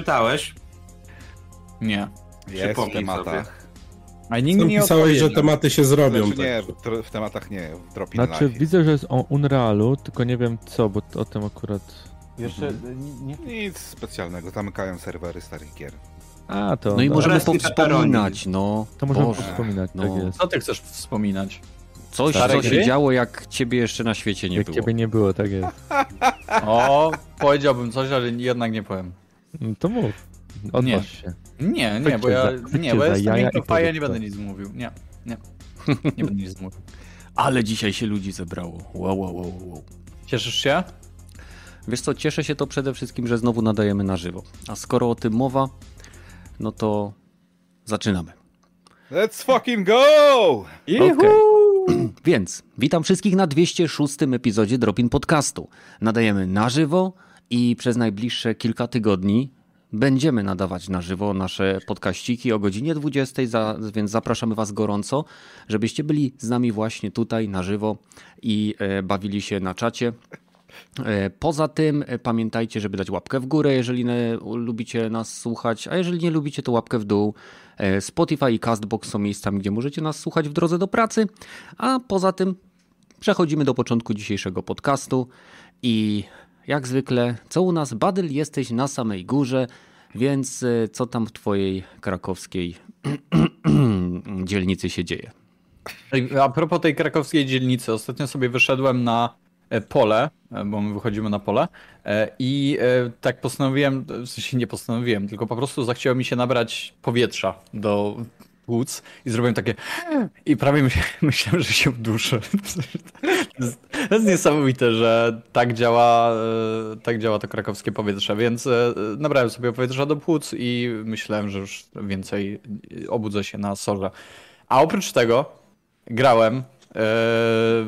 pytałeś? Nie. Jest w tematach. A Tam nie pisałeś, że tematy się zrobią. Znaczy, tak. nie, w, tematach nie, w Drop in Znaczy Life. widzę, że jest o Unrealu, tylko nie wiem co, bo o tym akurat... Jeszcze nie, Nic specjalnego, zamykają serwery starych gier. A, to... No i możemy powspominać, no. To możemy Boże. wspominać, no. tak jest. Co ty chcesz wspominać? Coś, Stare co gry? się działo, jak ciebie jeszcze na świecie nie Jak było. ciebie nie było, tak jest. O, powiedziałbym coś, ale jednak nie powiem. To mów. Nie. Odważ się. Nie, nie, bo ja, za- nie, bo ja jestem jaja miękkofaja, nie będę nic mówił. Nie, nie, nie będę nic mówił. Ale dzisiaj się ludzi zebrało. Wow, wow, wow, wow. Cieszysz się? Wiesz co, cieszę się to przede wszystkim, że znowu nadajemy na żywo. A skoro o tym mowa, no to zaczynamy. Let's fucking go! Okej. Więc witam wszystkich na 206 epizodzie Dropin Podcastu. Nadajemy na żywo i przez najbliższe kilka tygodni będziemy nadawać na żywo nasze podkaściki o godzinie 20, za, więc zapraszamy Was gorąco, żebyście byli z nami właśnie tutaj na żywo i e, bawili się na czacie. E, Poza tym e, pamiętajcie, żeby dać łapkę w górę, jeżeli lubicie nas słuchać, a jeżeli nie lubicie, to łapkę w dół. Spotify i Castbox są miejscami, gdzie możecie nas słuchać w drodze do pracy. A poza tym przechodzimy do początku dzisiejszego podcastu i jak zwykle, co u nas? Badyl, jesteś na samej górze, więc e, co tam w twojej krakowskiej dzielnicy się dzieje? Ej, A propos tej krakowskiej dzielnicy, ostatnio sobie wyszedłem na e, pole, e, bo my wychodzimy na pole i tak postanowiłem, w sensie nie postanowiłem, tylko po prostu zachciało mi się nabrać powietrza do płuc i zrobiłem takie i prawie myśl, myślałem, że się uduszę. To jest, niesamowite, że tak działa, e, tak działa to krakowskie powietrze, więc e, nabrałem sobie powietrza do płuc i myślałem, że już więcej obudzę się na sorze. A oprócz tego grałem, e,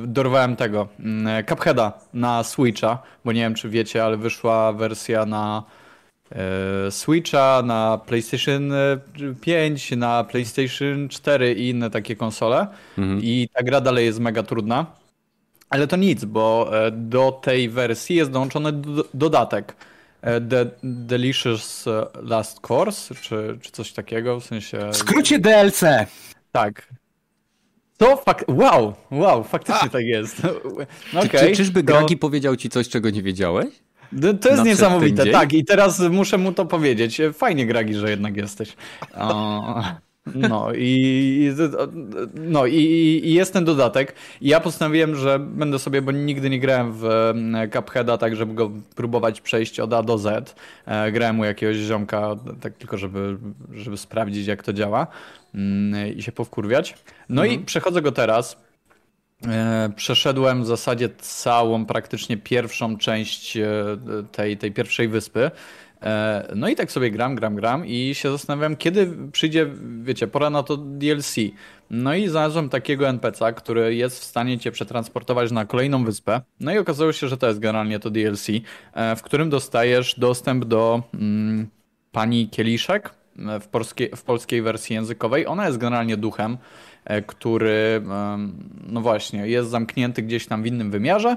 dorwałem tego, mm, Cupheada na Switcha, bo nie wiem czy wiecie, ale wyszła wersja na Switcha, na PlayStation e, 5, na PlayStation 4 i inne takie konsole. I ta gra dalej jest mega trudna. Ale to nic, bo e, do tej wersji jest dołączony do, dodatek. e, The Delicious Last Course, czy, czy coś takiego, w sensie... W skrócie DLC. Tak. To fak... Wow, wow, faktycznie tak jest. No Czy, czy, czyżby to- Gragi powiedział ci coś, czego nie wiedziałeś? To jest niesamowite, dzień? tak. I teraz muszę mu to powiedzieć. Fajnie, Gragi, że jednak jesteś. O, no i, no i, i jest ten dodatek. Ja postanowiłem, że będę sobie, bo nigdy nie grałem w mm, Cupheada, tak żeby go próbować przejść od A do Z. E, Grałem u jakiegoś ziomka, tak tylko żeby, żeby sprawdzić, jak to działa mm, i się powkurwiać. No i przechodzę go teraz. E, Przeszedłem w zasadzie całą, praktycznie pierwszą część e, tej, tej pierwszej wyspy. E, No i tak sobie gram, gram, gram i się zastanawiam, kiedy przyjdzie, wiecie, pora na to DLC. No i znalazłem takiego NPC'a, który jest w stanie cię przetransportować na kolejną wyspę. No i okazało się, że to jest generalnie to DLC, w którym dostajesz dostęp do mm, pani Kieliszek w, polskie, w polskiej wersji językowej. Ona jest generalnie duchem, który, em, no właśnie, jest zamknięty gdzieś tam w innym wymiarze.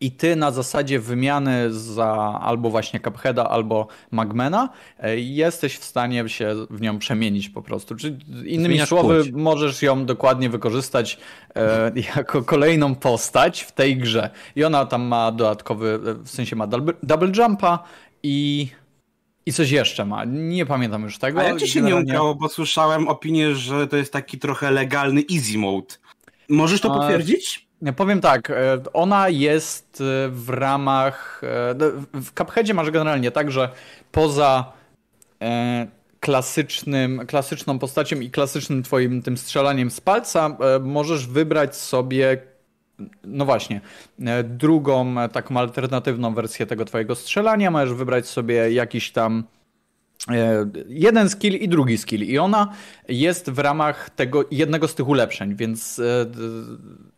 I ty na zasadzie wymiany za albo właśnie Cupheada, albo Magmana e, jesteś w stanie się w nią przemienić po prostu. Czy innymi Zmieniasz słowy, płeć. możesz ją dokładnie wykorzystać e, jako kolejną postać w tej grze. I ona tam ma dodatkowy, e, w sensie ma double, double jumpa i, i coś jeszcze ma. Nie pamiętam już tego. A jak ci się nie Generalnie- udało, bo słyszałem opinię, że to jest taki trochę legalny easy mode. Możesz to potwierdzić? Powiem tak, e, ona jest e, w ramach. e, d- W Cupheadzie masz generalnie tak, że poza klasycznym, klasyczną postacią i klasycznym twoim tym strzelaniem z palca możesz wybrać sobie no właśnie, e, drugą e, taką alternatywną wersję tego twojego strzelania, możesz wybrać sobie jakiś tam e, jeden skill i drugi skill i ona jest w ramach tego jednego z tych ulepszeń, więc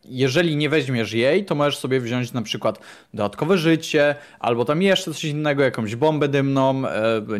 jeżeli nie weźmiesz jej, to możesz sobie wziąć na przykład dodatkowe życie, albo tam jeszcze coś innego, jakąś bombę dymną,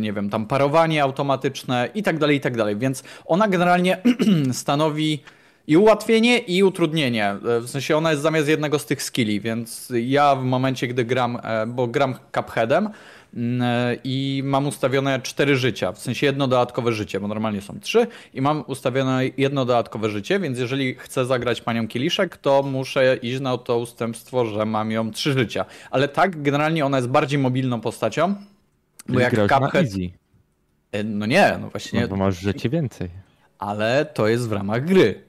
nie wiem, tam parowanie automatyczne i tak dalej, i tak dalej. Więc ona generalnie stanowi I ułatwienie, i utrudnienie. E, W sensie ona jest zamiast jednego z tych skilli, więc ja w momencie, gdy gram, e, bo gram Cupheadem mm, e, i mam ustawione cztery życia, w sensie jedno dodatkowe życie, bo normalnie są trzy i mam ustawione jedno dodatkowe życie, więc jeżeli chcę zagrać panią Kieliszek, to muszę iść na to ustępstwo, że mam ją trzy życia. Ale tak, generalnie ona jest bardziej mobilną postacią, bo Czyli jak Cuphead... No nie, no właśnie no bo masz życie więcej. ale to jest w ramach gry.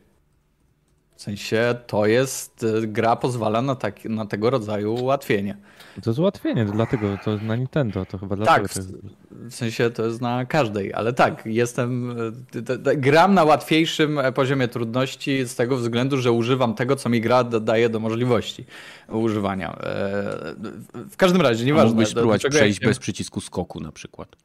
W sensie to jest, y, gra pozwala na, tak, na tego rodzaju ułatwienie. To jest ułatwienie, dlatego to na Nintendo, to chyba Tak, dlatego w, to jest... w sensie to jest na każdej, ale tak, jestem, y, gram na łatwiejszym poziomie trudności z tego względu, że używam tego, co mi gra da- daje do możliwości używania. E, W każdym razie, A nieważne. mógłbyś do- do spróbować ja przejść bez przycisku skoku na przykład.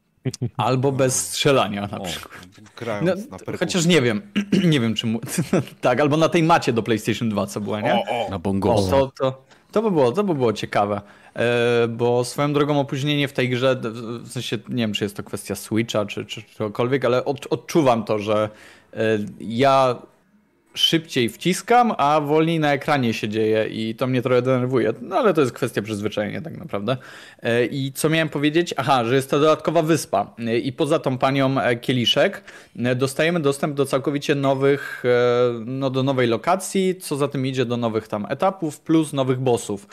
Albo bez strzelania na O, przykład. grając No, na chociaż nie wiem, nie wiem czy mu... tak, albo na tej macie do PlayStation 2, co była, nie? O, o, Na O, bongo. to, to, to, by było, to by było ciekawe. E, bo swoją drogą opóźnienie w tej grze, w sensie nie wiem, czy jest to kwestia Switcha, czy, czy czegokolwiek, ale od, odczuwam to, że e, ja szybciej wciskam, a wolniej na ekranie się dzieje i to mnie trochę denerwuje. No ale to jest kwestia przyzwyczajenia tak naprawdę. E, I co miałem powiedzieć? Aha, że jest to dodatkowa wyspa E, i poza tą panią e, Kieliszek dostajemy dostęp do całkowicie nowych, no do nowej lokacji, co za tym idzie do nowych tam etapów, plus nowych bossów,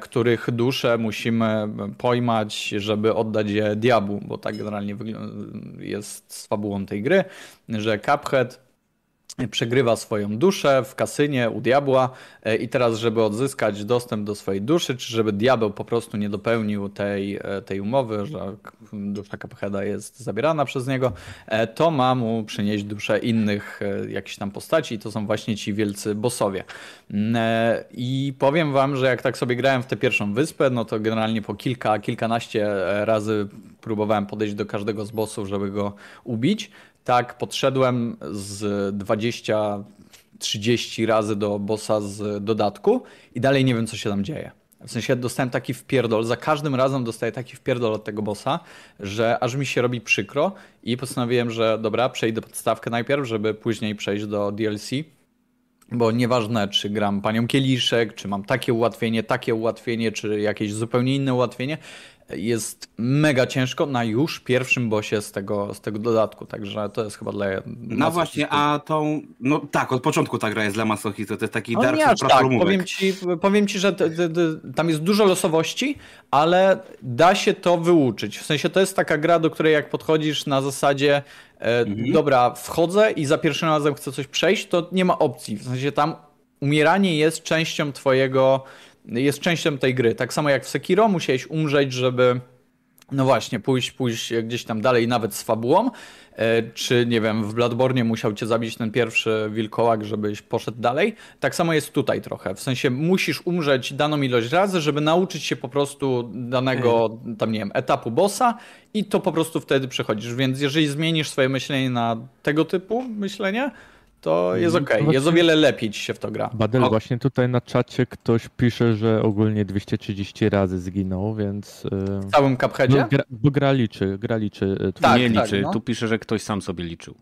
których dusze musimy pojmać, żeby oddać je diabłu, bo tak generalnie jest z fabułą tej gry, że Cuphead przegrywa swoją duszę w kasynie u diabła e, i teraz, żeby odzyskać dostęp do swojej duszy, czy żeby diabeł po prostu nie dopełnił tej, e, tej umowy, że dusza Cupheada jest zabierana przez niego, e, to ma mu przynieść duszę innych jakichś tam postaci i to są właśnie ci wielcy bossowie. Mm, I powiem wam, że jak tak sobie grałem w tę pierwszą wyspę, no to generalnie po kilka, kilkanaście razy próbowałem podejść do każdego z bossów, żeby go ubić. Tak, podszedłem z 20, 30 razy do bossa z dodatku i dalej nie wiem, co się tam dzieje. W sensie dostałem taki wpierdol, za każdym razem dostaję taki wpierdol od tego bossa, że aż mi się robi przykro i postanowiłem, że dobra, przejdę podstawkę najpierw, żeby później przejść do DLC. Bo nieważne, czy gram panią Kieliszek, czy mam takie ułatwienie, takie ułatwienie, czy jakieś zupełnie inne ułatwienie, jest mega ciężko na już pierwszym bosie z tego, z tego dodatku, także to jest chyba dla No właśnie, a tą. No tak, od początku ta gra jest dla masochisty. To jest taki Ale Dark nie aż tak, powiem ci, powiem ci, że te, te, te, tam jest dużo losowości, ale da się to wyuczyć. W sensie to jest taka gra, do której jak podchodzisz na zasadzie e, dobra, wchodzę i za pierwszym razem chcę coś przejść, to nie ma opcji. W sensie tam umieranie jest częścią twojego, jest częścią tej gry. Tak samo jak w Sekiro musiałeś umrzeć, żeby no właśnie, pójść, pójść gdzieś tam dalej, nawet z fabułą, e, czy nie wiem, w Bloodborne musiał cię zabić ten pierwszy wilkołak, żebyś poszedł dalej. Tak samo jest tutaj trochę, w sensie musisz umrzeć daną ilość razy, żeby nauczyć się po prostu danego, tam nie wiem, etapu bossa i to po prostu wtedy przechodzisz, więc jeżeli zmienisz swoje myślenie na tego typu myślenie, to jest okej, to jest o wiele lepiej ci się w to gra. Badel, O. właśnie tutaj na czacie ktoś pisze, że ogólnie 230 razy zginął, więc... W całym Cupheadzie? No, gra, bo gra liczy, gra liczy. yy, twój- Tak, nie tak, liczy. no. Tu pisze, że ktoś sam sobie liczył.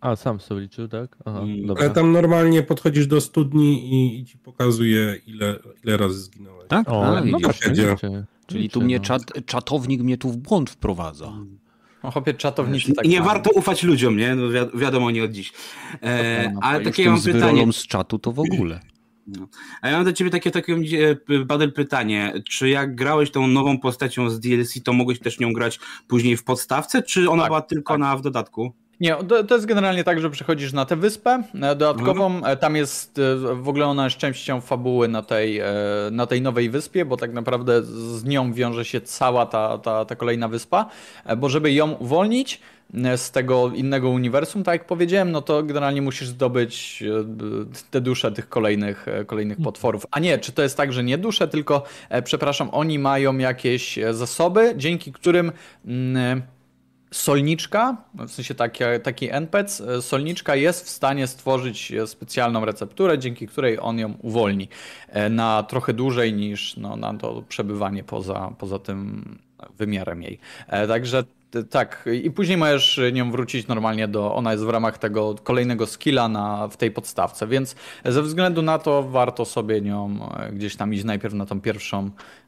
A, sam sobie liczył, tak? Aha, Mm, dobra. Ale tam normalnie podchodzisz do studni i, i ci pokazuje, ile, ile razy zginąłeś. Tak? O, A, no widzisz. właśnie, Liczy. Czyli Liczy, tu mnie no. czat, czatownik mnie tu w błąd wprowadza. No chopie czatownicy I tak nie mają. warto ufać ludziom, nie? No wi- wiadomo, nie od dziś. E, No, ale takie mam z pytanie. z czatu to w ogóle. A ja mam do ciebie takie, takie e, Badel pytanie. Czy jak grałeś tą nową postacią z DLC, to mogłeś też nią grać później w podstawce, czy ona Tak, była tylko tak. na w dodatku? Nie, to, jest generalnie tak, że przechodzisz na tę wyspę e, dodatkową. E, Tam jest e, w ogóle ona jest częścią fabuły na tej, na tej nowej wyspie, bo tak naprawdę z nią wiąże się cała ta, ta, ta kolejna wyspa. Bo żeby ją uwolnić z tego innego uniwersum, tak jak powiedziałem, no to generalnie musisz zdobyć te dusze tych kolejnych, kolejnych potworów. A nie, czy to jest tak, że nie dusze, tylko, przepraszam, oni mają jakieś zasoby, dzięki którym. mm, solniczka, w sensie taki, taki NPC, e, solniczka jest w stanie stworzyć e, specjalną recepturę, dzięki której on ją uwolni e, na trochę dłużej niż no, na to przebywanie poza, poza tym wymiarem jej. E, Także Tak, i później możesz nią wrócić normalnie do. Ona jest w ramach tego kolejnego skilla na, w tej podstawce, więc ze względu na to warto sobie nią e, gdzieś tam iść najpierw na tą pierwszą, e,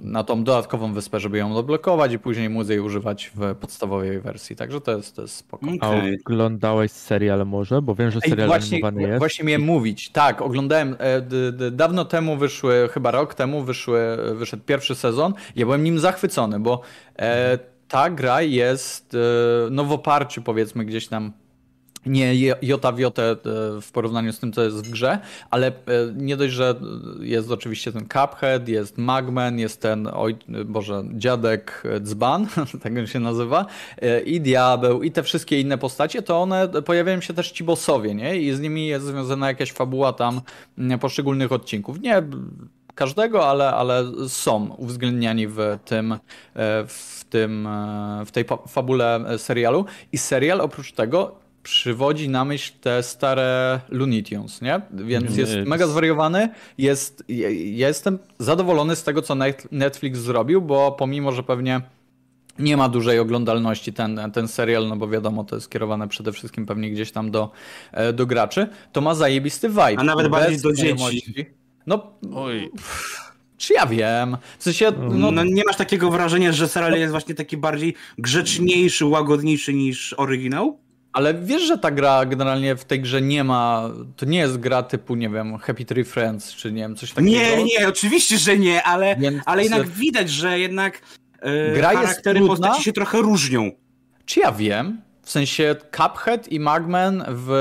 na tą dodatkową wyspę, żeby ją odblokować i później móc jej używać w podstawowej wersji. Także to jest, to jest spoko. A Okej. oglądałeś serial może? Bo wiem, że Ej, serial właśnie, animowany jest. właśnie miałem mówić. Tak, oglądałem. E, dawno temu wyszły, chyba rok temu wyszły, wyszedł pierwszy sezon. Ja byłem nim zachwycony, bo e, ta gra jest e, no w oparciu powiedzmy gdzieś tam nie jota w jotę e, w porównaniu z tym, co jest w grze, ale e, nie dość, że jest oczywiście ten Cuphead, jest Magman, jest ten, oj, boże, dziadek e, Dzban, tak on się nazywa, i Diabeł, i te wszystkie inne postacie, to one pojawiają się też ci bossowie, nie? I z nimi jest związana jakaś fabuła tam poszczególnych odcinków. Nie każdego, ale, ale są uwzględniani w tym, w tym, w tej fabule serialu. I serial oprócz tego przywodzi na myśl te stare Looney Tunes, nie? Więc jest Nie, mega zwariowany. Jest, ja jestem zadowolony z tego, co Net- Netflix zrobił, bo pomimo, że pewnie nie ma dużej oglądalności ten, ten serial, no bo wiadomo, to jest skierowane przede wszystkim pewnie gdzieś tam do, e, do graczy, to ma zajebisty vibe. A nawet bardziej do dzieci. No, Oj. czy ja wiem? W sensie, no, No, nie masz takiego wrażenia, że serial jest właśnie taki bardziej grzeczniejszy, łagodniejszy niż oryginał? Ale wiesz, że ta gra generalnie w tej grze nie ma, to nie jest gra typu, nie wiem, Happy Tree Friends, czy nie wiem, coś takiego. Nie, nie, oczywiście, że nie, ale, Więc- ale jednak widać, że jednak e, Gra jest charaktery trudna. postaci się trochę różnią. Czy ja wiem? W sensie Cuphead i Magman w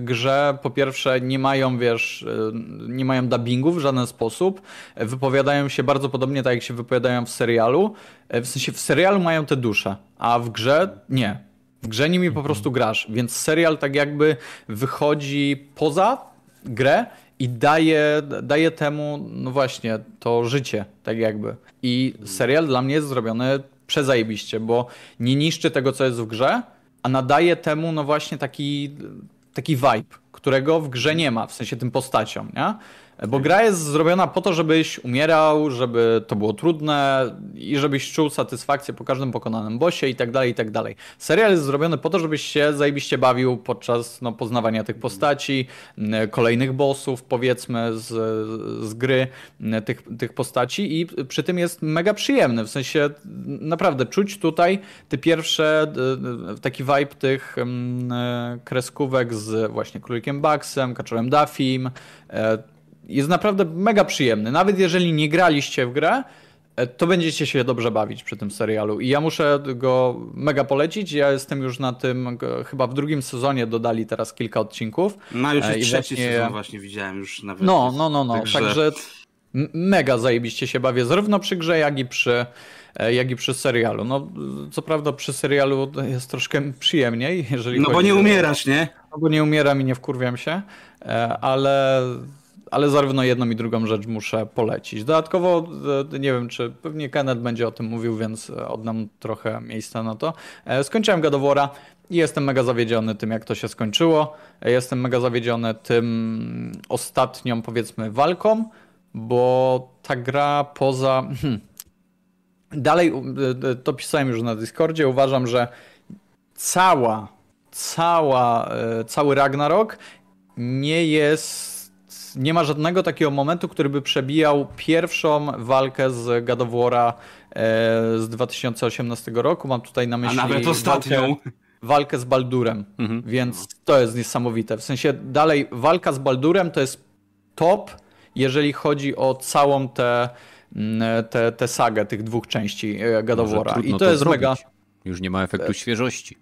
grze po pierwsze nie mają, wiesz, y, nie mają dubbingu w żaden sposób. Wypowiadają się bardzo podobnie tak jak się wypowiadają w serialu. E, W sensie w serialu mają te dusze, a w grze nie. W grze nimi po prostu grasz, więc serial tak jakby wychodzi poza grę i daje, daje temu, no właśnie, to życie, tak jakby. I serial dla mnie jest zrobiony przezajebiście, bo nie niszczy tego, co jest w grze, a nadaje temu, no właśnie, taki, taki vibe, którego w grze nie ma, w sensie tym postaciom, nie? Bo gra jest zrobiona po to, żebyś umierał, żeby to było trudne i żebyś czuł satysfakcję po każdym pokonanym bossie i tak dalej, i tak dalej. Serial jest zrobiony po to, żebyś się zajebiście bawił podczas no, poznawania tych postaci, m, kolejnych bossów, powiedzmy, z, z gry m, tych, tych postaci i przy tym jest mega przyjemny, w sensie naprawdę czuć tutaj te pierwsze, taki vibe tych kreskówek z właśnie Królikiem Bugsem, Kaczorem Duffym, e, jest naprawdę mega przyjemny. Nawet jeżeli nie graliście w grę, e, to będziecie się dobrze bawić przy tym serialu. I ja muszę go mega polecić. Ja jestem już na tym, chyba w drugim sezonie dodali teraz kilka odcinków. No już E, jest i trzeci właśnie- sezon właśnie widziałem już nawet. No, no, no, no. Także- Także mega zajebiście się bawię, zarówno przy grze, jak i przy, e, jak i przy serialu. No, co prawda przy serialu jest troszkę przyjemniej, jeżeli No bo nie umierasz, nie? No bo nie umieram i nie wkurwiam się, ale, ale zarówno jedną i drugą rzecz muszę polecić. Dodatkowo, e, nie wiem, czy pewnie Kenneth będzie o tym mówił, więc e, oddam trochę miejsca na to. E, Skończyłem War'a i jestem mega zawiedziony tym, jak to się skończyło. Jestem mega zawiedziony tym ostatnią, powiedzmy, walką, bo ta gra poza... Hmm, dalej, to pisałem już na Discordzie, uważam, że cała, cała, cały Ragnarok nie jest, nie ma żadnego takiego momentu, który by przebijał pierwszą walkę z God e, z 2018 roku. Mam tutaj na A myśli nawet ostatnią. walkę, walkę z Baldurem, Mhm. więc to jest niesamowite. W sensie dalej walka z Baldurem to jest top, jeżeli chodzi o całą tę tę te, te sagę tych dwóch części e, trudno I to, jest zrobić. mega... Już nie ma efektu świeżości.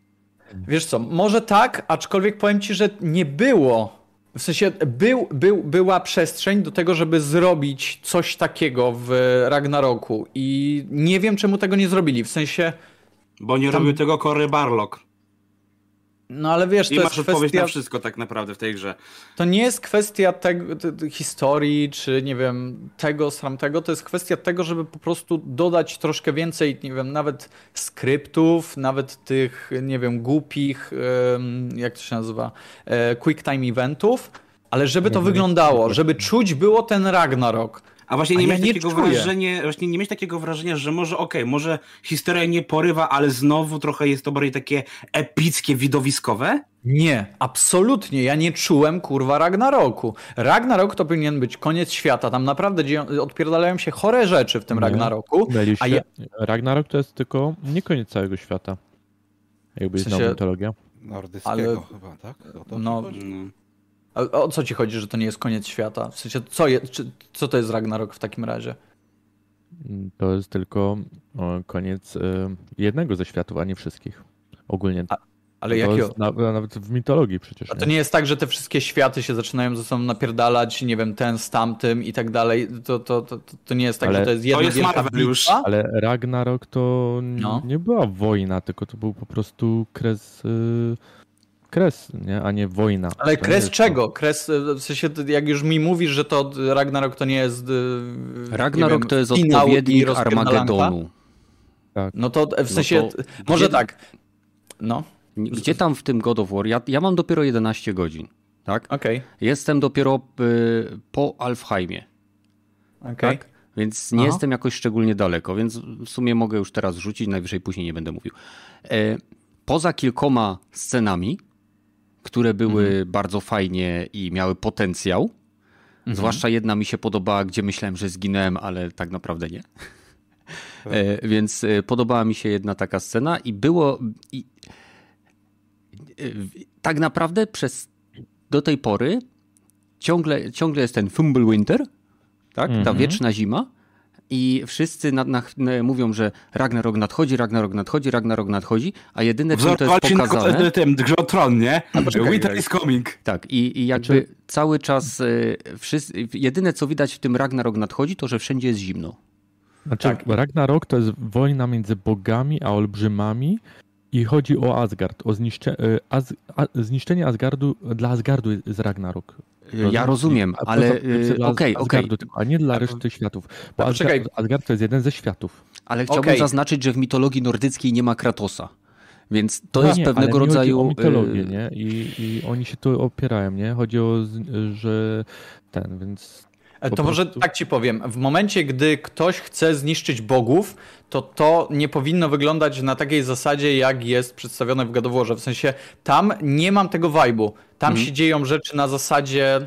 Wiesz co, może tak, aczkolwiek powiem ci, że nie było. W sensie był, był, była przestrzeń do tego, żeby zrobić coś takiego w Ragnaroku i nie wiem czemu tego nie zrobili. W sensie, Bo nie Tam- robił tego Cory Barlock. No ale wiesz, I to masz jest odpowiedź kwestia, na wszystko tak naprawdę w tej grze. to nie jest kwestia tego, t- t- historii, czy nie wiem, tego, tego, to jest kwestia tego, żeby po prostu dodać troszkę więcej, nie wiem, nawet skryptów, nawet tych, nie wiem, głupich, jak to się nazywa, e, quick time eventów, ale żeby to wyglądało, żeby czuć było ten Ragnarok. A właśnie nie A ja mieć nie takiego czuję. wrażenia, właśnie nie mieć takiego wrażenia, że może okej, może historia nie porywa, ale znowu trochę jest to bardziej takie epickie, widowiskowe? Nie, absolutnie. Ja nie czułem kurwa Ragnaroku. Ragnarok to powinien być koniec świata. Tam naprawdę odpierdalają się chore rzeczy w tym Nie. Ragnaroku. A ja, Ragnarok to jest tylko nie koniec całego świata. Jakby W znał sensie- mitologię. Nordyckiego Ale- chyba, tak? No? No. A, a o co ci chodzi, że to nie jest koniec świata? W sensie, co, je, czy, co to jest Ragnarok w takim razie? Mm, To jest tylko o, koniec y, jednego ze światów, a nie wszystkich. Ogólnie. A- Ale jakiego? na, nawet w mitologii przecież. A nie? to nie jest tak, że te wszystkie światy się zaczynają ze sobą napierdalać, nie wiem, ten z tamtym i tak dalej. To, to, to, to- to nie jest tak, Ale- że to jest jedna To jest wielka już. Ale Ragnarok to n- No. nie była wojna, tylko to był po prostu kres. Y, kres, nie? A nie wojna. Ale To kres czego? Kres, y, w sensie, jak już mi mówisz, że to Ragnarok to nie jest. y, Ragnarok nie wiem, to jest odpowiednik? Armagedonu. No to w sensie, to może gdzie- tak. No, Gdzie tam w tym God of War? Ja, ja mam dopiero 11 godzin, tak? okej, Jestem dopiero y, po Alfheimie, okej. tak? Więc nie Aha. jestem jakoś szczególnie daleko, więc w sumie mogę już teraz rzucić, najwyżej później nie będę mówił. E, poza kilkoma scenami, które były Mhm. bardzo fajnie i miały potencjał, zwłaszcza jedna mi się podobała, gdzie myślałem, że zginąłem, ale tak naprawdę nie. E, więc e, podobała mi się jedna taka scena i było. I, e, tak naprawdę przez do tej pory ciągle, ciągle jest ten Fumble Winter, tak? Ta Mhm. wieczna zima. I wszyscy na, na, na, mówią, że Ragnarok nadchodzi, Ragnarok nadchodzi, Ragnarok nadchodzi, a jedyne czym to jest pokazane... tym grze o tron, nie? Winter is coming. Tak, i, i jakby Znaczy- cały czas y, wszyscy, jedyne co widać w tym Ragnarok nadchodzi, to że wszędzie jest zimno. Znaczy, Tak. Ragnarok to jest wojna między bogami a olbrzymami i chodzi o Asgard, o zniszcze, y, Az, a, zniszczenie Asgardu, dla Asgardu jest Ragnarok. Ja rozumiem, ale y, okej, okej, Asgardu tylko, A nie dla reszty światów. Bo. Asgard, Asgard to jest jeden ze światów. ale chciałbym Okej. zaznaczyć, że w mitologii nordyckiej nie ma Kratosa. Więc to No jest nie, pewnego ale rodzaju. Chodzi o mitologię, y, nie? I, I oni się tu opierają, nie? Chodzi o, że ten, więc. E, Po To może prostu- tak ci powiem. W momencie, gdy ktoś chce zniszczyć bogów, to to nie powinno wyglądać na takiej zasadzie, jak jest przedstawione w Warze. W sensie, tam nie mam tego vibe'u. Tam Mhm. się dzieją rzeczy na zasadzie...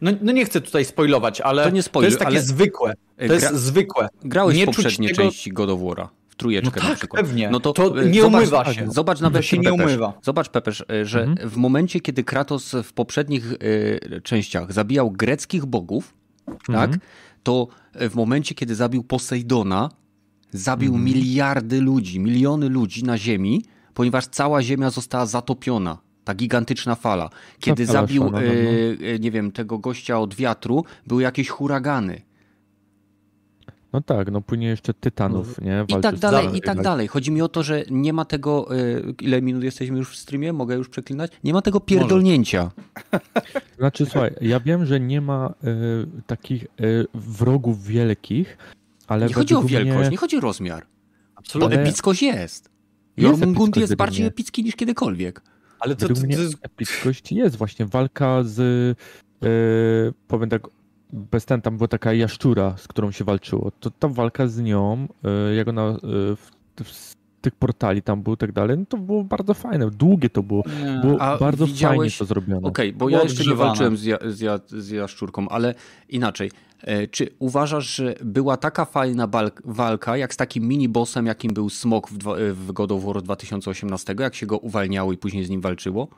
No, no nie chcę tutaj spoilować, ale To nie spoiluj, jest takie ale- zwykłe. To Gra- jest zwykłe. Grałeś nie w poprzedniej tego- części God of War'a. W trójeczkę No na tak, przykład. pewnie. No to, To y, nie zobacz, umywa się. Zobacz nawet się nie umywa. Zobacz Pepeż, y, że Mhm. w momencie, kiedy Kratos w poprzednich y, częściach zabijał greckich bogów, tak, Mhm. to w momencie, kiedy zabił Posejdona, zabił Mhm. miliardy ludzi, miliony ludzi na ziemi, ponieważ cała ziemia została zatopiona. Ta gigantyczna fala. Kiedy zabił, no, y, y, nie wiem, tego gościa od wiatru, były jakieś huragany. No tak, no później jeszcze Tytanów, nie? I Walczy tak z dalej, i tak dalej. Chodzi mi o to, że nie ma tego. y, Ile minut jesteśmy już w streamie? Mogę już przeklinać? Nie ma tego pierdolnięcia. Znaczy, słuchaj, ja wiem, że nie ma y, takich y, wrogów wielkich, ale Nie chodzi o wielkość, mnie... nie chodzi o rozmiar. Absolutnie. Ale- epickość jest. Jest Jormungund jest według bardziej mnie. epicki niż kiedykolwiek. Ale to, to, to mnie jest... epickość jest właśnie walka z, y, powiem tak, bez ten, tam była taka jaszczura, z którą się walczyło. To ta walka z nią, y, jak ona y, w, w tych portali tam był i tak dalej, no to było bardzo fajne. Długie to było. Nie. Było A bardzo widziałeś- fajnie to zrobione. Okej, bo było ja jeszcze nie walczyłem z, ja, z, ja, z jaszczurką, ale inaczej. E, Czy uważasz, że była taka fajna walka, jak z takim mini-bossem, jakim był Smok w, w God of War 2018, jak się go uwalniało i później z nim walczyło?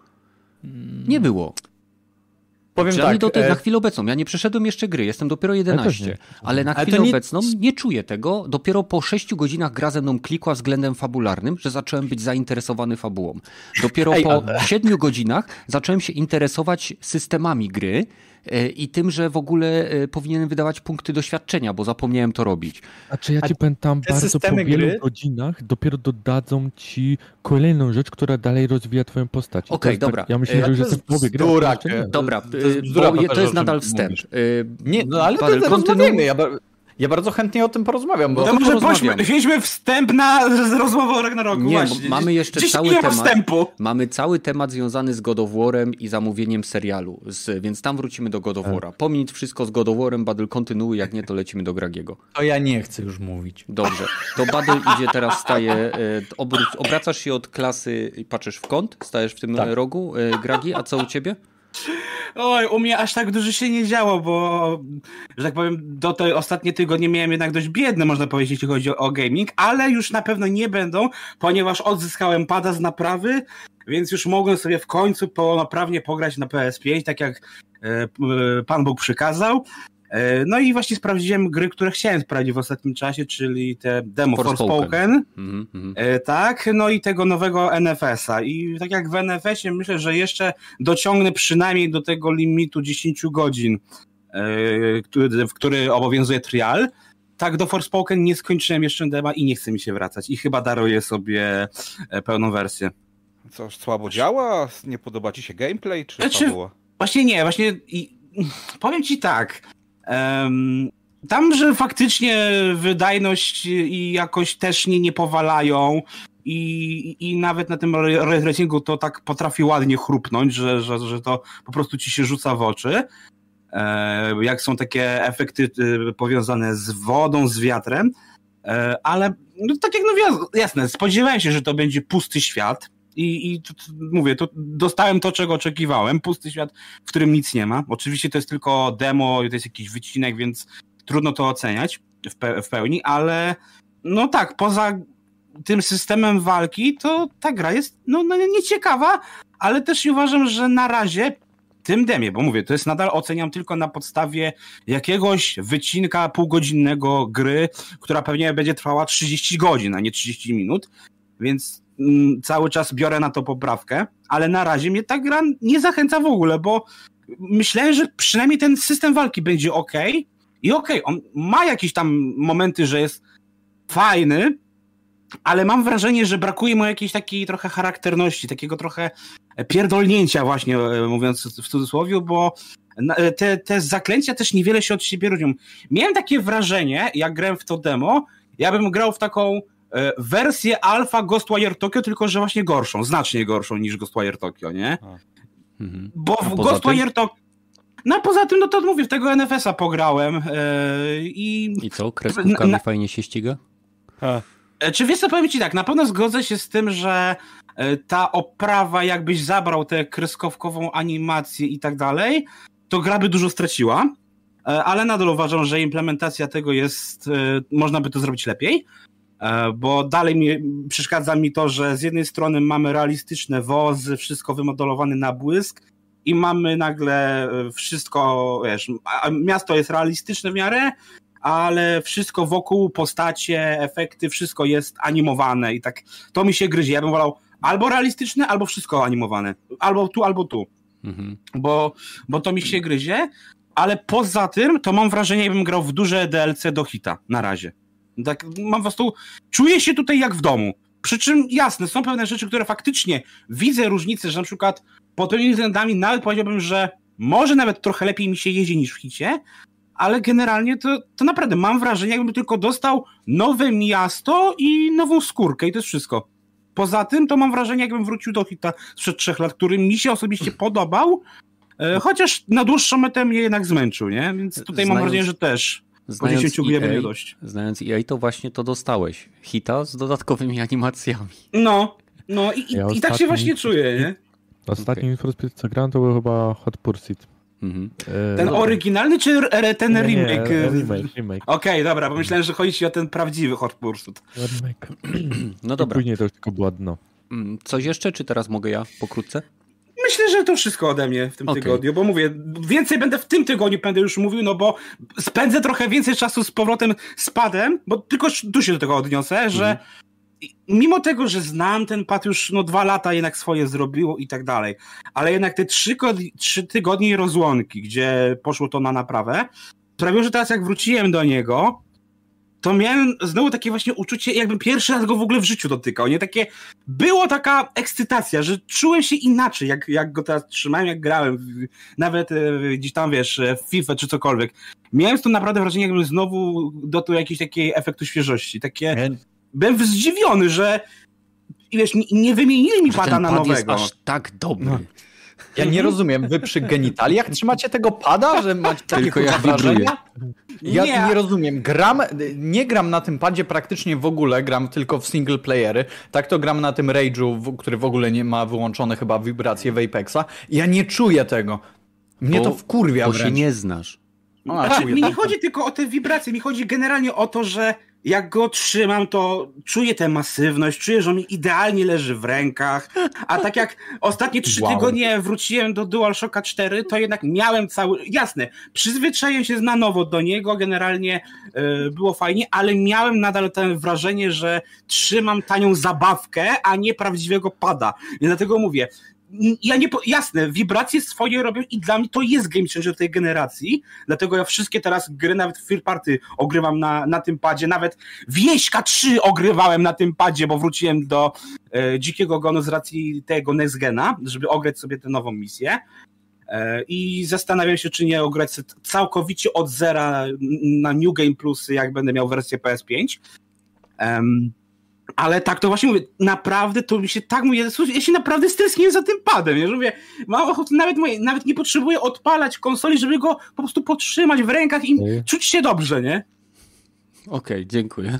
Nie było. Powiem tak, do tej, e, na chwilę obecną. Ja nie przeszedłem jeszcze gry, jestem dopiero 11. nie. Ale na Ale chwilę nie- obecną nie czuję tego. Dopiero po 6 godzinach gra ze mną klikła względem fabularnym, że zacząłem być zainteresowany fabułą. Dopiero Ej, po ale- 7 godzinach zacząłem się interesować systemami gry i tym, że w ogóle e, powinienem wydawać punkty doświadczenia, bo zapomniałem to robić. Ja A ci powiem tam te bardzo po wielu gry- godzinach dopiero dodadzą ci kolejną rzecz, która dalej rozwija twoją postać. To Okej, jest tak- dobra. Ja myślę, E, że już to jestem w połowie gry. e, Dobra, To jest e, bzdura, bo to jest nadal wstęp. E, Nie, no ale to Paweł, rozmawiajmy. Ja, Ja bardzo chętnie o tym porozmawiam, bo to to może porozmawiamy. pośmy, wzięliśmy wstęp na z- rozmowę o Ragnaroku. Nie, właśnie. mamy jeszcze 10 cały temat. wstępu. Mamy cały temat związany z God i zamówieniem serialu, z, więc tam wrócimy do God of War'a. Pomiń wszystko z God of War'em, kontynuuj, jak nie, to lecimy do Gragiego. to ja nie chcę już mówić. Dobrze, to Badel idzie teraz, staje, e, obracasz się od klasy i patrzysz w kąt, stajesz w tym Tak. rogu, e, Gragi, a co u ciebie? Oj, u mnie aż tak dużo się nie działo, bo, że tak powiem, do tej ostatnie tygodnie miałem jednak dość biedne, można powiedzieć, jeśli chodzi o, o gaming, ale już na pewno nie będą, ponieważ odzyskałem pada z naprawy, więc już mogłem sobie w końcu pełnoprawnie pograć na PS5, tak jak e, e, Pan Bóg przykazał. E, no i właśnie sprawdziłem gry, które chciałem sprawdzić w ostatnim czasie, czyli te demo Forspoken. Mhm. E, Tak, no i tego nowego NFS-a. I tak jak w NFS-ie myślę, że jeszcze dociągnę przynajmniej do tego limitu 10 godzin, e, który, w który obowiązuje trial. Tak, do Forspoken nie skończyłem jeszcze dema i nie chce mi się wracać. I chyba daruję sobie pełną wersję. Co, słabo działa? Nie podoba ci się gameplay, czy Znaczy- fabuła? Właśnie nie, właśnie i, powiem ci tak. Tam, że faktycznie wydajność i jakoś też nie, nie powalają i, i nawet na tym ray tracingu to tak potrafi ładnie chrupnąć, że, że, że to po prostu ci się rzuca w oczy. Jak są takie efekty e, powiązane z wodą, z wiatrem. E, ale no, tak jak no jasne, spodziewałem się, że to będzie pusty świat. I, i tu, tu, mówię, to dostałem to, czego oczekiwałem. Pusty świat, w którym nic nie ma. Oczywiście to jest tylko demo, to jest jakiś wycinek, więc trudno to oceniać w, pe- w pełni, ale no tak, poza tym systemem walki, to ta gra jest no, no nieciekawa, ale też uważam, że na razie tym demie, bo mówię, to jest nadal oceniam tylko na podstawie jakiegoś wycinka półgodzinnego gry, która pewnie będzie trwała 30 godzin, a nie 30 minut, więc cały czas biorę na to poprawkę, ale na razie mnie ta gra nie zachęca w ogóle, bo myślałem, że przynajmniej ten system walki będzie ok i okej, on ma jakieś tam momenty, że jest fajny, ale mam wrażenie, że brakuje mu jakiejś takiej trochę charakterności, takiego trochę pierdolnięcia właśnie, e, mówiąc w cudzysłowie, bo e, te, te zaklęcia też niewiele się od siebie różnią. Miałem takie wrażenie, jak grałem w to demo, ja bym grał w taką wersję alfa Ghostwire Tokyo, tylko że właśnie gorszą, znacznie gorszą niż Ghostwire Tokyo, nie? Mhm. Bo w Ghostwire Tokyo... No a poza tym, no to mówię, w tego NFS-a pograłem e, i I co, kreskówkami Na- fajnie się ściga? E, Czy wiesz co, powiem ci tak, na pewno zgodzę się z tym, że e, ta oprawa, jakbyś zabrał tę kreskówkową animację i tak dalej, to gra by dużo straciła, E, ale nadal uważam, że implementacja tego jest, e, można by to zrobić lepiej, e, bo dalej mi, przeszkadza mi to, że z jednej strony mamy realistyczne wozy, wszystko wymodelowane na błysk i mamy nagle e, wszystko, wiesz, miasto jest realistyczne w miarę, ale wszystko wokół, postacie, efekty, wszystko jest animowane i tak to mi się gryzie. Ja bym wolał albo realistyczne, albo wszystko animowane. Albo tu, albo tu, Mhm. bo, bo to mi się gryzie, ale poza tym to mam wrażenie, jakbym grał w duże DLC do hita na razie. Tak, mam po prostu, czuję się tutaj jak w domu. Przy czym jasne, są pewne rzeczy, które faktycznie widzę różnice, że na przykład pod pewnymi względami nawet powiedziałbym, że może nawet trochę lepiej mi się jeździ niż w hicie, ale generalnie to, to naprawdę mam wrażenie, jakbym tylko dostał nowe miasto i nową skórkę i to jest wszystko. Poza tym to mam wrażenie, jakbym wrócił do hita sprzed trzech lat, który mi się osobiście podobał, e, chociaż na dłuższą metę mnie jednak zmęczył, nie? Więc tutaj mam Znając- wrażenie, że też po Znając 10 godzin będzie EA, dość. znając EA, to właśnie to dostałeś. Hita z dodatkowymi animacjami. No, no i, i, Ja i tak się właśnie czuję, nie? Ostatni okay. Speed co grałem to był chyba Hot Pursuit. Mhm. E, Ten no, oryginalny czy ten nie, nie, remake? remake, remake. Okej, dobra, bo myślałem, że chodzi ci o ten prawdziwy Hot Pursuit. remake. No I dobra. Później to już tylko było dno. Mm, Coś jeszcze, czy teraz mogę ja pokrótce? Myślę, że to wszystko ode mnie w tym Okej. tygodniu, bo mówię, więcej będę w tym tygodniu będę już mówił, no bo spędzę trochę więcej czasu z powrotem z padem, bo tylko tu się do tego odniosę, że mimo tego, że znam ten pad już no dwa lata jednak swoje zrobiło i tak dalej, ale jednak te trzy, trzy tygodnie rozłąki, gdzie poszło to na naprawę, sprawiło, że teraz jak wróciłem do niego, to miałem znowu takie właśnie uczucie, jakbym pierwszy raz go w ogóle w życiu dotykał, nie? Takie, było taka ekscytacja, że czułem się inaczej, jak, jak go teraz trzymałem, jak grałem, nawet e, gdzieś tam, wiesz, e, w FIFA czy cokolwiek. Miałem z tym naprawdę wrażenie, jakbym znowu dotył jakiejś takiej efektu świeżości, takie, byłem zdziwiony, że i wiesz, nie, nie wymienili mi pada na pad jest nowego. aż tak dobry. No. Ja nie rozumiem, wy przy genitaliach trzymacie tego pada, że macie takie Tylko wibruje. wrażenia? Ja Nie. nie. rozumiem. Gram, nie gram na tym padzie praktycznie w ogóle, gram tylko w single playery. Tak to gram na tym Rage'u, który w ogóle nie ma wyłączone chyba wibracje w Apexa. Ja nie czuję tego. Mnie Bo- to wkurwia Bo się wręcz. nie znasz. A, Znaczy, czuję mi nie chodzi tylko o te wibracje, mi chodzi generalnie o to, że jak go trzymam, to czuję tę masywność, czuję, że on mi idealnie leży w rękach, a tak jak ostatnie trzy Wow. tygodnie wróciłem do DualShocka 4, to jednak miałem cały, jasne, przyzwyczaiłem się na nowo do niego, generalnie e, było fajnie, ale miałem nadal to wrażenie, że trzymam tanią zabawkę, a nie prawdziwego pada. I dlatego mówię, ja nie, jasne, wibracje swoje robią i dla mnie to jest game changer tej generacji, dlatego ja wszystkie teraz gry, nawet Fear Party ogrywam na, na tym padzie, nawet Wieśka 3 ogrywałem na tym padzie, bo wróciłem do e, Dzikiego Gonu z racji tego Next Gena, żeby ograć sobie tę nową misję. E, I zastanawiam się, czy nie ograć całkowicie od zera na New Game Plus, jak będę miał wersję PS5. Em, ale tak to właśnie mówię, naprawdę to mi się tak słuchaj, ja się naprawdę streskuję za tym padem, ja mówię, mam ochotę, nawet, moje, nawet nie potrzebuję odpalać konsoli, żeby go po prostu potrzymać w rękach i Okej. czuć się dobrze, nie? Okej, dziękuję.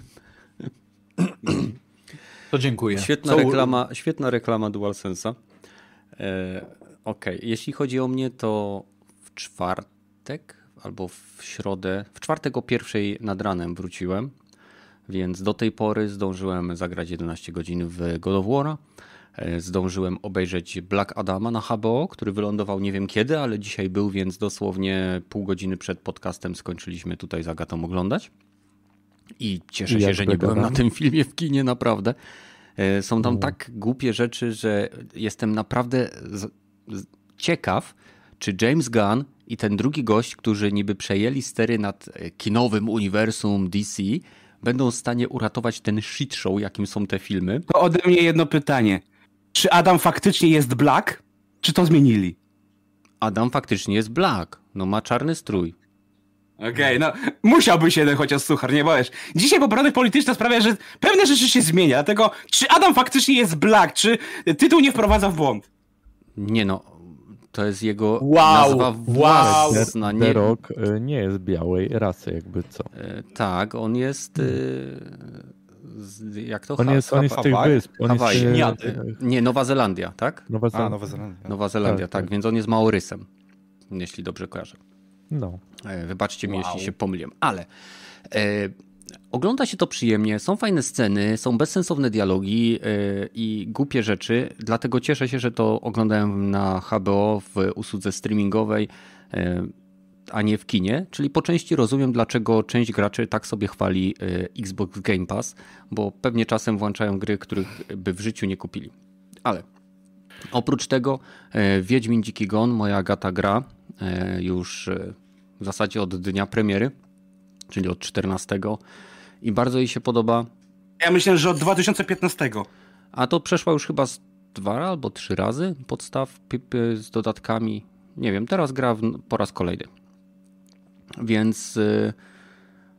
To dziękuję. Świetna Co- reklama, świetna reklama DualSense'a. E, Okej, jeśli chodzi o mnie, to w czwartek albo w środę, w czwartek o pierwszej nad ranem wróciłem, więc do tej pory zdążyłem zagrać 11 godzin w God of War'a. E, Zdążyłem obejrzeć Black Adama na HBO, który wylądował nie wiem kiedy, ale dzisiaj był, więc dosłownie pół godziny przed podcastem skończyliśmy tutaj z Agatą oglądać. I cieszę I się, że nie byłem na tym filmie w kinie, naprawdę. E, Są tam tak głupie rzeczy, że jestem naprawdę ciekaw, czy James Gunn i ten drugi gość, którzy niby przejęli stery nad kinowym uniwersum DC, będą w stanie uratować ten shit show, jakim są te filmy. To ode mnie jedno pytanie. Czy Adam faktycznie jest Black? Czy to zmienili? Adam faktycznie jest Black. No ma czarny strój. Okej, no musiałby się jeden chociaż suchar, nie boisz. Dzisiaj poprawność polityczna sprawia, że pewne rzeczy się zmienia, dlatego czy Adam faktycznie jest Black, czy tytuł nie wprowadza w błąd? Nie no, to jest jego Wow, nazwa wow. własna. The Nie, Rock y, nie jest białej rasy, jakby co. e, tak, on jest... e, z, jak to? On jest, on jest z tych wysp. On jest, Nie, e, ty. Nie, Nowa Zelandia, tak? Nowa A, Zelandia. Nowa Zelandia. Nowa Zelandia, Tak, tak, tak. więc on jest Maorysem, jeśli dobrze kojarzę. No. E, Wybaczcie mi, Wow. jeśli się pomyliłem, ale e, ogląda się to przyjemnie, są fajne sceny, są bezsensowne dialogi e, i głupie rzeczy, dlatego cieszę się, że to oglądałem na HBO w usłudze streamingowej, e, a nie w kinie, czyli po części rozumiem, dlaczego część graczy tak sobie chwali e, Xbox Game Pass, bo pewnie czasem włączają gry, których by w życiu nie kupili. Ale oprócz tego Wiedźmin Dziki Gon, moja gata gra, już w zasadzie od dnia premiery, czyli od 14 i bardzo jej się podoba, Ja myślę, że od 2015. a to przeszła już chyba z dwa albo trzy razy podstaw z dodatkami. Nie wiem, teraz gra w, po raz kolejny. Więc, y,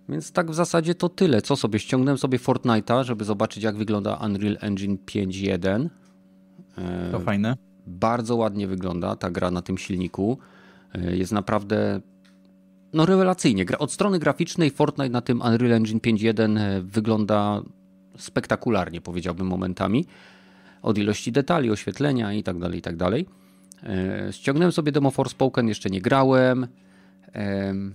więc tak w zasadzie to tyle. Co sobie? Ściągnąłem sobie Fortnite'a, żeby zobaczyć jak wygląda Unreal Engine 5.1. E, To fajne. Bardzo ładnie wygląda ta gra na tym silniku. E, Jest naprawdę no rewelacyjnie. Od strony graficznej Fortnite na tym Unreal Engine 5.1 e, wygląda spektakularnie, powiedziałbym momentami. Od ilości detali, oświetlenia i tak dalej, i tak dalej. E, Ściągnąłem sobie demo Forspoken, jeszcze nie grałem. Em,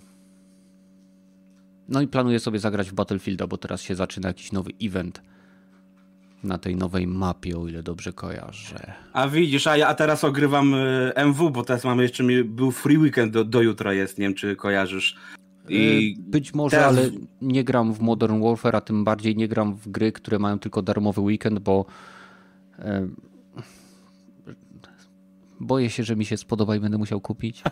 No i planuję sobie zagrać w Battlefielda, bo teraz się zaczyna jakiś nowy event na tej nowej mapie, o ile dobrze kojarzę. A widzisz, a ja teraz ogrywam y, MW, bo teraz mamy jeszcze, mi- był free weekend do, do jutra jest, nie wiem czy kojarzysz. I E, Być może, teraz- ale nie gram w Modern Warfare, a tym bardziej nie gram w gry, które mają tylko darmowy weekend, bo e, boję się, że mi się spodoba i będę musiał kupić.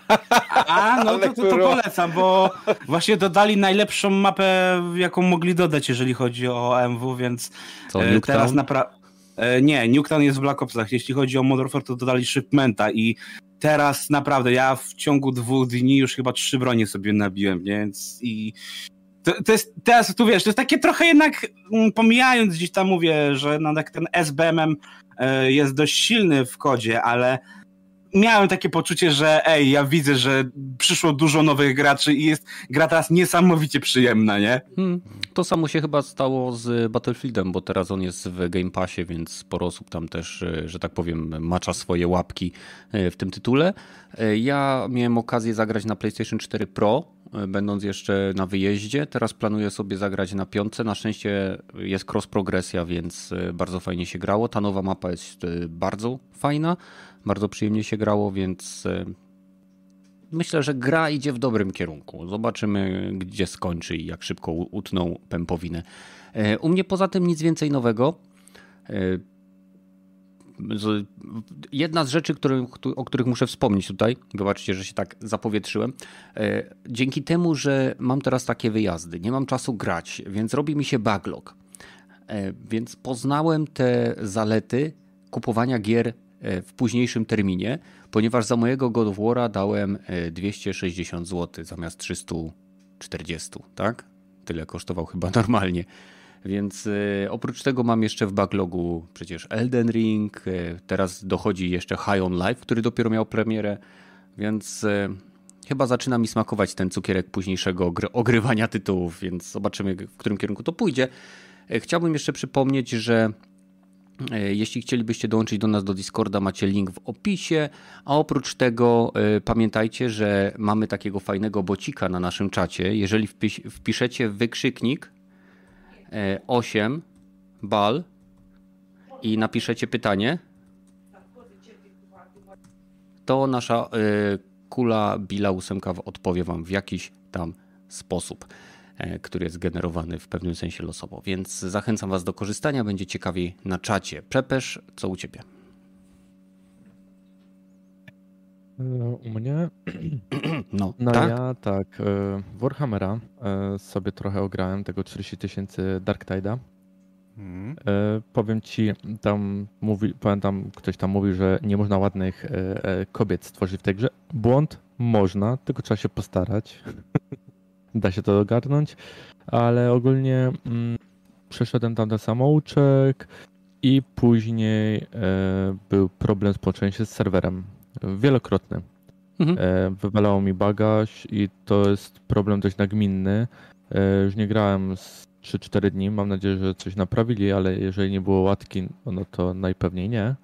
A, no to, to, to polecam, bo właśnie dodali najlepszą mapę, jaką mogli dodać, jeżeli chodzi o MW, więc Co, e, teraz naprawdę... Nie, Nuketown jest w Black Opsach. Jeśli chodzi o Modern Warfare, to dodali Shipmenta i teraz naprawdę ja w ciągu dwóch dni już chyba trzy bronie sobie nabiłem, nie? więc i to, to jest teraz tu wiesz, to jest takie trochę jednak mm, pomijając gdzieś tam mówię, że no, tak ten SBMM e, jest dość silny w kodzie, ale miałem takie poczucie, że ej, ja widzę, że przyszło dużo nowych graczy i jest gra teraz niesamowicie przyjemna, nie? Hmm. To samo się chyba stało z Battlefieldem, bo teraz on jest w Game Passie, więc sporo osób tam też, e, że tak powiem, macza swoje łapki e, w tym tytule. E, Ja miałem okazję zagrać na PlayStation 4 Pro, będąc jeszcze na wyjeździe. Teraz planuję sobie zagrać na piątce. Na szczęście jest cross progresja, więc bardzo fajnie się grało. Ta nowa mapa jest bardzo fajna, bardzo przyjemnie się grało, więc e, Myślę, że gra idzie w dobrym kierunku. Zobaczymy, gdzie skończy i jak szybko utną pępowinę. E, U mnie poza tym nic więcej nowego. E, Jedna z rzeczy, o których muszę wspomnieć tutaj, wybaczcie, że się tak zapowietrzyłem. Dzięki temu, że mam teraz takie wyjazdy, nie mam czasu grać, więc robi mi się backlog. Więc poznałem te zalety kupowania gier w późniejszym terminie, ponieważ za mojego God of dałem e, 260 zł zamiast 340, tak? Tyle kosztował chyba normalnie. Więc e, oprócz tego mam jeszcze w backlogu przecież Elden Ring, e, teraz dochodzi jeszcze High on Life, który dopiero miał premierę, więc e, chyba zaczyna mi smakować ten cukierek późniejszego ogry- ogrywania tytułów, więc zobaczymy w którym kierunku to pójdzie. E, Chciałbym jeszcze przypomnieć, że E, Jeśli chcielibyście dołączyć do nas do Discorda, macie link w opisie. A oprócz tego e, pamiętajcie, że mamy takiego fajnego bocika na naszym czacie. Jeżeli wpisz, wpiszecie wykrzyknik e, 8 bal i napiszecie pytanie, to nasza e, kula Billa ósemka odpowie wam w jakiś tam sposób e, który jest generowany w pewnym sensie losowo. Więc zachęcam Was do korzystania, będzie ciekawiej na czacie. Przepesz, co u Ciebie? E, U mnie? No, No tak? ja tak, e, Warhammera e, sobie trochę ograłem, tego 40 tysięcy Dark Tide'a. Mhm. E, powiem ci, tam mówi, pamiętam, ktoś tam mówił, że nie można ładnych e, e, kobiet stworzyć w tej grze. Błąd można, tylko trzeba się postarać. da się to ogarnąć, ale ogólnie mm, przeszedłem tam ten samouczek i później e, był problem z połączeniem się z serwerem. Wielokrotny. Mhm. E, wywalało mi bagaż i to jest problem dość nagminny. E, już nie grałem z 3-4 dni. Mam nadzieję, że coś naprawili, ale jeżeli nie było łatki, no to najpewniej nie.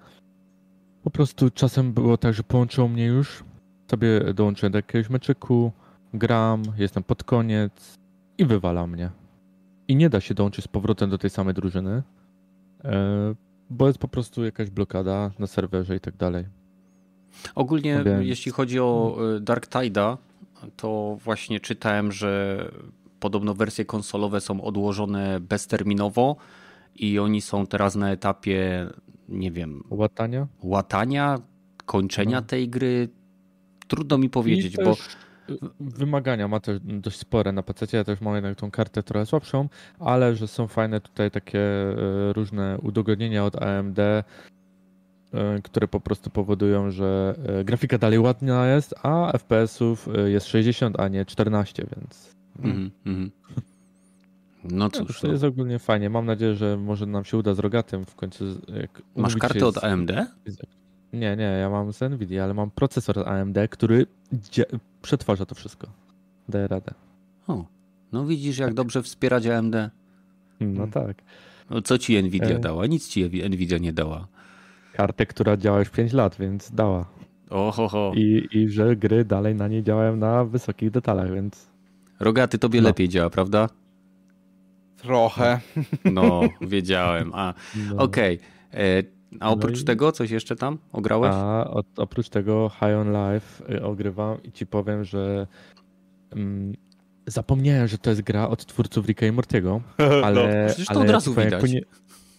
Po prostu czasem było tak, że połączyło mnie już. Sobie dołączyłem do jakiegoś meczyku, gram, jestem pod koniec i wywala mnie. I nie da się dołączyć z powrotem do tej samej drużyny, e, bo jest po prostu jakaś blokada na serwerze i tak dalej. Ogólnie, Więc- jeśli chodzi o y, Dark Tide'a, to właśnie czytałem, że podobno wersje konsolowe są odłożone bezterminowo i oni są teraz na etapie, nie wiem, Łatania? łatania, kończenia No. tej gry. Trudno mi powiedzieć, bo też y, wymagania ma też dość spore na PC. Ja też mam jednak tą kartę trochę słabszą, ale że są fajne tutaj takie y, różne udogodnienia od AMD, y, które po prostu powodują, że y, grafika dalej ładna jest, a FPS-ów jest 60, a nie 14, więc mhm. No cóż, to jest ogólnie fajnie. Mam nadzieję, że może nam się uda z Rogatym w końcu. masz kartę od AMD? Nie, nie, ja mam z Nvidia, ale mam procesor AMD, który przetwarza to wszystko. Daje radę. O, no widzisz, jak dobrze wspierać AMD. No tak. No, co ci Nvidia E. dała? Nic ci Nvidia nie dała. Kartę, która działa już 5 lat, więc dała. Oho, I, I że gry dalej na niej działają na wysokich detalach, więc Rogaty tobie No. lepiej działa, prawda? Trochę. No, wiedziałem. A, no. okej. E, A oprócz i- tego coś jeszcze tam ograłeś? A od, oprócz tego High on Life y, ogrywam i ci powiem, że mm, zapomniałem, że to jest gra od twórców Ricka i Mortiego, ale, No, przecież to ale od razu powiem, widać. Nie,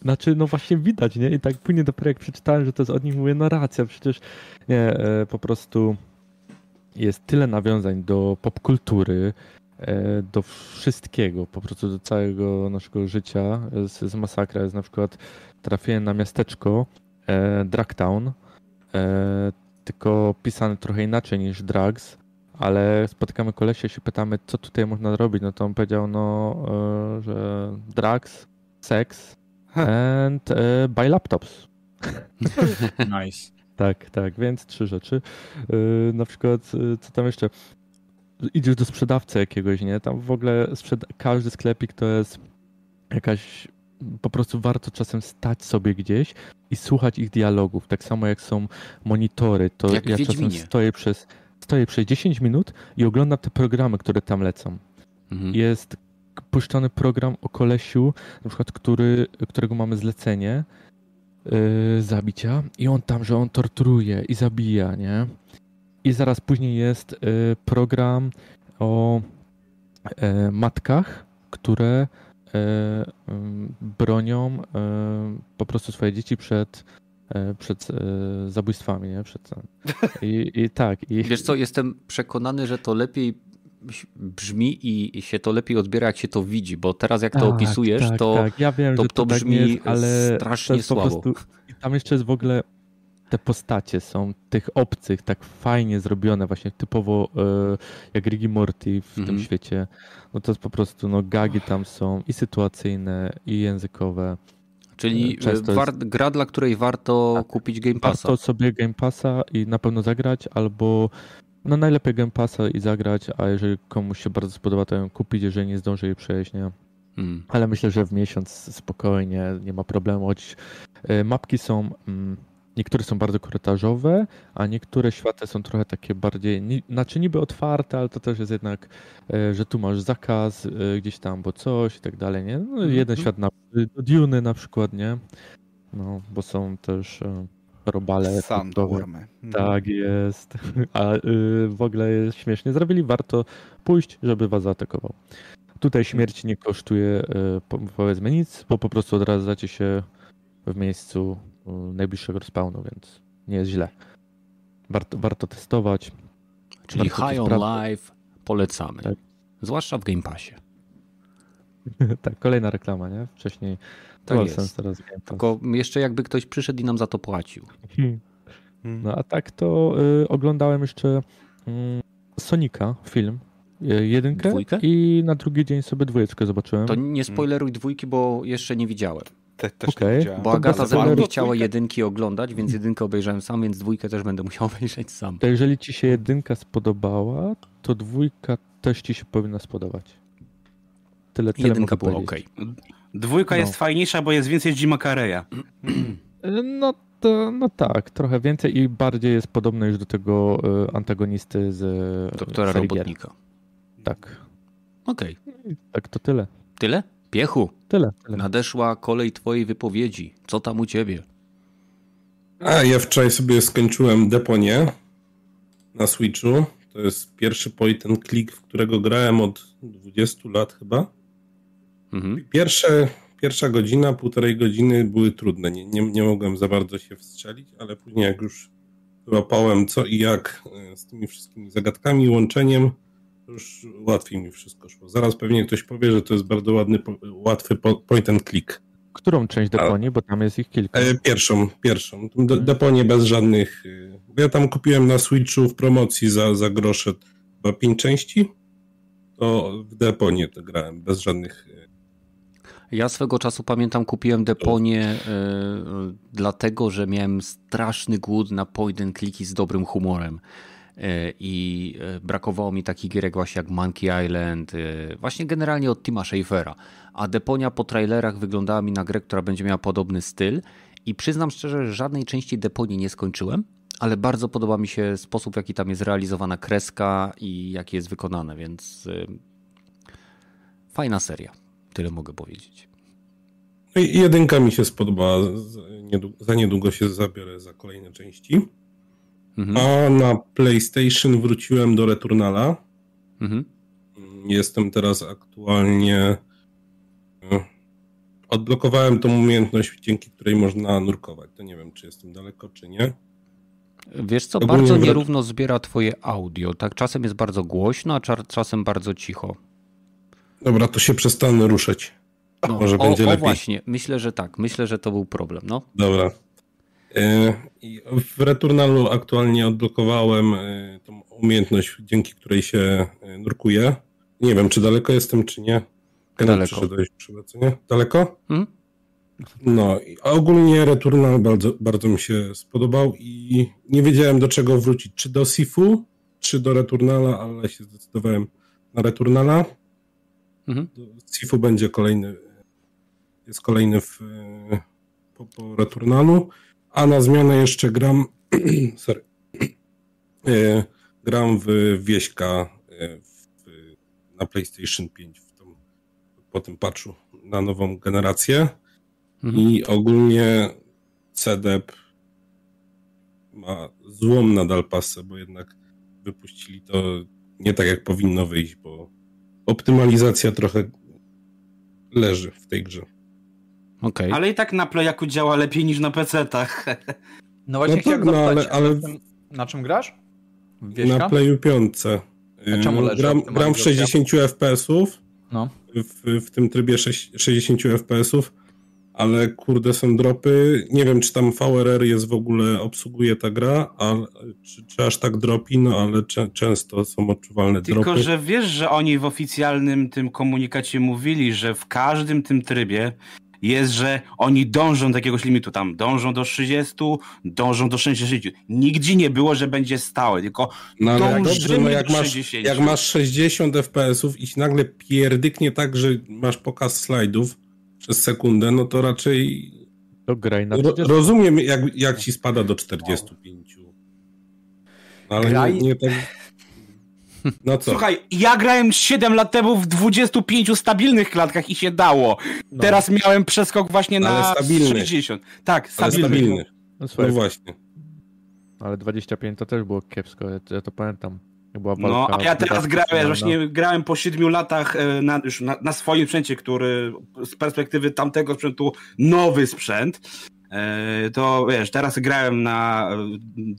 Znaczy, no właśnie widać, nie? I tak później dopiero jak przeczytałem, że to jest od nich, mówię, no racja, przecież nie, e, po prostu jest tyle nawiązań do popkultury, do wszystkiego, po prostu do całego naszego życia. Jest, jest masakra, jest na przykład trafiłem na miasteczko e, Dragtown, e, tylko pisane trochę inaczej niż Drugs, ale spotykamy kolesia i się pytamy, co tutaj można robić, no to on powiedział, no, e, że drugs, sex and e, buy laptops. Nice. Tak, tak, więc trzy rzeczy. Yy, na przykład, co tam jeszcze? Idziesz do sprzedawcy jakiegoś, nie? Tam w ogóle sprzeda- każdy sklepik to jest jakaś. Po prostu warto czasem stać sobie gdzieś i słuchać ich dialogów. Tak samo jak są monitory, to Jak ja czasem stoję przez, stoję przez 10 minut i oglądam te programy, które tam lecą Mhm. jest puszczony program o kolesiu, na przykład, który, którego mamy zlecenie yy, zabicia i on tam, że on torturuje i zabija, nie? I zaraz później jest yy, program o e, matkach, które e, ym, bronią e, po prostu swoje dzieci przed, przed zabójstwami, nie? Przed, i, I tak. I, Wiesz co, jestem przekonany, że to lepiej brzmi i się to lepiej odbiera, jak się to widzi, bo teraz jak to Tak, opisujesz, tak, to tak. Ja wiem, to- że to tak brzmi jest, ale strasznie to słabo. prostu- I tam jeszcze jest w ogóle te postacie są tych obcych tak fajnie zrobione, właśnie typowo e, jak Ricky Morty w Mhm. tym świecie. No to jest po prostu, no gagi tam są i sytuacyjne, i językowe. czyli Często e, war, gra, dla której warto Tak. kupić Game Passa. Warto sobie Game Passa i na pewno zagrać, albo no najlepiej Game Passa i zagrać, a jeżeli komuś się bardzo spodoba, to ją kupić, jeżeli nie zdąży jej przejść, nie? Mm. Ale myślę, że w miesiąc spokojnie, nie ma problemu, choć e, mapki są, mm, niektóre są bardzo korytarzowe, a niektóre światy są trochę takie bardziej, znaczy niby otwarte, ale to też jest jednak, e, że tu masz zakaz e, gdzieś tam, bo coś i tak dalej, nie? No, jeden świat na do Duny na przykład, nie? No, bo są też e, robale. Sandwormy. Tak jest. A w ogóle jest śmiesznie zrobili. Warto pójść, żeby was zaatakował. Tutaj śmierć nie kosztuje po- powiedzmy nic, bo po prostu odradzacie się w miejscu najbliższego respawnu, więc nie jest źle. Warto, warto testować. Czyli Warto High on. Life polecamy. Tak. Zwłaszcza w Game Passie. tak, kolejna reklama, nie? Wcześniej Tak to jest. teraz. Tylko jeszcze jakby ktoś przyszedł i nam za to płacił. No a tak to y, oglądałem jeszcze mm, Sonika film. y, Jedynkę Dwójkę? i na drugi dzień sobie dwójeczkę zobaczyłem. To nie spoileruj dwójki, bo jeszcze nie widziałem. Te, też nie Okej. widziałem. Bo Agata ze mną nie chciała jedynki oglądać, więc jedynkę obejrzałem sam, więc dwójkę też będę musiał obejrzeć sam. To jeżeli ci się jedynka spodobała, to dwójka też ci się powinna spodobać. Tyle, tyle Jedynka była ok. Dwójka No. jest fajniejsza, bo jest więcej Jima Carreya. No to, no tak, trochę więcej i bardziej jest podobne już do tego y, antagonisty z y, Doktora gier. Robotnika. Tak. Okej. I Tak, to tyle. Tyle? Piechu, Tyle. tyle. nadeszła kolej twojej wypowiedzi. Co tam u ciebie? A ja wczoraj sobie skończyłem Deponię na Switchu. To jest pierwszy point and click, w którego grałem od 20 lat chyba. Mhm. Pierwsze, pierwsza godzina, półtorej godziny były trudne. Nie, nie, nie mogłem za bardzo się wstrzelić, ale później jak już wyłapałem co i jak e, z tymi wszystkimi zagadkami, łączeniem, już łatwiej mi wszystko szło. Zaraz pewnie ktoś powie, że to jest bardzo ładny, łatwy po- point and click. Którą część deponii, bo tam jest ich kilka. E, pierwszą, pierwszą. De, deponię bez żadnych. y, ja tam kupiłem na Switchu w promocji za, za grosze chyba pięć części. To w deponię to grałem bez żadnych. y, Ja swego czasu pamiętam, kupiłem Deponię e, dlatego, że miałem straszny głód na point and clicki z dobrym humorem. E, I e, brakowało mi takich gierek właśnie jak Monkey Island, e, właśnie generalnie od Tima Schafera. A Deponia po trailerach wyglądała mi na grę, która będzie miała podobny styl. I przyznam szczerze, że żadnej części Deponii nie skończyłem, ale bardzo podoba mi się sposób, w jaki tam jest realizowana kreska i jakie jest wykonane, więc fajna seria. Tyle mogę powiedzieć. No jedynka mi się niedługo- Za niedługo się zabiorę za kolejne części. Mhm. A na PlayStation wróciłem do Returnala. Mhm. Jestem teraz aktualnie y, odblokowałem tą umiejętność, dzięki której można nurkować. To nie wiem, czy jestem daleko, czy nie. Wiesz co, Ogólnie bardzo nierówno zbiera twoje audio. Tak czasem jest bardzo głośno, a czasem bardzo cicho. Dobra, to się przestanę ruszać. No, Może o, będzie o lepiej. właśnie, myślę, że tak. Myślę, że to był problem, no. Dobra. I W Returnalu aktualnie odblokowałem e, tą umiejętność, dzięki której się e, nurkuje. Nie wiem, czy daleko jestem, czy nie. Daleko. nie? Daleko? Mhm. No, i ogólnie Returnal bardzo, bardzo mi się spodobał i nie wiedziałem do czego wrócić. Czy do Sifu, czy do Returnala, ale się zdecydowałem na Returnala. Mhm. Sifu będzie kolejny, jest kolejny w, po, po Returnalu, a na zmianę jeszcze gram, sorry, E, gram w Wieśka e, w, na PlayStation 5 w tą, po tym patchu na nową generację Mhm. i ogólnie CDEP ma złą nadal pasę, bo jednak wypuścili to nie tak jak powinno wyjść, bo optymalizacja trochę leży w tej grze. Okej. Ale i tak na Playaku działa lepiej niż na PC-tach. No właśnie No chciałem tak, no, zapytać, ale- ale- na czym- na czym grasz? Wieśka? Na Playu 5. A czemu leży gram, gram w 60 FPS-ów, No. w, w tym trybie sześć- 60 FPS-ów, ale kurde są dropy. Nie wiem, czy tam VRR jest w ogóle, obsługuje ta gra, ale, czy, czy aż tak dropi, no ale cze, często są odczuwalne Tylko, dropy. że wiesz, że oni w oficjalnym tym komunikacie mówili, że w każdym tym trybie jest, że oni dążą do jakiegoś limitu, tam dążą do 30, dążą do 60. Nigdzie nie było, że będzie stałe, tylko No ale jak, dążymy dobrze, no jak, do masz, 60. jak masz 60 FPS-ów i ci nagle pierdyknie tak, że masz pokaz slajdów przez sekundę, no to raczej To graj na ro, 30. rozumiem, jak, jak ci spada do 45. No, ale Graj- nie, nie tak... No co? Słuchaj, ja grałem 7 lat temu w 25 stabilnych klatkach i się dało. No, Teraz miałem przeskok właśnie Ale na stabilny. 60. Tak, ale stabilny. stabilny. no, No właśnie. ale 25 to też było kiepsko, ja, ja to pamiętam. No, walka a ja teraz grałem, właśnie grałem po 7 latach e, na, już na, na swoim sprzęcie, który z perspektywy tamtego sprzętu nowy sprzęt. E, To wiesz, teraz grałem na e,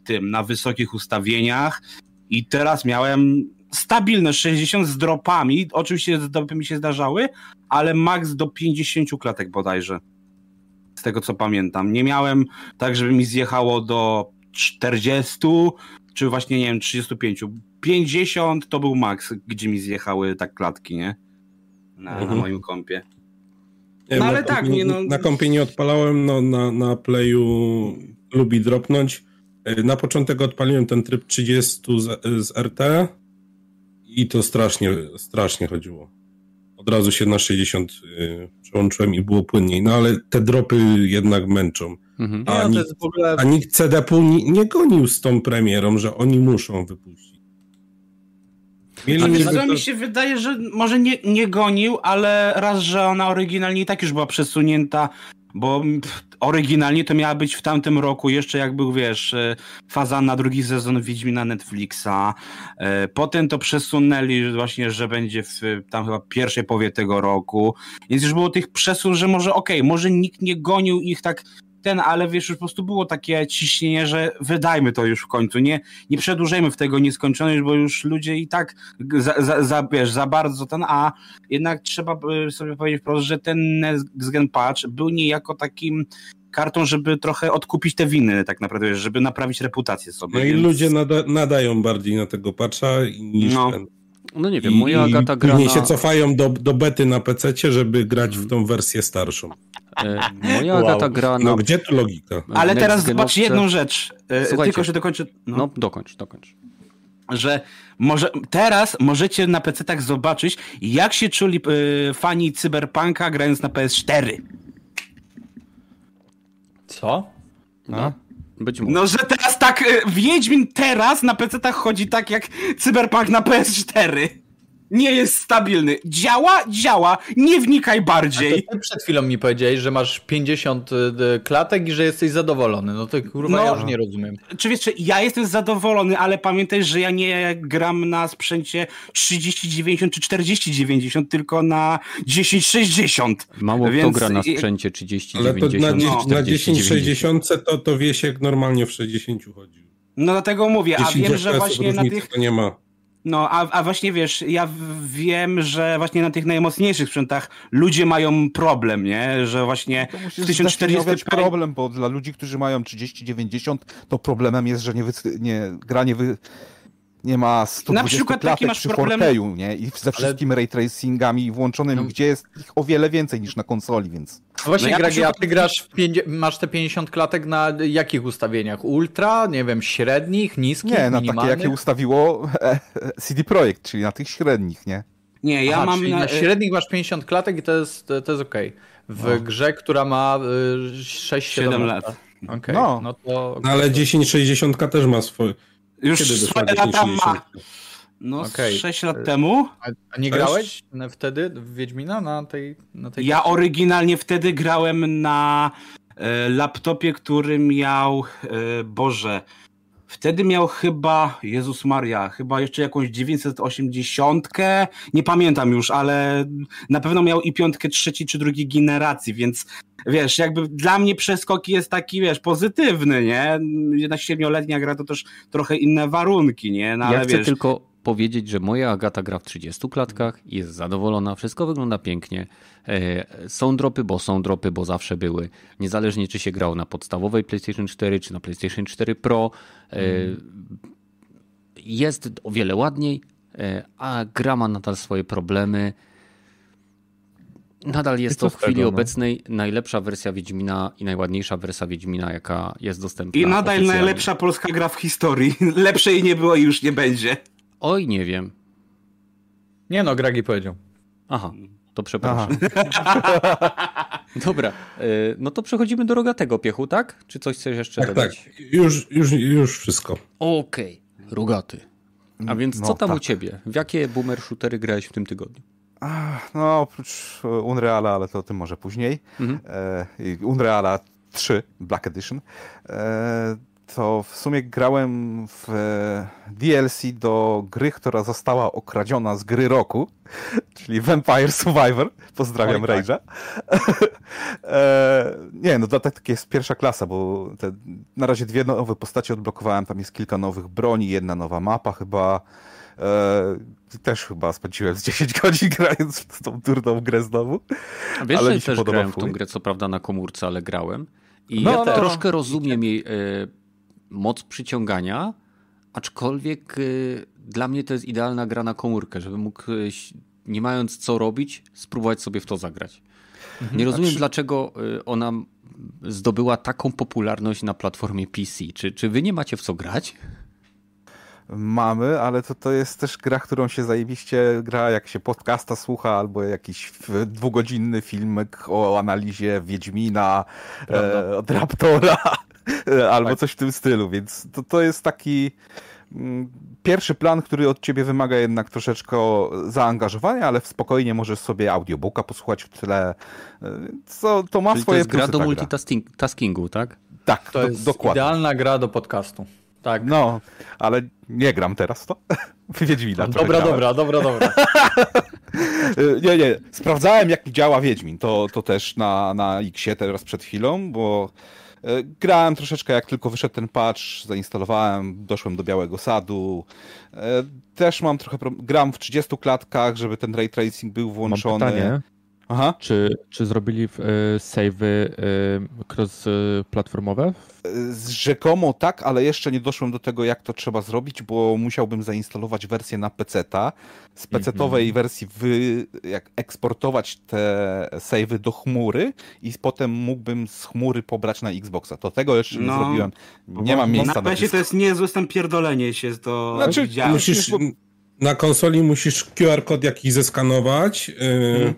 tym, na wysokich ustawieniach i teraz miałem stabilne 60 z dropami. Oczywiście z dropy mi się zdarzały, ale max do 50 klatek bodajże. Z tego co pamiętam. Nie miałem tak, żeby mi zjechało do 40, czy właśnie, nie wiem, 35. 50 to był max, gdzie mi zjechały tak klatki, nie? Na, na Mhm. moim kompie. No na ale tak, kompie- nie, no- Na kompie nie odpalałem, no na, na playu lubi dropnąć. E, Na początek odpaliłem ten tryb 30 z, z RT i to strasznie, strasznie chodziło. Od razu się na 60 y, przełączyłem i było płynniej, no ale te dropy jednak męczą. Mhm. A Nie, nikt- ogóle... A nikt CDP-u nie, nie gonił z tą premierą, że oni muszą wypuścić. Mieli to- mi się wydaje, że może nie, nie gonił, ale raz, że ona oryginalnie i tak już była przesunięta, bo oryginalnie to miała być w tamtym roku, jeszcze jak był, wiesz, e, faza na drugi sezon Wiedźmina Netflixa. E, Potem to przesunęli właśnie, że będzie w tam chyba pierwszej połowie tego roku. Więc już było tych przesun, że może okej, może nikt nie gonił ich tak ten, ale wiesz, już po prostu było takie ciśnienie, że wydajmy to już w końcu, nie, nie przedłużajmy w tego nieskończoność, bo już ludzie i tak za, za, za, wiesz, za bardzo ten, a jednak trzeba sobie powiedzieć wprost, że ten Next Gen Patch był niejako takim kartą, żeby trochę odkupić te winy tak naprawdę, wiesz, żeby naprawić reputację sobie. No i więc- ludzie nada, nadają bardziej na tego patcha niż No. ten. No nie wiem, I, moja Agata i gra później na... się cofają do, do bety na PC, żeby grać w tą wersję starszą. E, Moja Wow. Agata gra na... No gdzie tu logika? Ale teraz zobacz jedną rzecz, y, Słuchajcie. tylko że dokończę, no. No, dokończ, dokończ. że może teraz możecie na PC-tach zobaczyć, jak się czuli y, fani Cyberpunka grając na PS4. Co? No, być może. No, że teraz tak, y, Wiedźmin teraz na PC-tach chodzi tak jak Cyberpunk na PS4. Nie jest stabilny. Działa, działa, nie wnikaj bardziej. ty przed chwilą mi powiedziałeś, że masz 50 y, klatek i że jesteś zadowolony. No to kurwa No. ja już nie rozumiem. Czy wiesz, czy ja jestem zadowolony, ale pamiętaj, że ja nie gram na sprzęcie 3090 czy 4090, tylko na 1060. Mało kto Więc- gra na sprzęcie 30, Ale to 90, na, no. 40, na 90. 1060 to, to Wiesiek normalnie w 60 chodził. No dlatego mówię, a 10 wiem, że właśnie na tych to nie ma. No, a, a właśnie wiesz, ja wiem, że właśnie na tych najmocniejszych sprzętach ludzie mają problem, nie? Że właśnie To w musisz 1040 zdefiniować problem, bo dla ludzi, którzy mają 30-90, to problemem jest, że nie, wy, nie gra nie, wy, nie ma 120 Na przykład taki klatek masz przy problem- 4K, nie? I ze wszystkimi ray tracingami włączonymi, No. gdzie jest ich o wiele więcej niż na konsoli, więc... No właśnie, No ja Greg, przykład- ty grasz, w pięćdzie- masz te 50 klatek na jakich ustawieniach? Ultra, nie wiem, średnich, niskich, Nie, na takie jakie ustawiło e, CD Projekt, czyli na tych średnich, nie? Nie, ja Aha, mam na, na średnich masz 50 klatek i to jest, to jest okej. W grze, która ma y, 6-7 7 lat. lat. Okej, No. no to... No ale 1060 też ma swoje. Już Kiedy swoje lata 1060? ma. No, Okej. 6 lat temu. A, a nie grałeś wtedy w Wiedźmina na tej... Na tej Ja oryginalnie wtedy grałem na e, laptopie, który miał, e, Boże, wtedy miał chyba, Jezus Maria, chyba jeszcze jakąś 980, nie pamiętam już, ale na pewno miał i piątkę trzeciej czy drugiej generacji, więc wiesz, jakby dla mnie przeskok jest taki, wiesz, pozytywny, nie? Jedna siedmioletnia gra to też trochę inne warunki, nie? No, ja ale chcę wiesz, tylko powiedzieć, że moja Agata gra w 30 klatkach, jest zadowolona, wszystko wygląda pięknie. E, Są dropy, bo są dropy, bo zawsze były. Niezależnie czy się grało na podstawowej PlayStation 4, czy na PlayStation 4 Pro. e, Jest o wiele ładniej, e, a gra ma nadal swoje problemy. Nadal jest to w chwili tego, no? obecnej najlepsza wersja Wiedźmina i najładniejsza wersja Wiedźmina, jaka jest dostępna. i nadal oficjalnie. najlepsza polska gra w historii. Lepszej nie było i już nie będzie. Oj, nie wiem. Nie no, Gragi powiedział. Aha, to przepraszam. Dobra, y, no to przechodzimy do rogatego piechu, tak? Czy coś chcesz jeszcze Tak, tak. dodać? Już, już, już wszystko. Okej, rogaty. A więc No co tam u tak. ciebie? W jakie boomer shootery grałeś w tym tygodniu? No, oprócz e, Unreala, ale to o tym może później. Mhm. E, Unreala 3 Black Edition. E, to w sumie grałem w e, DLC do gry, która została okradziona z gry roku, czyli Vampire Survivor. Pozdrawiam tak. Rage'a. e, nie, no dodatek jest pierwsza klasa, bo te, na razie dwie nowe postacie odblokowałem. Tam jest kilka nowych broni, jedna nowa mapa chyba. E, też chyba spędziłem z 10 godzin grając w tą durną grę znowu. A wiesz, Ale że mi się też grałem w tą grę, co prawda na komórce, ale grałem. I No, ja no. troszkę rozumiem jej y, moc przyciągania, aczkolwiek y, dla mnie to jest idealna gra na komórkę, żeby mógł, y, nie mając co robić, spróbować sobie w to zagrać. Nie rozumiem, Znaczy- dlaczego y, ona zdobyła taką popularność na platformie PC. Czy, czy wy nie macie w co grać? Mamy, ale to, to jest też gra, którą się zajebiście gra, jak się podcasta słucha, albo jakiś dwugodzinny filmek o analizie Wiedźmina, e, od Raptora, albo coś w tym stylu, więc to, to jest taki mm, pierwszy plan, który od ciebie wymaga jednak troszeczkę zaangażowania, ale spokojnie możesz sobie audiobooka posłuchać w tle. E, Co, to ma Czyli to swoje jest gra plusy do ta multitaskingu, tak? Tak, To do, jest dokładnie. idealna gra do podcastu. Tak. No, ale nie gram teraz to. Wiedźmina. dobra, dobra, dobra, dobra. Nie, nie. Sprawdzałem, jak działa Wiedźmin. To, to też na, na Xie teraz przed chwilą, bo grałem troszeczkę, jak tylko wyszedł ten patch, zainstalowałem, doszłem do Białego Sadu. Y, Też mam trochę. Gram w 30 klatkach, żeby ten ray tracing był Mam włączony. pytanie, Aha. czy, czy zrobili y, save'y y, cross-platformowe? Z rzekomo tak, ale jeszcze nie doszłem do tego, jak to trzeba zrobić, bo musiałbym zainstalować wersję na PC-ta. Z PC-towej wersji wy, jak eksportować te savey do chmury i potem mógłbym z chmury pobrać na Xboxa. To tego jeszcze nie No. zrobiłem. Nie mam miejsca Na na PC to jest niezłe tam pierdolenie się, to Znaczy, widziałem. Musisz, na konsoli musisz QR kod jakiś zeskanować, yy.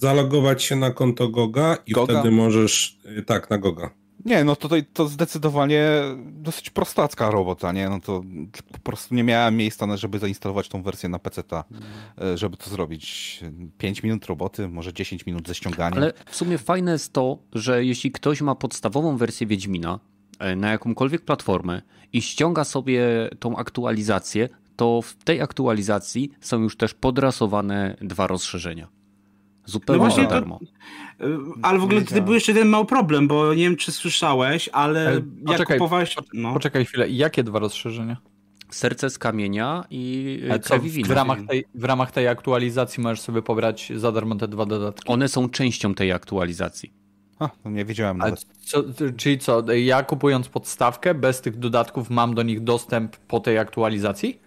Zalogować się na konto Goga i Goga? wtedy możesz, yy, tak, na Goga. Nie, no to, to, zdecydowanie dosyć prostacka robota, nie? No to po prostu nie miałem miejsca, na- żeby zainstalować tą wersję na PC-ta, e, żeby to zrobić. 5 minut roboty, może 10 minut ze ściąganiem. Ale w sumie fajne jest to, że jeśli ktoś ma podstawową wersję Wiedźmina e, na jakąkolwiek platformę i ściąga sobie tą aktualizację, to w tej aktualizacji są już też podrasowane dwa rozszerzenia. Zupełnie No właśnie to- darmo. Y, Ale w ogóle tutaj był jeszcze jeden mały problem, bo nie wiem, czy słyszałeś, ale Ale jak poczekaj, kupowałeś... No. Poczekaj chwilę, jakie dwa rozszerzenia? Serce z kamienia i e, Ale co, krew i w, ramach tej, w ramach tej aktualizacji możesz sobie pobrać za darmo te dwa dodatki. One są częścią tej aktualizacji. A, no nie wiedziałem nawet. co, czyli co, ja kupując podstawkę bez tych dodatków mam do nich dostęp po tej aktualizacji?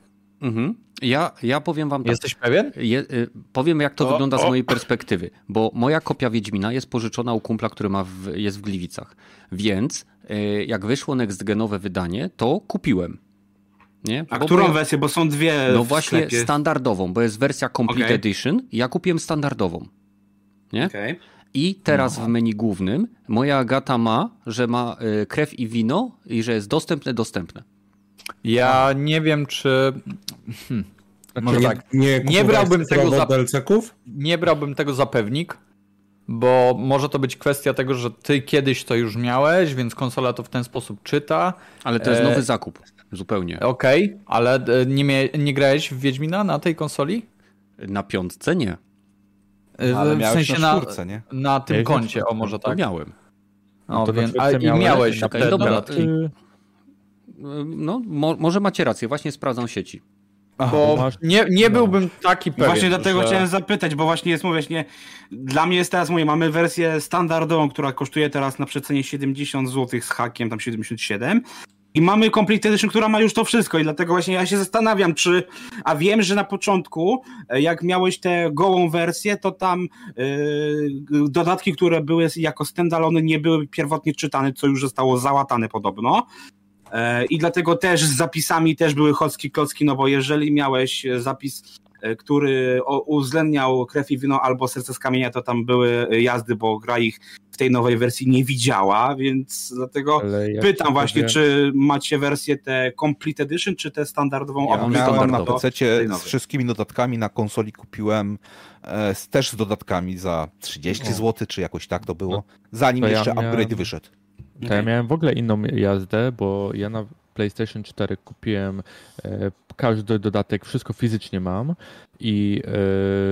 Mhm. Ja, ja powiem wam tak. Jesteś pewien? Je, y, powiem, jak to O, wygląda z o. mojej perspektywy, bo moja kopia Wiedźmina jest pożyczona u kumpla, który ma w, jest w Gliwicach. Więc y, jak wyszło next-genowe wydanie, to kupiłem. Nie? A Bo którą moja- wersję? Bo są dwie No właśnie sklepie. standardową, bo jest wersja Complete Okej. Edition. Ja kupiłem standardową. Nie? Okej. I teraz w menu głównym moja Agata ma, że ma y, krew i wino i że jest dostępne, dostępne. Ja nie wiem, czy. Hmm. Może nie, tak. nie, Nie brałbym tego za- DLC-ków? Nie brałbym tego za pewnik, bo może to być kwestia tego, że ty kiedyś to już miałeś, więc konsola to w ten sposób czyta. Ale to jest E, nowy zakup. Zupełnie. Okej, ale e, nie, mia- nie grałeś w Wiedźmina na tej konsoli? Na piątce nie. E, Ale w miałeś sensie na na, czwórce, nie? na tym Ja koncie, o może To tak. miałem. No, to na więc, a, I miałeś, miałeś na te piątce dodatki. Y, No, mo, może macie rację, właśnie sprawdzam sieci. Bo masz- nie, nie byłbym taki pewien. Właśnie dlatego że... chciałem zapytać, bo właśnie jest, mówię, właśnie, dla mnie jest teraz, mówię, mamy wersję standardową, która kosztuje teraz na przecenie 70 zł z hakiem, tam 77. I mamy Complete Edition, która ma już to wszystko i dlatego właśnie ja się zastanawiam, czy... A wiem, że na początku, e, jak miałeś tę gołą wersję, to tam yy, dodatki, które były jako standalone nie były pierwotnie czytane, co już zostało załatane podobno. E, I dlatego też z zapisami też były chocki klocki, no bo jeżeli miałeś e, zapis, e, który uwzględniał krew i wino albo serce z kamienia, to tam były jazdy, bo gra ich w tej nowej wersji nie widziała, więc dlatego pytam właśnie, powiem- czy macie wersję tę Complete Edition, czy tę standardową? Ja Miałem na. PC z wszystkimi dodatkami na konsoli kupiłem e, z, też z dodatkami za 30 O. zł, czy jakoś tak to było, zanim to ja jeszcze miałem- upgrade wyszedł. To ja Okej. miałem w ogóle inną jazdę, bo ja na PlayStation 4 kupiłem e, każdy dodatek, wszystko fizycznie mam i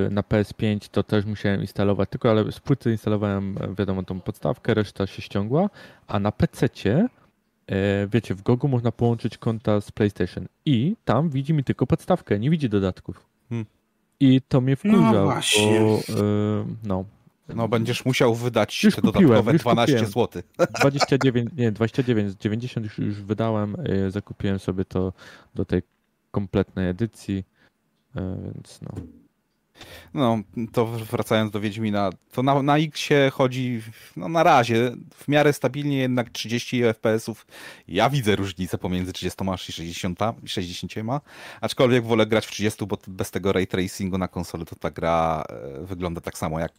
e, na PS5 to też musiałem instalować, tylko ale z płyty instalowałem, e, wiadomo, tą podstawkę, reszta się ściągła, a na PC-cie e, wiecie, w Gogu można połączyć konta z PlayStation i tam widzi mi tylko podstawkę, nie widzi dodatków. Hmm. I to mnie No wkurza, właśnie. bo e, no, No będziesz musiał wydać Już te kupiłem, dodatkowe już 12 kupiłem. zł. 29, nie, 29, 90 już, już wydałem, e, zakupiłem sobie to do tej kompletnej edycji, e, więc no. No, to wracając do Wiedźmina, to na, na Xie chodzi, no na razie, w miarę stabilnie, jednak 30 FPS-ów. Ja widzę różnicę pomiędzy 30 a 60, 60, aczkolwiek wolę grać w 30, bo bez tego ray tracingu na konsoli to ta gra e, wygląda tak samo jak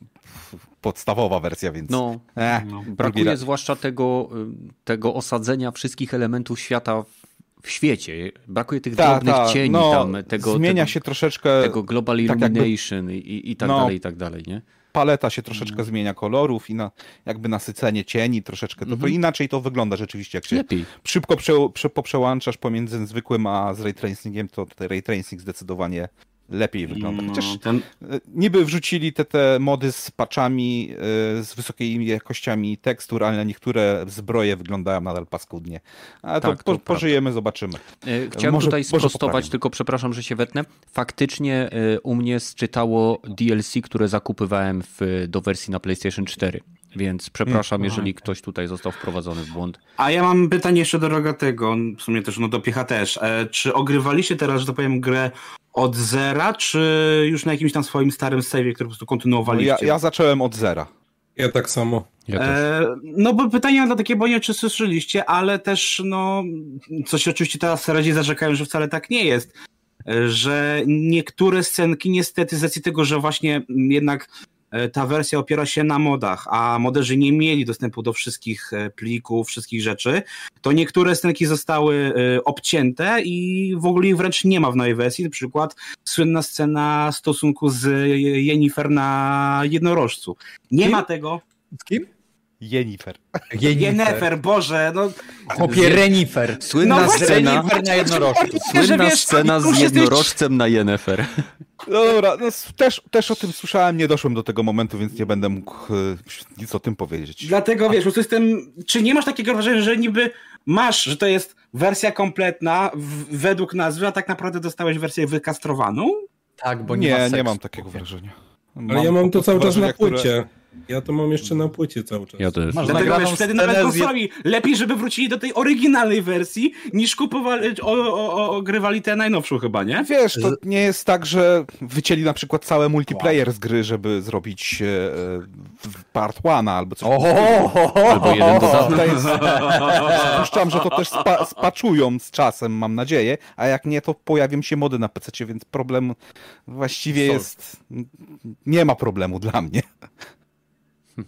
podstawowa wersja, więc... No, Eh, No. brakuje zwłaszcza tego, y, tego osadzenia wszystkich elementów świata w, w świecie. Brakuje tych Ta, drobnych ta, cieni no, tam, tego, zmienia tego, się troszeczkę, tego global tak jakby- illumination i, i, tak No. dalej, i tak dalej, nie? paleta się troszeczkę zmienia kolorów i na, jakby nasycenie cieni troszeczkę, to, to Mhm. inaczej to wygląda rzeczywiście, jak się Lepiej. szybko prze, prze, poprzełączasz pomiędzy zwykłym a z ray tracingiem, to ten ray tracing zdecydowanie lepiej wygląda. Chociaż No, ten, e, niby wrzucili te, te mody z patchami, e, z wysokimi jakościami tekstur, ale niektóre zbroje wyglądają nadal paskudnie. Ale to, Tak, to po, prawda. pożyjemy, zobaczymy. E, Chciałem Może- tutaj sprostować, tylko przepraszam, że się wetnę. Faktycznie u mnie sczytało DLC, które zakupywałem w, do wersji na PlayStation 4. Więc przepraszam, jeżeli ktoś tutaj został wprowadzony w błąd. A ja mam pytanie jeszcze do Rogatego, w sumie też, no do Piecha też. E, czy ogrywaliście teraz, że to powiem, grę od zera, czy już na jakimś tam swoim starym save'ie, który po prostu kontynuowaliście? ja, ja zacząłem od zera. Ja tak samo. Ja. E, no bo pytanie mam takie, bo nie wiem, czy słyszeliście, ale też, no, co się oczywiście teraz radzie zarzekają, że wcale tak nie jest, e, że niektóre scenki niestety z racji tego, że właśnie jednak ta wersja opiera się na modach, a moderzy nie mieli dostępu do wszystkich e, plików, wszystkich rzeczy, to niektóre scenki zostały e, obcięte i w ogóle ich wręcz nie ma w nowej wersji. Na przykład słynna scena stosunku z Jennifer na jednorożcu. Nie ma tego. Z kim? Jennifer. Jennifer, Boże, no Chłopie, Renifer. Słynna No właśnie, scena, Renifer na jednorożcu. że słynna wiesz, scena z jednorożcem na Yennefer. Dobra, no, też, też o tym słyszałem, nie doszłem do tego momentu, więc nie będę mógł e, nic o tym powiedzieć. Dlatego wiesz, po prostu jestem. Czy nie masz takiego wrażenia, że niby masz, że to jest wersja kompletna w, według nazwy, a tak naprawdę dostałeś wersję wykastrowaną? Tak, bo nie, ma Nie, seksu. nie mam takiego wrażenia. Ale ja mam to cały czas na wrażenia, które- płycie. Ja to mam jeszcze na płycie cały czas. Ja też. Masz Dlatego wiesz, wtedy nawet konsoli lepiej, żeby wrócili do tej oryginalnej wersji, niż kupowali, o, o, o, ogrywali tę najnowszą chyba, nie? Wiesz, to nie jest tak, że wycięli na przykład cały multiplayer z gry, żeby zrobić e, part one albo coś. Albo jeden dodatek. Przypuszczam, że to też spa, spaczują z czasem, mam nadzieję, a jak nie, to pojawią się mody na PC, więc problem właściwie jest... Nie ma problemu dla mnie.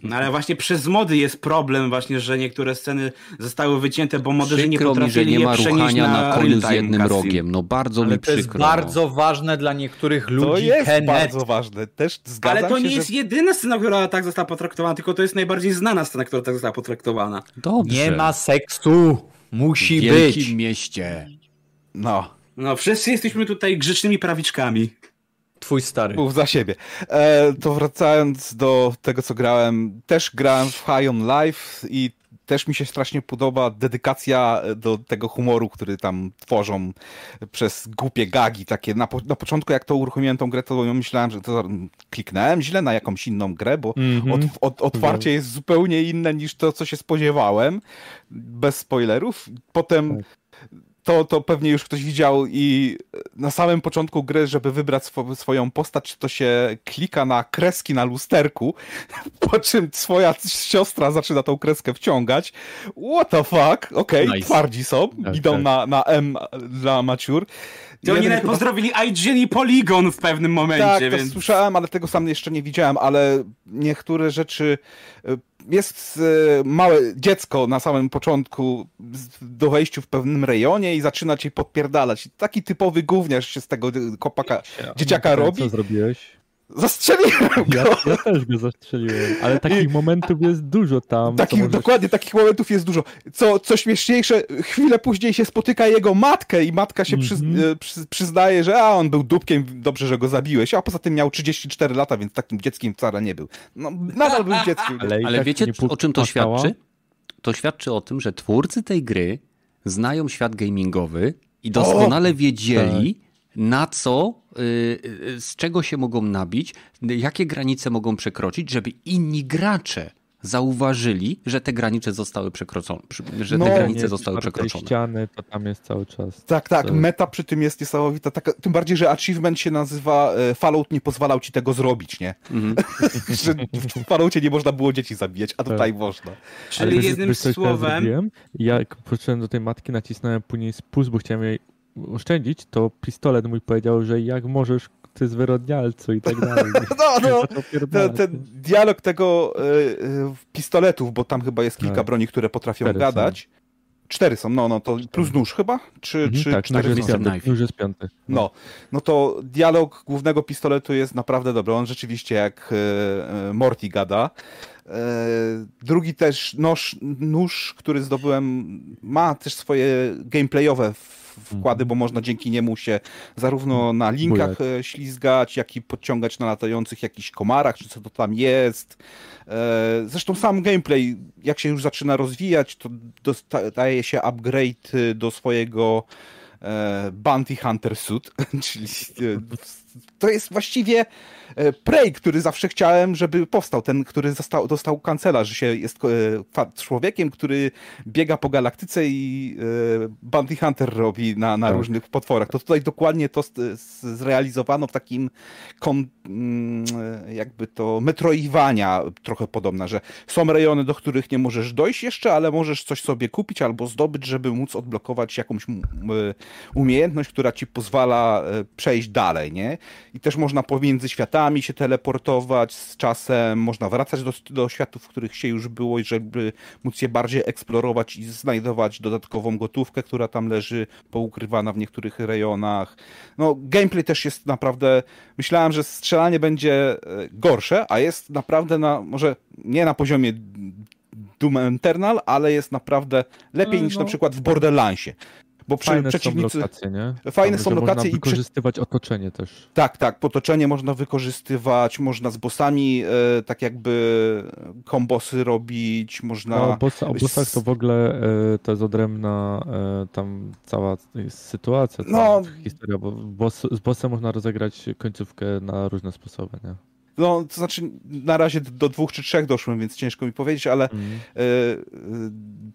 No ale właśnie przez mody jest problem właśnie, że niektóre sceny zostały wycięte, bo moderzy nie Przykro mi, że potrafili nie je ma ruchania na, koniu z jednym rogiem. No bardzo Ale mi to jest przykro. bardzo ważne dla niektórych To ludzi. jest Kenneth. bardzo ważne. Też zgadzam Ale to się, nie że... jest jedyna scena, która tak została potraktowana, tylko to jest najbardziej znana scena, która tak została potraktowana. Dobrze. Nie ma seksu. Musi w wielkim być. mieście. No, No, wszyscy jesteśmy tutaj grzecznymi prawiczkami. Twój stary. mów za siebie. E, to wracając do tego, co grałem, też grałem w High on Life i też mi się strasznie podoba dedykacja do tego humoru, który tam tworzą przez głupie gagi takie. Na, po, na początku jak to uruchomiłem tą grę, to myślałem, że to kliknąłem źle na jakąś inną grę, bo Mhm. od, od, otwarcie jest zupełnie inne niż to, co się spodziewałem. Bez spoilerów. Potem to, to pewnie już ktoś widział i na samym początku gry, żeby wybrać swo swoją postać, to się klika na kreski na lusterku, po czym swoja siostra zaczyna tą kreskę wciągać. What the fuck? Okej, Nice. twardzi są, Tak, idą tak. Na, na M dla maciur. To oni chyba- pozdrowili IGN i Polygon w pewnym momencie, tak, to więc... słyszałem, ale tego sam jeszcze nie widziałem, ale niektóre rzeczy... Jest y, małe dziecko na samym początku do wejściu w pewnym rejonie i zaczyna cię podpierdalać. Taki typowy gówniarz się z tego y, kopaka, dzieciaka Co robi. zrobiłeś? Zastrzeliłem Ja, go! ja też go zastrzeliłem, ale takich momentów jest dużo tam. Takich, możesz- Dokładnie, takich momentów jest dużo. Co, co śmieszniejsze, chwilę później się spotyka jego matkę i matka się przyz, Mhm. e, przy, przyznaje, że a, on był dupkiem, dobrze, że go zabiłeś, a poza tym miał 34 lata, więc takim dzieckiem wcale nie był. No, nadal był dzieckiem. Ale, i Ale tak wiecie, o czym to świadczy? To świadczy o tym, że twórcy tej gry znają świat gamingowy i doskonale wiedzieli, na co, y, y, z czego się mogą nabić, jakie granice mogą przekroczyć, żeby inni gracze zauważyli, że te granice zostały przekroczone, że No, te Nie, granice zostały przekroczone. ściany, to tam jest cały czas. Tak, tak, To- meta przy tym jest niesamowita. Taka, tym bardziej, że achievement się nazywa e, Fallout nie pozwalał ci tego zrobić, nie? Mhm. że w Falloutie nie można było dzieci zabijać, a tutaj Tak. można. Czyli wiesz- jednym wiesz, ja słowem... Zrobiłem? Jak poszedłem do tej matki, nacisnąłem później spust, bo chciałem jej oszczędzić, to pistolet mój powiedział, że jak możesz, ty zwyrodnialcu i tak dalej. No, no, ten, ten dialog tego e, pistoletów, bo tam chyba jest kilka Tak. broni, które potrafią Cztery gadać. Cztery są, no, no to plus nóż chyba? Czy, Mhm, czy tak, cztery nóż są? jest piąty. Nóż jest piąty. No, no to dialog głównego pistoletu jest naprawdę dobry. On rzeczywiście jak e, e, Morty gada. Drugi też nóż, nóż, który zdobyłem, ma też swoje gameplayowe wkłady, bo można dzięki niemu się zarówno na linkach e, ślizgać, jak i podciągać na latających jakichś komarach, czy co to tam jest. E, Zresztą sam gameplay, jak się już zaczyna rozwijać, to dostaje się upgrade y, do swojego e, Bounty Hunter Suit, czyli e, to jest właściwie Prey, który zawsze chciałem, żeby powstał, ten, który został, dostał kancela, że się jest e, człowiekiem, który biega po galaktyce i e, Bounty Hunter robi na, na Tak. różnych potworach. To tutaj dokładnie to zrealizowano w takim kom, mm, e, jakby to metroiwania trochę podobna, że są rejony, do których nie możesz dojść jeszcze, ale możesz coś sobie kupić albo zdobyć, żeby móc odblokować jakąś umiejętność, która ci pozwala e, przejść dalej, nie? i też można pomiędzy światami się teleportować z czasem, można wracać do, do światów, w których się już było, żeby móc je bardziej eksplorować i znajdować dodatkową gotówkę, która tam leży poukrywana w niektórych rejonach. No, gameplay też jest naprawdę, myślałem, że strzelanie będzie e, gorsze, a jest naprawdę na, może nie na poziomie Doom Eternal, ale jest naprawdę lepiej No, niż no. na przykład w Borderlandsie. Bo przy, Fajne przeciwnicy... są lokacje, nie? Fajne Tam, są lokacje można i wykorzystywać otoczenie też. Tak, tak, potoczenie można wykorzystywać, można z bossami e, tak jakby kombosy robić, można... No, boss, o bossach to w ogóle e, to jest odrębna e, tam cała sytuacja, cała No. historia, bo boss, z bossem można rozegrać końcówkę na różne sposoby, nie? No, to znaczy na razie do dwóch czy trzech doszłem, więc ciężko mi powiedzieć, ale Mm. e, e,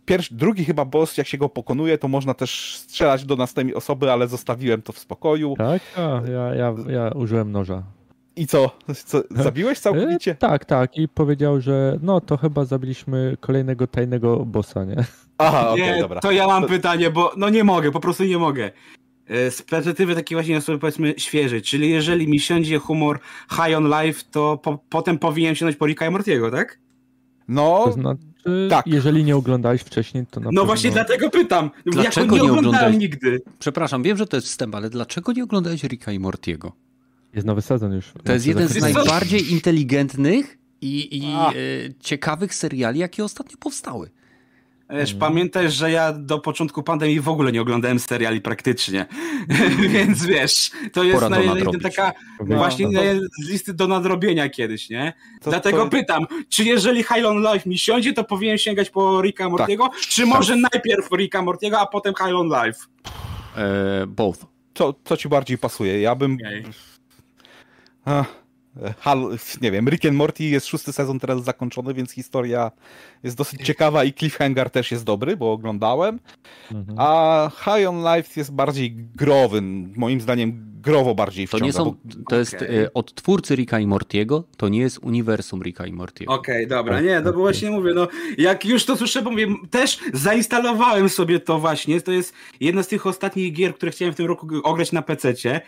pierwszy, drugi chyba boss, jak się go pokonuje, to można też strzelać do następnej osoby, ale zostawiłem to w spokoju. Tak? A, ja, ja, ja użyłem noża. I co? co zabiłeś całkowicie? E, tak, tak. I powiedział, że no to chyba zabiliśmy kolejnego tajnego bossa, nie? Aha, okej, nie, dobra. to ja mam pytanie, bo no nie mogę, po prostu nie mogę. E, Z perspektywy takiej właśnie osoby powiedzmy świeżej, czyli jeżeli mi siądzie humor high on life, to po, potem powinien sięgnąć po Ricka i Mortiego, tak? No, To znaczy, tak. jeżeli nie oglądałeś wcześniej, to na No pewno... właśnie dlatego pytam. Dlaczego nie nie oglądałem nigdy. Przepraszam, wiem, że to jest wstęp, ale dlaczego nie oglądałeś Ricka i Mortiego? Jest nowy sezon już. To jest Znaczy, jeden z najbardziej inteligentnych i, i e, ciekawych seriali, jakie ostatnio powstały. Wiesz, Mhm. pamiętaj, że ja do początku pandemii w ogóle nie oglądałem seriali praktycznie. Więc wiesz, to jest na, taka No, właśnie no. z listy do nadrobienia kiedyś, nie? to, Dlatego to, pytam, czy jeżeli High on Life mi siądzie, to powinien sięgać po Ricka Mortiego, czy może najpierw Ricka Mortiego, a potem High on Life? E, both. co, co ci bardziej pasuje? Ja bym... Okej. Ach, Hal, nie wiem, Rick and Morty jest szósty sezon teraz zakończony, więc historia jest dosyć ciekawa i cliffhanger też jest dobry, bo oglądałem. Mhm. A High on Life jest bardziej growy, moim zdaniem growo bardziej To wciąga. nie są, bo- to jest Okej. e, od twórcy Ricka i Mortiego, to nie jest uniwersum Ricka i Mortiego. Okej, dobra, nie, no bo właśnie mówię, no jak już to słyszę, bo mówię, też zainstalowałem sobie to właśnie, to jest jedna z tych ostatnich gier, które chciałem w tym roku ograć na PC-cie.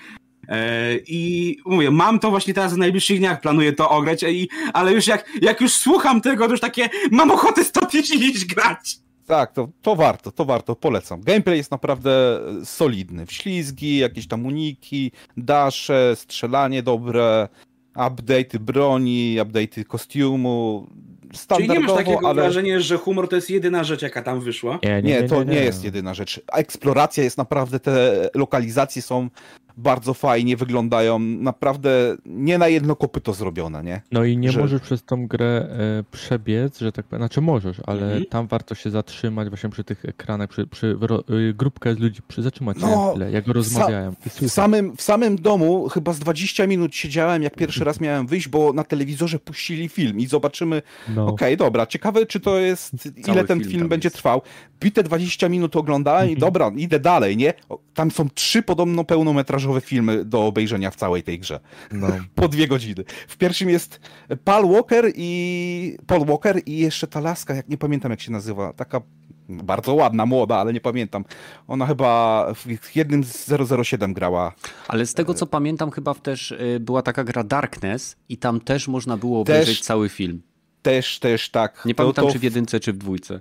E, I mówię, mam to właśnie teraz w najbliższych dniach, planuję to ograć, i, ale już jak, jak już słucham tego, to już takie, mam ochotę stąd iść i iść grać. Tak, to, to warto, to warto, polecam. Gameplay jest naprawdę e, solidny. Wślizgi, jakieś tam uniki, dasze, strzelanie dobre, update'y broni, update'y kostiumu. Czyli nie masz Standardowo, takiego ale... wrażenia, że humor to jest jedyna rzecz, jaka tam wyszła? Nie, to nie, jest jedyna rzecz. Eksploracja jest naprawdę, te lokalizacje są bardzo fajnie, wyglądają naprawdę nie na jedno kopyto zrobione, nie? No i nie że- możesz przez tą grę e, przebiec, że tak powiem, znaczy możesz, ale Mhm. tam warto się zatrzymać właśnie przy tych ekranach, przy, przy ro, y, grupkę z ludzi, przy, zatrzymać się No, na chwilę, jak rozmawiają. i W samym, w samym domu chyba z 20 minut siedziałem, jak pierwszy raz miałem wyjść, bo na telewizorze puścili film i zobaczymy, No. okej, dobra, ciekawe czy to jest, ile ten film film, będzie jest. trwał. Bite 20 minut oglądałem i Mhm. dobra, idę dalej, nie? Tam są trzy podobno pełnometrażowe filmy do obejrzenia w całej tej grze. No. po dwie godziny. W pierwszym jest Paul Walker i Paul Walker i jeszcze ta laska, jak nie pamiętam jak się nazywa, taka bardzo ładna, młoda, ale nie pamiętam. Ona chyba w jednym z 007 grała. Ale z tego co pamiętam, chyba też e, była taka gra Darkness i tam też można było Też- obejrzeć cały film. Też, też tak. Nie To- pamiętam, to czy w jedynce, czy w dwójce.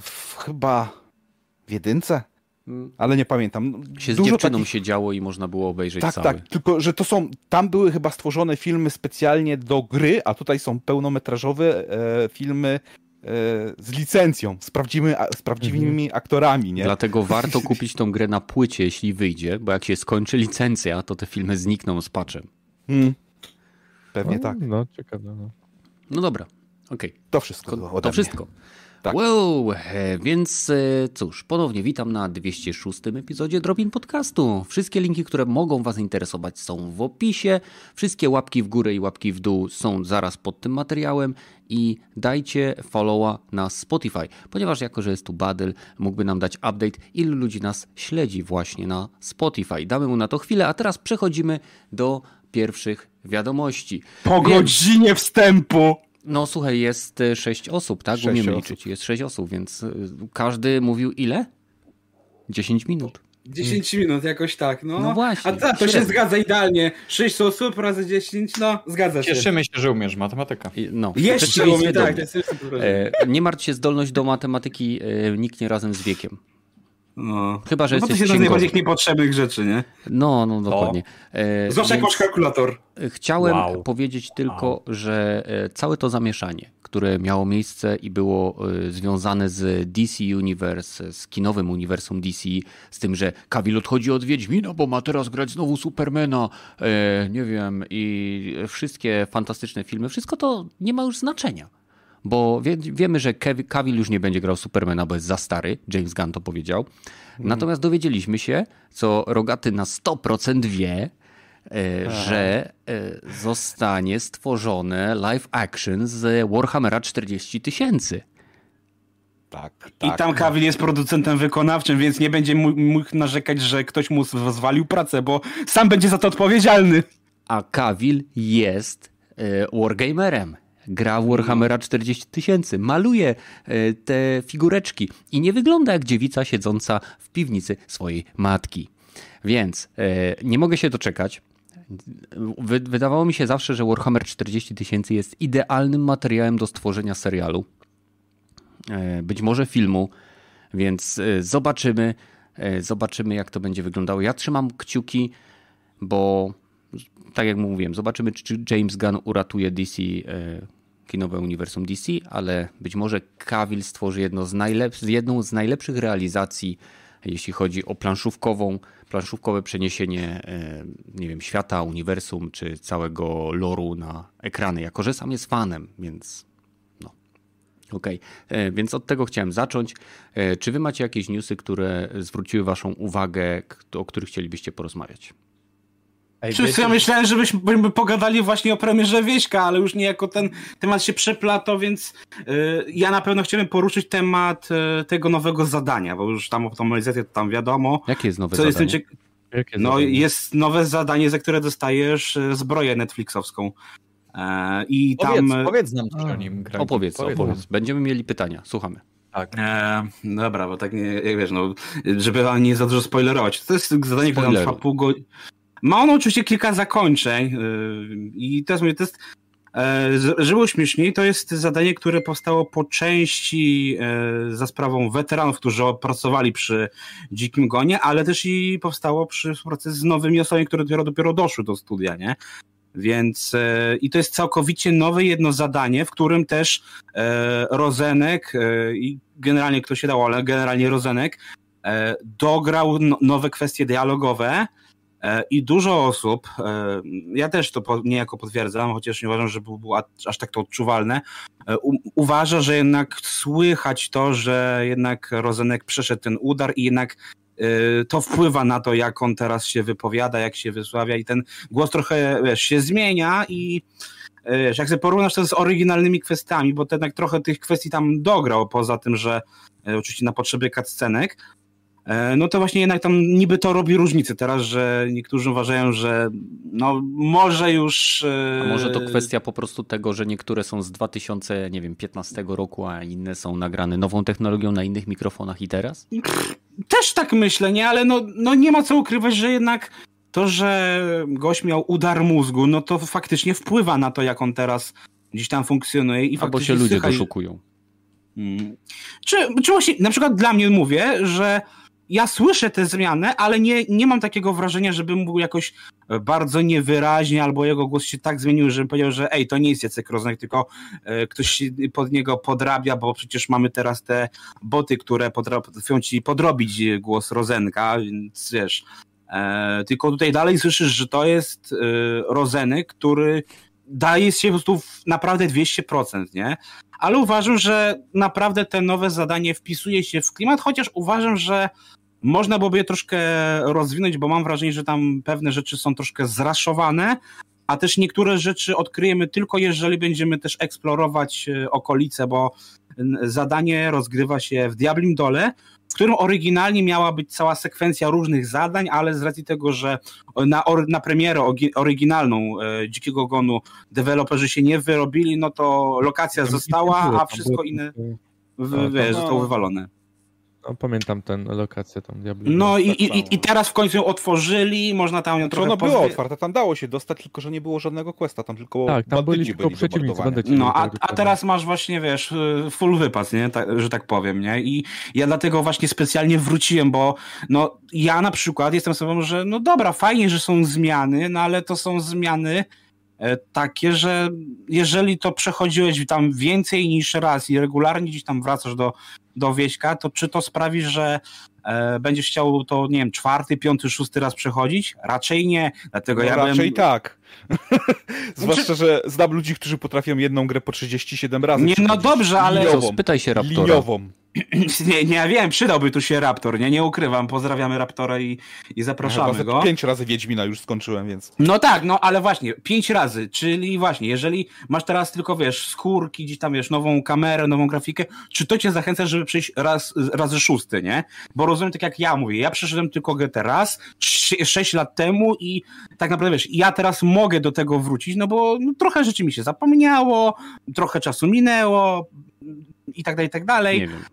w, chyba w jedynce. Ale nie pamiętam. Się z Dużo dziewczyną takich- się działo i można było obejrzeć Tak, cały. tak, tylko że to są, tam były chyba stworzone filmy specjalnie do gry, a tutaj są pełnometrażowe e, filmy e, z licencją, z, prawdziwymi, a- z prawdziwymi aktorami, nie? Dlatego warto kupić tą grę na płycie, jeśli wyjdzie, bo jak się skończy licencja, to te filmy znikną z patchem. Mm. Pewnie no, tak. No, ciekawe. No. No dobra, okej. To wszystko. To mnie. wszystko. Tak. Wow, więc e, cóż, ponownie witam na 206 epizodzie Dropin Podcastu. Wszystkie linki, które mogą Was interesować są w opisie. Wszystkie łapki w górę i łapki w dół są zaraz pod tym materiałem i dajcie followa na Spotify, ponieważ jako, że jest tu Badyl, mógłby nam dać update, ilu ludzi nas śledzi właśnie na Spotify. Damy mu na to chwilę, a teraz przechodzimy do pierwszych wiadomości. Po Więc- godzinie wstępu! No słuchaj, jest e, sześć osób, tak? Sześć Umiemy osób. liczyć. Jest sześć osób, więc e, każdy mówił ile? 10 minut. 10 minut, jakoś tak, no. No właśnie, A ta, to się zgadza idealnie. 6 osób razy 10, no, zgadza się. Cieszymy się, że umiesz matematyka. No, Jeszcze przeciwieństwie umie, do tak, jest jeszcze wrażenie. E, Nie martw się, zdolność do matematyki e, niknie razem z wiekiem. No. Chyba, że No to jesteś jest jedna z najbardziej niepotrzebnych rzeczy, nie? No, no dokładnie. E, Zwłaszcza jak masz kalkulator. Chciałem Wow. powiedzieć tylko, że e, całe to zamieszanie, które miało miejsce i było e, związane z DC Universe, z kinowym uniwersum DC, z tym, że Cavill odchodzi od Wiedźmina, bo ma teraz grać znowu Supermana, e, nie wiem, i wszystkie fantastyczne filmy, wszystko to nie ma już znaczenia. Bo wie, wiemy, że Cavill już nie będzie grał Supermana, bo jest za stary. James Gunn to powiedział. Natomiast dowiedzieliśmy się, co Rogaty na 100% wie, e, że e, zostanie stworzone live action z Warhammera 40 tysięcy. Tak, I tak. tam Cavill jest producentem wykonawczym, więc nie będzie mógł narzekać, że ktoś mu zwalił pracę, bo sam będzie za to odpowiedzialny. A Cavill jest e, wargamerem. Gra Warhammera 40 tysięcy, maluje e, te figureczki i nie wygląda jak dziewica siedząca w piwnicy swojej matki. Więc e, nie mogę się doczekać. Wy, wydawało mi się zawsze, że Warhammer 40 tysięcy jest idealnym materiałem do stworzenia serialu. E, być może filmu, więc zobaczymy. Zobaczymy, jak to będzie wyglądało. Ja trzymam kciuki, bo tak jak mówiłem, zobaczymy, czy James Gunn uratuje DC, e, kinowe uniwersum DC, ale być może Cavill stworzy jedno z jedną z najlepszych realizacji, jeśli chodzi o planszówkową, planszówkowe przeniesienie e, nie wiem, świata, uniwersum, czy całego loru na ekrany, jako że sam jest fanem, więc no. Okej, e, więc od tego chciałem zacząć. Czy wy macie jakieś newsy, które zwróciły waszą uwagę, o których chcielibyście porozmawiać? Ej, Wszyscy wiecie, ja myślałem, żebyśmy by pogadali właśnie o premierze Wieśka, ale już niejako ten temat się przeplatał, więc y, ja na pewno chciałem poruszyć temat y, tego nowego zadania, bo już tam optymalizację to tam wiadomo. Jakie jest nowe Co jest zadanie? tym ciek- Jakie No zadanie? jest nowe zadanie, za które dostajesz y, zbroję Netflixowską. E, I tam... Powiedz, powiedz nam o nim. Greg. Opowiedz, Powiedz opowiedz. nam. Będziemy mieli pytania, słuchamy. Tak. E, dobra, bo tak nie, jak wiesz, no, żeby wam nie za dużo spoilerować. To jest zadanie, które tam Spoileruj. trwa pół godziny. Ma ono oczywiście kilka zakończeń yy, i teraz mówię, to jest, e, żeby było śmieszniej, to jest zadanie, które powstało po części e, za sprawą weteranów, którzy pracowali przy Dzikim Gonie, ale też i powstało przy współpracy z nowymi osobami, które dopiero, dopiero doszły do studia, nie? Więc e, i to jest całkowicie nowe jedno zadanie, w którym też Rozenek i generalnie kto się dał, ale generalnie Rozenek dograł no, nowe kwestie dialogowe i dużo osób, e, ja też to niejako potwierdzam, chociaż nie uważam, że było, aż tak to odczuwalne, e, uważa, że jednak słychać to, że jednak Rozenek przeszedł ten udar i jednak e, to wpływa na to, jak on teraz się wypowiada, jak się wysławia i ten głos trochę wiesz, się zmienia i e, wiesz, jak sobie porównasz to z oryginalnymi kwestiami, bo jednak trochę tych kwestii tam dograł, poza tym, że e, oczywiście na potrzeby cutscenek, e, no to właśnie jednak tam niby to robi różnicę teraz, że niektórzy uważają, że no może już... e, A może to kwestia po prostu tego, że niektóre są z 2015 roku, a inne są nagrane nową technologią na innych mikrofonach i teraz? Też tak myślę, nie? Ale no, no nie ma co ukrywać, że jednak to, że gość miał udar mózgu, no to faktycznie wpływa na to, jak on teraz gdzieś tam funkcjonuje i Albo się ludzie słychać- doszukują. Mm. Czy, czy właśnie, na przykład dla mnie mówię, że ja słyszę te zmiany, ale nie, nie mam takiego wrażenia, żebym był jakoś bardzo niewyraźnie, albo jego głos się tak zmienił, żebym powiedział, że ej, to nie jest Jacek Roznek, tylko e, ktoś pod niego podrabia, bo przecież mamy teraz te boty, które potrafią ci podrobić głos Rozenka, więc wiesz. E, tylko tutaj dalej słyszysz, że to jest e, Rozenek, który daje się po prostu naprawdę 200%, nie? ale uważam, że naprawdę te nowe zadanie wpisuje się w klimat, chociaż uważam, że można byłoby je troszkę rozwinąć, bo mam wrażenie, że tam pewne rzeczy są troszkę zraszowane, a też niektóre rzeczy odkryjemy tylko jeżeli będziemy też eksplorować e, okolice, bo zadanie rozgrywa się w Diablim Dole, w którym oryginalnie miała być cała sekwencja różnych zadań, ale z racji tego, że na, na premierę oryginalną e, Dzikiego Gonu deweloperzy się nie wyrobili, no to lokacja została, a wszystko inne w, Tak, wiesz, zostało wywalone. No, pamiętam tę lokację tam Diablo. No i, tak i, i, teraz w końcu ją otworzyli, można tam ją Znaczy trochę ono było pozwie- otwarte, tam dało się dostać, tylko że nie było żadnego questa, tam tylko Tak, tam byli tylko przeciwnicy, bandyci. No, a, tak, a teraz masz właśnie, wiesz, y, full wypas, nie? Tak, że tak powiem, nie? I ja dlatego właśnie specjalnie wróciłem, bo no, ja na przykład jestem sobą, że no dobra, fajnie, że są zmiany, no ale to są zmiany takie, że jeżeli to przechodziłeś tam więcej niż raz i regularnie gdzieś tam wracasz do, do wieśka, to czy to sprawi, że e, będziesz chciał to, nie wiem, czwarty, piąty, szósty raz przechodzić? Raczej nie, dlatego No, ja raczej bym... tak. Zwłaszcza, że znam ludzi, którzy potrafią jedną grę po 37 razy Nie, no dobrze, ale- Liniową. Spytaj się Raptora. Liniową. Nie, nie, ja wiem, przydałby tu się Raptor, nie, nie ukrywam, pozdrawiamy Raptora i, i zapraszamy ze go. pięć razy Wiedźmina już skończyłem, więc... No tak, no ale właśnie, pięć razy, czyli właśnie, jeżeli masz teraz tylko, wiesz, skórki, gdzieś tam, wiesz, nową kamerę, nową grafikę, czy to cię zachęca, żeby przejść raz, razy szósty, nie? Bo rozumiem, tak jak ja mówię, ja przeszedłem tylko GT raz, sz- sześć lat temu i tak naprawdę, wiesz, ja teraz mogę do tego wrócić, no bo no, trochę rzeczy mi się zapomniało, trochę czasu minęło i tak dalej, i tak dalej. Nie wiem.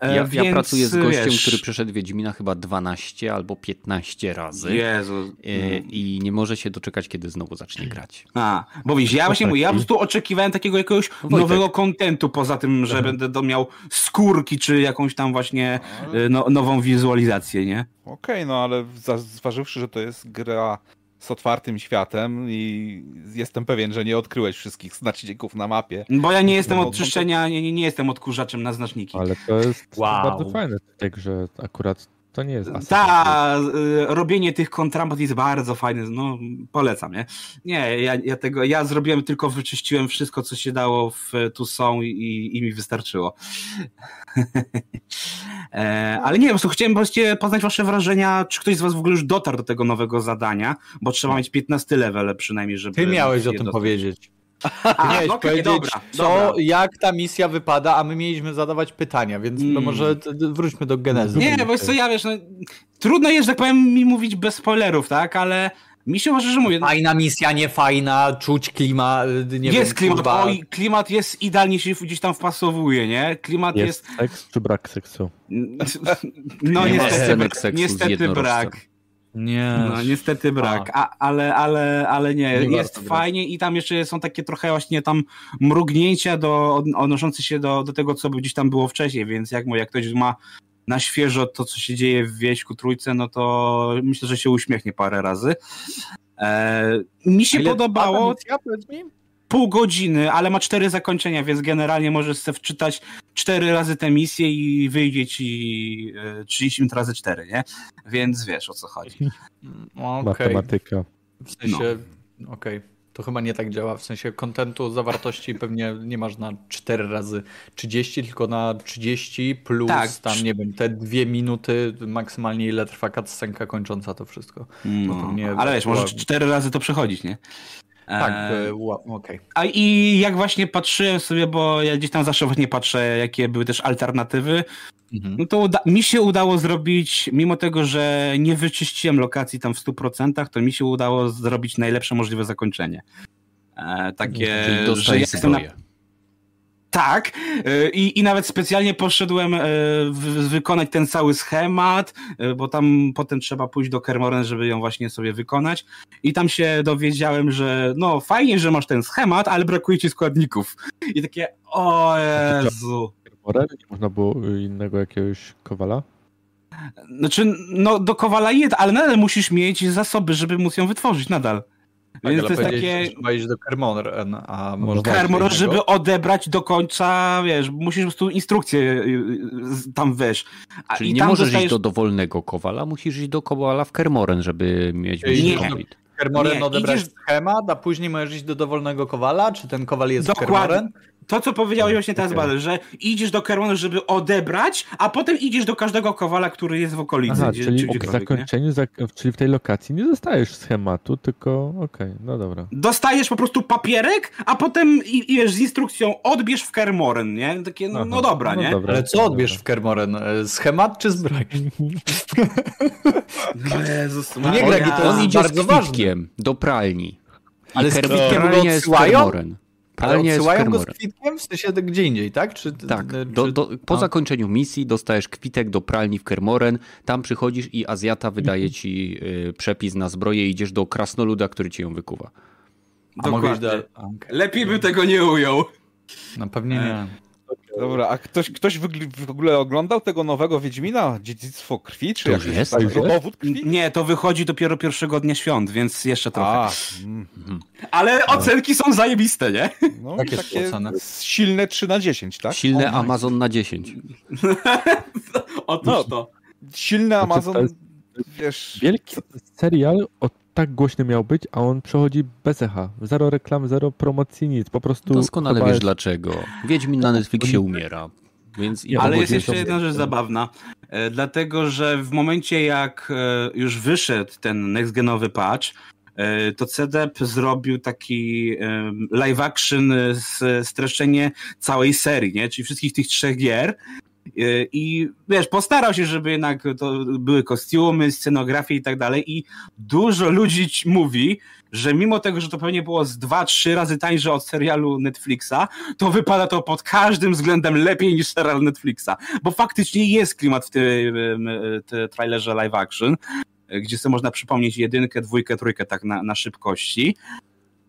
E, Ja, ja więc, pracuję z gościem, wiesz, który przeszedł Wiedźmina chyba 12 albo 15 razy. Jezu. e, I nie może się doczekać, kiedy znowu zacznie grać. A, bo widzisz, ja właśnie mówię, ja po prostu oczekiwałem takiego jakiegoś Wojtek. nowego kontentu, poza tym, że będę do miał skórki, czy jakąś tam właśnie y, no, nową wizualizację, nie? Okej, no ale zważywszy, że to jest gra z otwartym światem i jestem pewien, że nie odkryłeś wszystkich znaczników na mapie. Bo ja nie jestem od czyszczenia, nie, nie, nie jestem odkurzaczem na znaczniki. Ale to jest Wow. bardzo fajne w tej grze. Akurat to nie jest Assassin's. Ta, y, robienie tych kontramat jest bardzo fajne, no polecam, nie? Nie, ja, ja tego, ja zrobiłem tylko, wyczyściłem wszystko, co się dało w Tu są i, i mi wystarczyło. e, ale nie, po prostu chciałem właśnie poznać wasze wrażenia, czy ktoś z was w ogóle już dotarł do tego nowego zadania, bo trzeba mieć 15 level przynajmniej, żeby... Ty miałeś o tym dostać. powiedzieć. A, Miałeś no powiedzieć, dobra, co, dobra. jak ta misja wypada, a my mieliśmy zadawać pytania, więc no Mm. może wróćmy do genezy. Nie, bo co ja wiesz, no, trudno jest, że tak powiem, mi mówić bez spoilerów, tak, ale mi się uważa, że mówię, no, Fajna misja, nie fajna, czuć klima, y, nie jest wiem, klimat, oj, klimat jest idealnie się gdzieś tam wpasowuje, nie? Klimat jest, Jest seks czy brak seksu? no Nie niestety, seksu niestety brak, Nie. no niestety brak, a, ale, ale, ale nie, Nie jest warto grać. fajnie i tam jeszcze są takie trochę właśnie tam mrugnięcia do, od- odnoszące się do, do tego, co by gdzieś tam było wcześniej, więc jak, mówię, jak ktoś ma na świeżo to, co się dzieje w Wieśku Trójce, no to myślę, że się uśmiechnie parę razy. E, mi się Ile podobało powiedz mi? Pół godziny, ale ma cztery zakończenia, więc generalnie możesz sobie wczytać cztery razy tę misję i wyjdzie ci e, 30 minut razy cztery, nie? Więc wiesz o co chodzi. Mm, Okej, Matematyka. w sensie, okej. To chyba nie tak działa, w sensie kontentu, zawartości pewnie nie masz na 4 razy 30, tylko na 30 plus Tak. tam, nie wiem, te dwie minuty maksymalnie ile trwa cutscenka kończąca to wszystko. No, pewnie ale wiesz, możesz była- cztery razy to przechodzić, nie? Tak, E, e, okej. A i jak właśnie patrzyłem sobie, bo ja gdzieś tam zawsze właśnie patrzę, jakie były też alternatywy, Mhm. no to uda- mi się udało zrobić, mimo tego, że nie wyczyściłem lokacji tam w 100%, to mi się udało zrobić najlepsze możliwe zakończenie. E, takie, Czyli że ja jestem na. Tak, y, i, i nawet specjalnie poszedłem w- wykonać ten cały schemat, y, bo tam potem trzeba pójść do Kermoren, żeby ją właśnie sobie wykonać. I tam się dowiedziałem, że no fajnie, że masz ten schemat, ale brakuje ci składników. I takie, o Jezu. Morel? Nie można było innego jakiegoś kowala? Znaczy, no do Kowala jed, ale nadal musisz mieć zasoby, żeby móc ją wytworzyć nadal. Tak, Więc to jest takie... Trzeba iść do Kermoren, a No można... właśnie, Kermor, innego? żeby odebrać do końca, wiesz, musisz po prostu instrukcję y, y, tam wiesz. A, Czyli i nie tam możesz dostajesz... iść do dowolnego kowala, musisz iść do kowala w Kermoren, żeby mieć Nie. Kermoren Nie, odebrać idziesz- schemat, a później możesz iść do dowolnego kowala, czy ten kowal jest w Dokładnie. Kermoren? To, co powiedziałeś właśnie teraz. Badel, że idziesz do Kermonu, żeby odebrać, a potem idziesz do każdego kowala, który jest w okolicy. Aha, gdzie- czyli czy w zakończeniu, zak- czyli w tej lokacji nie dostajesz schematu, tylko okej, no dobra. Dostajesz po prostu papierek, a potem i, i wiesz, z instrukcją odbierz w Kermoren, nie? Takie, no, Aha, no dobra, no nie? dobra. Ale co odbierz w Kermoren? E, Schemat czy zbroję? Jezus No nie, Gregi, to On jest idzie bardzo z do pralni. Ale I z kwitkiem go odsyłają? Nie jest w go z kwitkiem? W sensie gdzie indziej, tak? Czy, Tak, czy, do, do, po zakończeniu misji dostajesz kwitek do pralni w Kermoren, tam przychodzisz i Azjata wydaje ci y, przepis na zbroję i idziesz do krasnoluda, który ci ją wykuwa. A mogę Dokładnie. okej. Lepiej bym tego nie ujął. No pewnie nie. Dobra, a ktoś, ktoś w ogóle oglądał tego nowego Wiedźmina? Dziedzictwo krwi? Czy To już jakiś jest? już Dowód krwi? Nie, to wychodzi dopiero pierwszego dnia świąt, więc jeszcze trochę. A, mm, Ale ocenki są zajebiste, nie? no Jakie są takie oceny? silne 3 na 10, tak? Silne Oh my Amazon na 10. Otóż No. to. Silny Znaczy, Amazon, to jest wiesz... Wielki serial o tak głośny miał być, a on przechodzi bez echa. Zero reklam, zero promocji, nic. Po prostu. Doskonale wiesz jest- dlaczego. Wiedźmin na Netflixie umiera. Więc i Nie, Ale jest jeszcze jedna rzecz zabawna. E, Dlatego, że w momencie jak e, już wyszedł ten next-genowy patch, e, to CDEP zrobił taki e, live action z- streszczenie całej serii, nie? czyli wszystkich tych trzech gier. E, I wiesz, postarał się, żeby jednak to były kostiumy, scenografie i tak dalej. I dużo ludzi mówi, że mimo tego, że to pewnie było z dwa, trzy razy tańsze od serialu Netflixa, to wypada to pod każdym względem lepiej niż serial Netflixa. Bo faktycznie jest klimat w tym, trailerze live action, gdzie sobie można przypomnieć jedynkę, dwójkę, trójkę tak na, na szybkości.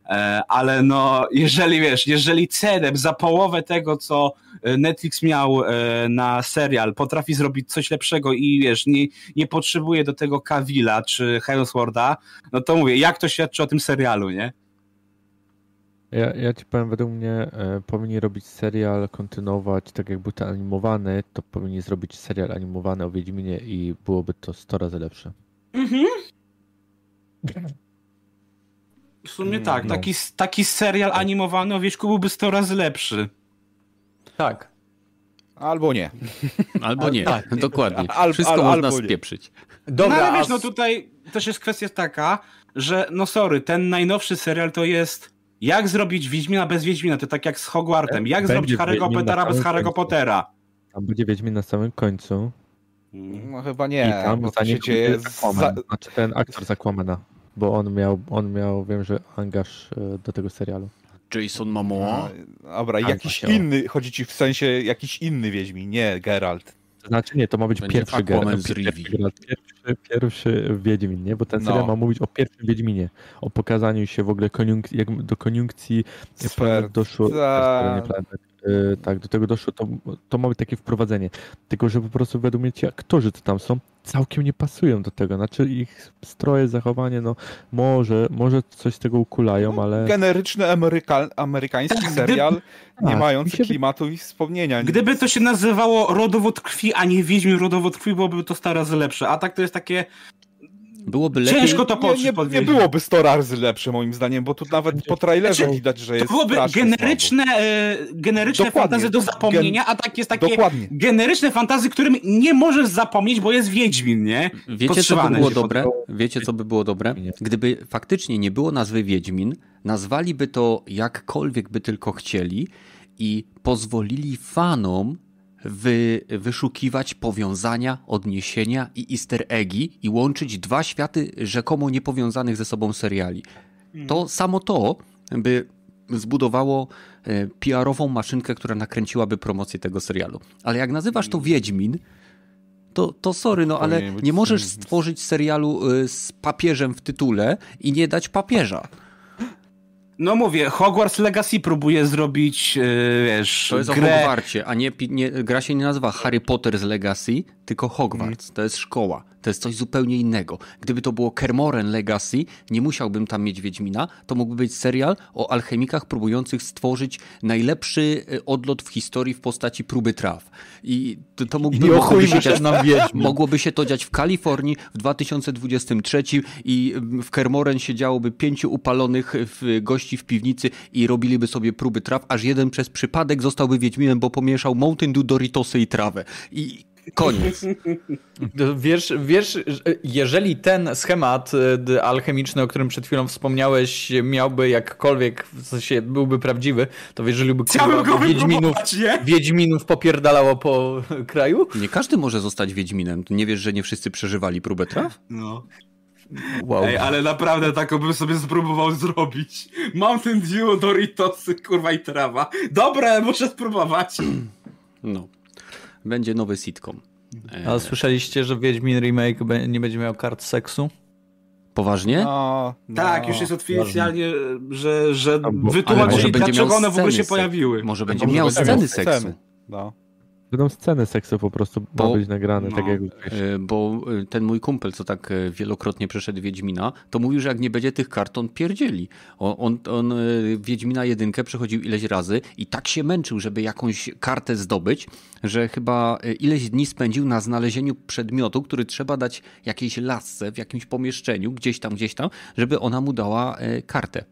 E, Ale no, jeżeli wiesz, jeżeli CDEP za połowę tego, co e, Netflix miał e, na serial, potrafi zrobić coś lepszego i wiesz, nie, nie potrzebuje do tego Cavilla czy Hemswortha, no to mówię, jak to świadczy o tym serialu, nie? Ja, ja ci powiem, według mnie e, powinni robić serial, kontynuować, tak jak był ten animowany, to powinni zrobić serial animowany o Wiedźminie i byłoby to 100 razy lepsze. Mhm. W sumie tak, No. taki, taki serial animowany o wieśku byłby 100 razy lepszy. Tak. Albo nie. Albo nie, tak. dokładnie. Al- Wszystko al- można albo spieprzyć. Dobra, no ale a wiesz, no tutaj też jest kwestia taka, że no sorry, ten najnowszy serial to jest jak zrobić Wiedźmina bez Wiedźmina, to tak jak z Hogwartem, jak Będzie zrobić Harry'ego Pottera bez Harry'ego. Pottera. Tam będzie Wiedźmin na samym końcu No chyba i nie, tam bo się dzieje... Za... Znaczy ten aktor z Aquamana, bo on miał, on miał, wiem, że angaż e, do tego serialu. Jason Momoa. Dobra, Tak, jakiś inny, chodzi ci w sensie jakiś inny Wiedźmin, nie Geralt. To znaczy nie, to ma być Będzie pierwszy Aquaman Geralt, pierwszy. Geralt, pierwszy, pierwszy Wiedźmin, nie? Bo ten No. serial ma mówić o pierwszym Wiedźminie, o pokazaniu się w ogóle koniunk- jak do koniunkcji planet doszło, ta- nie planet, y, tak, do tego doszło, to, to ma być takie wprowadzenie. Tylko, że po prostu według mnie ci aktorzy, co tam są, całkiem nie pasują do tego. Znaczy ich stroje, zachowanie, no może, może coś z tego ukulają, ale... Generyczny ameryka... amerykański Tak, serial, nie tak, mający mi się- klimatu i wspomnienia. Gdyby to się nazywało Rodowód Krwi, a nie Wiedźmin Rodowód Krwi, byłoby to 100 razy lepsze. A tak to jest takie Byłoby lepiej. ciężko to nie, poczuć nie, nie Wiedźmin. byłoby 100 razy lepsze moim zdaniem, bo tu nawet po trailerze Znaczy, widać, że To jest byłoby strasznie generyczne, e, generyczne fantazy do zapomnienia, a tak jest takie Dokładnie. generyczne fantazy, którym nie możesz zapomnieć, bo jest Wiedźmin, nie? Wiecie, co by było dobre? Wiecie, co by było dobre? Nie. Gdyby faktycznie nie było nazwy Wiedźmin, nazwaliby to jakkolwiek by tylko chcieli i pozwolili fanom wy, wyszukiwać powiązania, odniesienia i easter eggi i łączyć dwa światy rzekomo niepowiązanych ze sobą seriali. To samo to by zbudowało e, PR-ową maszynkę, która nakręciłaby promocję tego serialu. Ale jak nazywasz to Wiedźmin, to, to sorry, no ale nie możesz stworzyć serialu y, z papieżem w tytule i nie dać papieża. No mówię, Hogwarts Legacy próbuje zrobić, e, wiesz, To jest o grę... Hogwarcie, a nie, nie, gra się nie nazywa Harry Potter z Legacy, tylko Hogwarts. To jest szkoła. To jest coś zupełnie innego. Gdyby to było Kermoren Legacy, nie musiałbym tam mieć Wiedźmina, to mógłby być serial o alchemikach próbujących stworzyć najlepszy y, odlot w historii w postaci próby traw. I to, to mógłby, I mogłoby się dziać nam. Mogłoby się to dziać w Kalifornii w 2023 i w Kermoren siedziałoby pięciu upalonych w, gości w piwnicy i robiliby sobie próby traw, aż jeden przez przypadek zostałby Wiedźminem, bo pomieszał Mountain Dew, Doritosy i trawę. I koniec. Wiesz, wiesz, że jeżeli ten schemat e, alchemiczny, o którym przed chwilą wspomniałeś, miałby jakkolwiek, w sensie byłby prawdziwy, to jeżeli by kurwa, go Wiedźminów, nie? Wiedźminów popierdalało po kraju? Nie każdy może zostać Wiedźminem. Nie wiesz, że nie wszyscy przeżywali próbę traw? No. Wow. Ej, ale naprawdę taką bym sobie spróbował zrobić. Mountain Dew, Doritosy, kurwa i trawa. Dobre, muszę spróbować. No. Będzie nowy sitcom. E, A słyszeliście, że Wiedźmin Remake be- nie będzie miał kart seksu? Poważnie? No, no. Tak, już jest oficjalnie, że, że wytłumaczyli, będzie dlaczego one w ogóle się pojawiły. Może będzie Może miał będzie sceny seksu. No. Będą sceny seksu po prostu Bo- ma być nagrane, tak no. jak gdzieś. E, Bo e, ten mój kumpel, co tak e, wielokrotnie przeszedł Wiedźmina, to mówił, że jak nie będzie tych kart, to on pierdzieli. On, on, on Wiedźmina jedynkę przechodził ileś razy i tak się męczył, żeby jakąś kartę zdobyć, że chyba ileś dni spędził na znalezieniu przedmiotu, który trzeba dać jakiejś lasce w jakimś pomieszczeniu, gdzieś tam, gdzieś tam, żeby ona mu dała kartę.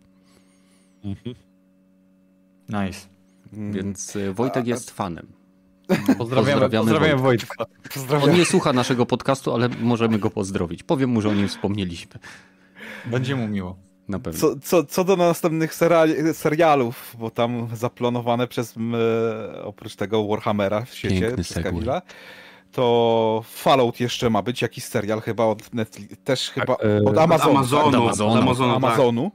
Nice. Mm. Więc Wojtek jest fanem. Pozdrawiamy, Pozdrawiamy pozdrawiamy Wojtka. On nie słucha naszego podcastu, ale możemy go pozdrowić. Powiem mu, że o nim wspomnieliśmy. Będzie mu miło. Na pewno. Co, co, co do następnych seriali, serialów, bo tam zaplanowane przez oprócz tego Warhammera w świecie, Piękny przez. Kamila, to Fallout jeszcze ma być, jakiś serial chyba od Netflix, też chyba e, od Od Amazonu. Amazonu. Od Od Amazonu. Amazonu, tak. Amazonu.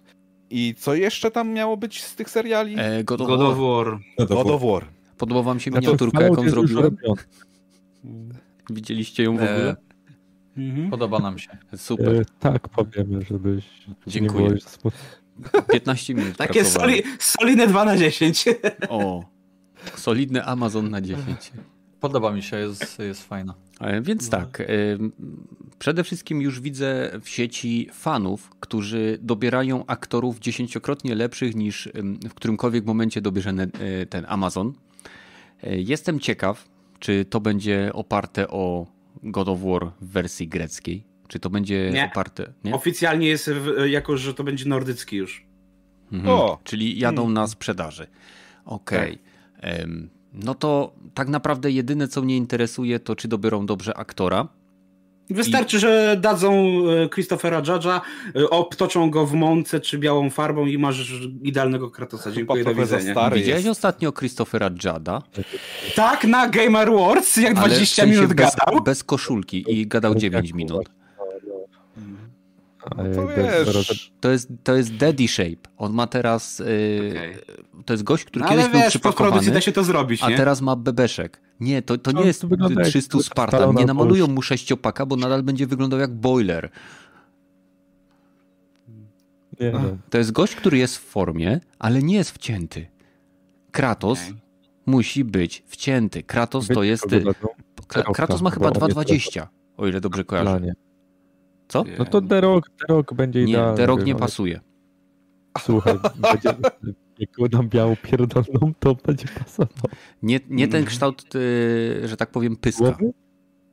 I co jeszcze tam miało być z tych seriali? E, God of God War. of War. To God of War. Podoba wam się Znaczy, miniaturka, jaką zrobiłem? Widzieliście ją w ogóle? E, podoba nam się. Super. E, tak, powiemy, żebyś Dziękuję. nie było już smutno. 15 minut Takie soli, solidne 2 na 10. O, solidny Amazon na 10. Podoba mi się, jest, jest fajna. E, Więc tak, e, przede wszystkim już widzę w sieci fanów, którzy dobierają aktorów dziesięciokrotnie lepszych niż w którymkolwiek momencie dobierze e, ten Amazon. E, Jestem ciekaw, czy to będzie oparte o God of War w wersji greckiej. Czy to będzie Nie. oparte. Nie? Oficjalnie jest w, jako, że to będzie nordycki już. Mhm. O! Czyli jadą na sprzedaży. Okej. Em, No to tak naprawdę jedyne, co mnie interesuje, to czy dobiorą dobrze aktora. Wystarczy, że dadzą e, Christophera Judge'a, e, obtoczą go w mące czy białą farbą i masz idealnego Kratosa. Dziękuję, do widzenia. stary Widziałeś jest. ostatnio Christophera Jada? Tak, na Game Awards, jak Ale 20 w sensie minut bez, gadał. bez koszulki i gadał 9 minut. A No to wiesz, To jest, to jest Daddy Shape. On ma teraz... Yy, Okej. To jest gość, który No, kiedyś ale był wiesz, po produkcji przypakowany, da się to zrobić, a nie? teraz ma bebeszek. Nie, to, to No, nie jest to wygląda jak 300 Spartan. Nie na namalują mu sześciopaka, bo nadal będzie wyglądał jak boiler. Nie, no. To jest gość, który jest w formie, ale nie jest wcięty. Kratos Okej. musi być wcięty. Kratos to jest... Kra- Kratos ma chyba on jest 2,20, o ile dobrze kojarzę. Co? No to The Rock, The Rock będzie Nie, idealny. The Rock nie ale pasuje. Słuchaj, będzie, jak nam białą pierdolną, to będzie pasował. Nie, nie ten kształt, y, że tak powiem, pyska. Głowy?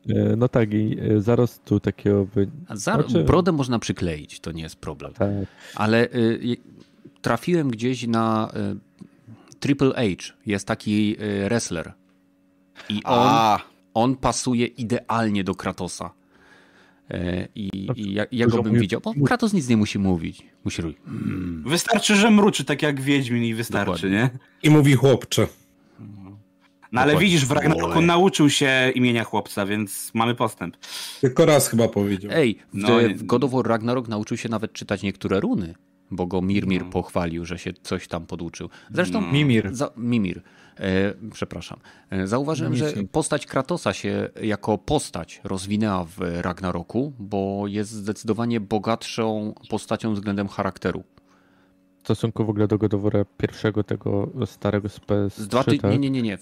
E, No tak, i e, zarostu takiego... By... A za, Znaczy- Brodę można przykleić, to nie jest problem. Tak. Ale y, trafiłem gdzieś na y, Triple H. Jest taki y, wrestler. I on, A, on pasuje idealnie do Kratosa. E, I, i ja, ja dużo go bym widział, bo Kratos nic nie musi mówić. Musi robić. Mm. Wystarczy, że mruczy tak jak Wiedźmin i wystarczy, Dokładnie. nie? I mówi chłopcze. No ale Dokładnie. widzisz, w Ragnaroku Ole. nauczył się imienia chłopca, więc mamy postęp. Tylko raz chyba powiedział. Ej, w, No, w God of War Ragnarok nauczył się nawet czytać niektóre runy, bo go Mirmir No. pochwalił, że się coś tam poduczył. Zresztą No. Mimir. Za, Mimir. E, przepraszam. E, zauważyłem, że Mimir. postać Kratosa się jako postać rozwinęła w Ragnaroku, bo jest zdecydowanie bogatszą postacią względem charakteru. W stosunku w ogóle do godowora pierwszego, tego starego z PS3, Z dwa, tak? Nie, nie, nie, nie.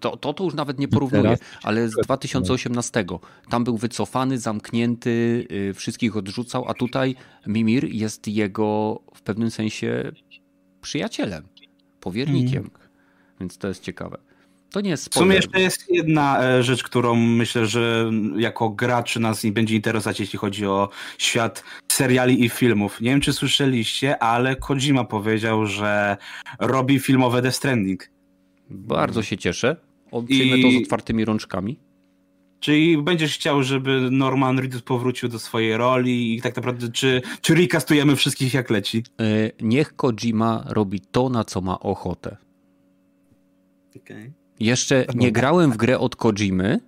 To, to to już nawet nie porównuję, ale z 2018. Tam był wycofany, zamknięty, y, wszystkich odrzucał, a tutaj Mimir jest jego w pewnym sensie przyjacielem, powiernikiem. Więc to jest ciekawe. To nie jest W sumie jeszcze jest jedna e, rzecz, którą myślę, że jako graczy nas nie będzie interesować, jeśli chodzi o świat seriali i filmów. Nie wiem, czy słyszeliście, ale Kojima powiedział, że robi filmowe Death Stranding. Bardzo się cieszę. O, Przyjmę to z otwartymi rączkami. Czyli będziesz chciał, żeby Norman Reedus powrócił do swojej roli i tak naprawdę, czy, czy recastujemy wszystkich jak leci? Y, Niech Kojima robi to, na co ma ochotę. Jeszcze nie grałem w grę od Kojimy,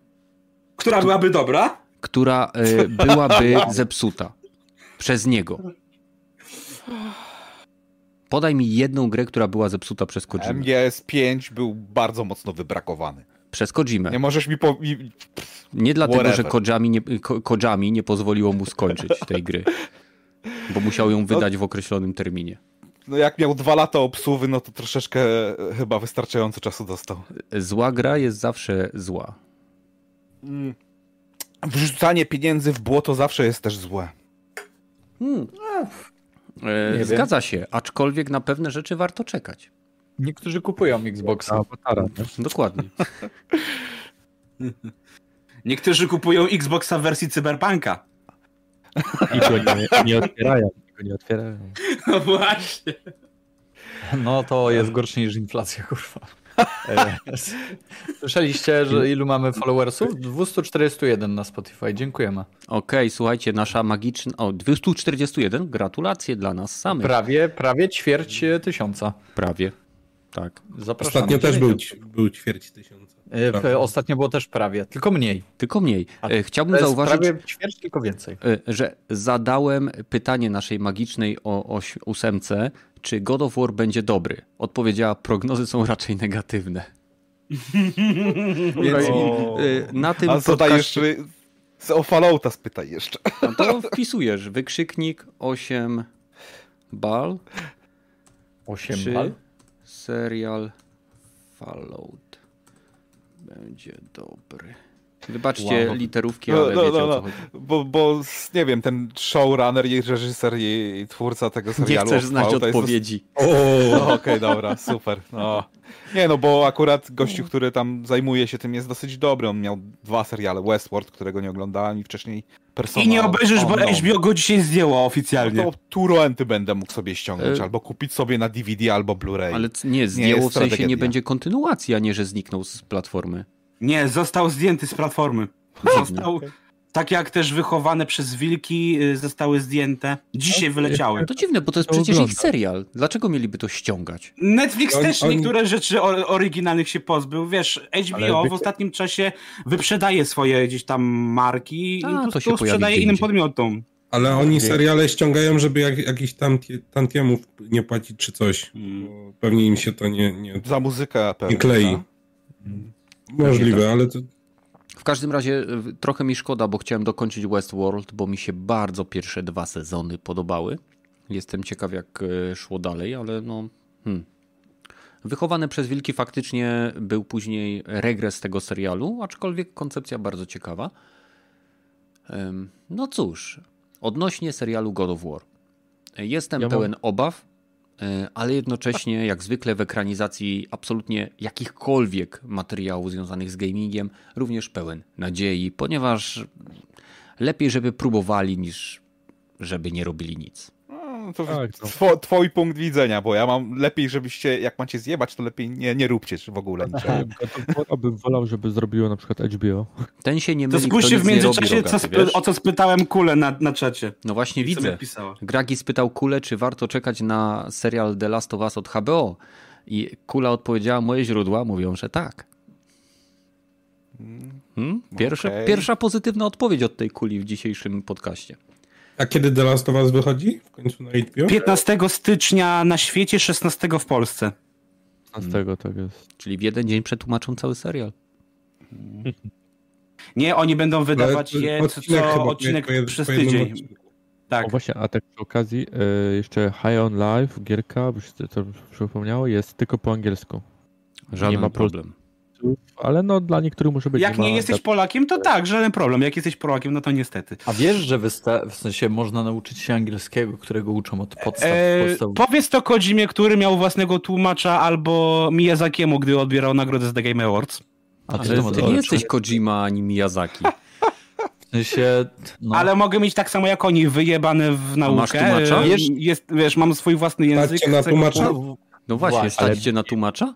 Która byłaby dobra? która y, byłaby zepsuta. Przez niego. Podaj mi jedną grę, która była zepsuta przez Kojimę. MGS5 był bardzo mocno wybrakowany. Przez Kojimę. Nie możesz mi po... mi- Nie dlatego, Whatever. że Kojami nie, Ko- Kojami nie pozwoliło mu skończyć tej gry. Bo musiał ją wydać w określonym terminie. No jak miał dwa lata obsługi, no to troszeczkę e, chyba wystarczająco czasu dostał. Zła gra jest zawsze zła. Wrzucanie pieniędzy w błoto zawsze jest też złe. E, Nie wiem. zgadza się, aczkolwiek na pewne rzeczy warto czekać. Niektórzy kupują Xboxa. Awatara, nie? Dokładnie. Niektórzy kupują Xboxa w wersji Cyberpunka. I go nie, nie otwierają. I go nie otwierają. No właśnie. No to jest gorsze niż inflacja, kurwa. Słyszeliście, że ilu mamy followersów? 241 na Spotify. Dziękujemy. Okej, słuchajcie, nasza magiczna... O, 241, gratulacje dla nas samych. Prawie, prawie ćwierć tysiąca. Prawie. Tak. Zapraszamy. Ostatnio też był, był ćwierć tysiąca. E, w- Ostatnio było też prawie, tylko mniej. Tylko mniej. A E, Chciałbym To jest zauważyć, prawie ćwierć, tylko więcej. e, że zadałem pytanie naszej magicznej o oś, ósemce, czy God of War będzie dobry. Odpowiedziała, prognozy są raczej negatywne. Więc O. e, na tym A co podcaście- jeszcze? z- O Fallouta spytaj jeszcze. No to wpisujesz wykrzyknik 8 bal 8 czy bal? serial Fallout będzie dobry. Wybaczcie Wow. literówki, No, ale no, wiecie no, o co no. chodzi. Bo, bo nie wiem, ten showrunner i reżyser i, twórca tego Nie serialu chcesz od znać jest odpowiedzi. No, O, Okej, dobra, super. No. Nie no, bo akurat gościu, który tam zajmuje się tym jest dosyć dobry. On miał dwa seriale, Westworld, którego nie oglądałem i wcześniej Persona. I nie obejrzysz, bo. HBO go dzisiaj zdjęło oficjalnie. No to Turoenty będę mógł sobie ściągnąć, E, albo kupić sobie na DVD albo Blu-ray. Ale nie, jest zdjęło w sensie nie będzie kontynuacji, a nie, że zniknął z platformy. Nie, został zdjęty z platformy. Został, tak jak też wychowane przez wilki y, zostały zdjęte. Dzisiaj wyleciały. To dziwne, bo to jest To przecież ogląda. ich serial. Dlaczego mieliby to ściągać? Netflix On- też on- niektóre rzeczy oryginalnych się pozbył. Wiesz, HBO Ale- w ostatnim czasie wyprzedaje swoje gdzieś tam marki A, i to to, sprzedaje innym podmiotom. ale oni seriale ściągają, żeby jak, jakiś tam tantiemów nie płacić czy coś. Bo Pewnie im się to nie, nie, Za muzykę pewnie. nie klei. tak? Możliwe, ale to W każdym razie y, trochę mi szkoda, bo chciałem dokończyć Westworld, bo mi się bardzo pierwsze dwa sezony podobały. Jestem ciekaw, jak y, szło dalej, ale no. Hmm. Wychowany przez wilki faktycznie był później regres tego serialu, aczkolwiek koncepcja bardzo ciekawa. No cóż, odnośnie serialu God of War. Jestem Ja mam- pełen obaw, e, ale jednocześnie, jak zwykle w ekranizacji absolutnie jakichkolwiek materiałów związanych z gamingiem, również pełen nadziei, ponieważ lepiej, żeby próbowali, niż żeby nie robili nic. No, to Tak, no. two, twój punkt widzenia, bo ja mam lepiej, żebyście, jak macie zjebać, to lepiej nie, nie róbcie w ogóle niczego. Of War bym wolał, żeby zrobiło na przykład HBO. Ten się nie To myli, spójrzcie kto w robi, międzyczasie, co rogaty, o co spytałem Kulę na, na czacie. No właśnie widzę. Gragi spytał Kulę, czy warto czekać na serial The Last of Us od HBO. I Kula odpowiedziała, moje źródła mówią, że tak. Hmm? Pierwsza, okej. pierwsza pozytywna odpowiedź od tej Kuli w dzisiejszym podcaście. A kiedy The Last of Us wychodzi? W końcu na HBO? 15 stycznia na świecie, 16 w Polsce. A z tego tak jest. Czyli w jeden dzień przetłumaczą cały serial. Nie, oni będą wydawać Ale je co, odcinek co chyba odcinek przez tydzień. odcinku. Tak. O właśnie, a tak przy okazji, e, jeszcze High on Life, gierka, by się to przypomniało, jest tylko po angielsku. Żaden Nie ma problem. Ale no dla niektórych może być. Jak nie jesteś Polakiem, to tak, żaden problem. Jak jesteś Polakiem, no to niestety. A wiesz, że w sensie można nauczyć się angielskiego, którego uczą od podstaw Eee, podstaw. powiedz to Kojimie, który miał własnego tłumacza, albo Miyazakiemu, gdy odbierał nagrodę z The Game Awards. A Ale to ty nie jesteś Kojima ani Miyazaki. Sensie, no, Ale mogę mieć tak samo jak oni, wyjebane w naukę. masz tłumacza? Eee, Wiesz- Jest, wiesz, mam swój własny język. Stać cię na tłumacza? tłum- No właśnie, Właśnie. stać cię na tłumacza?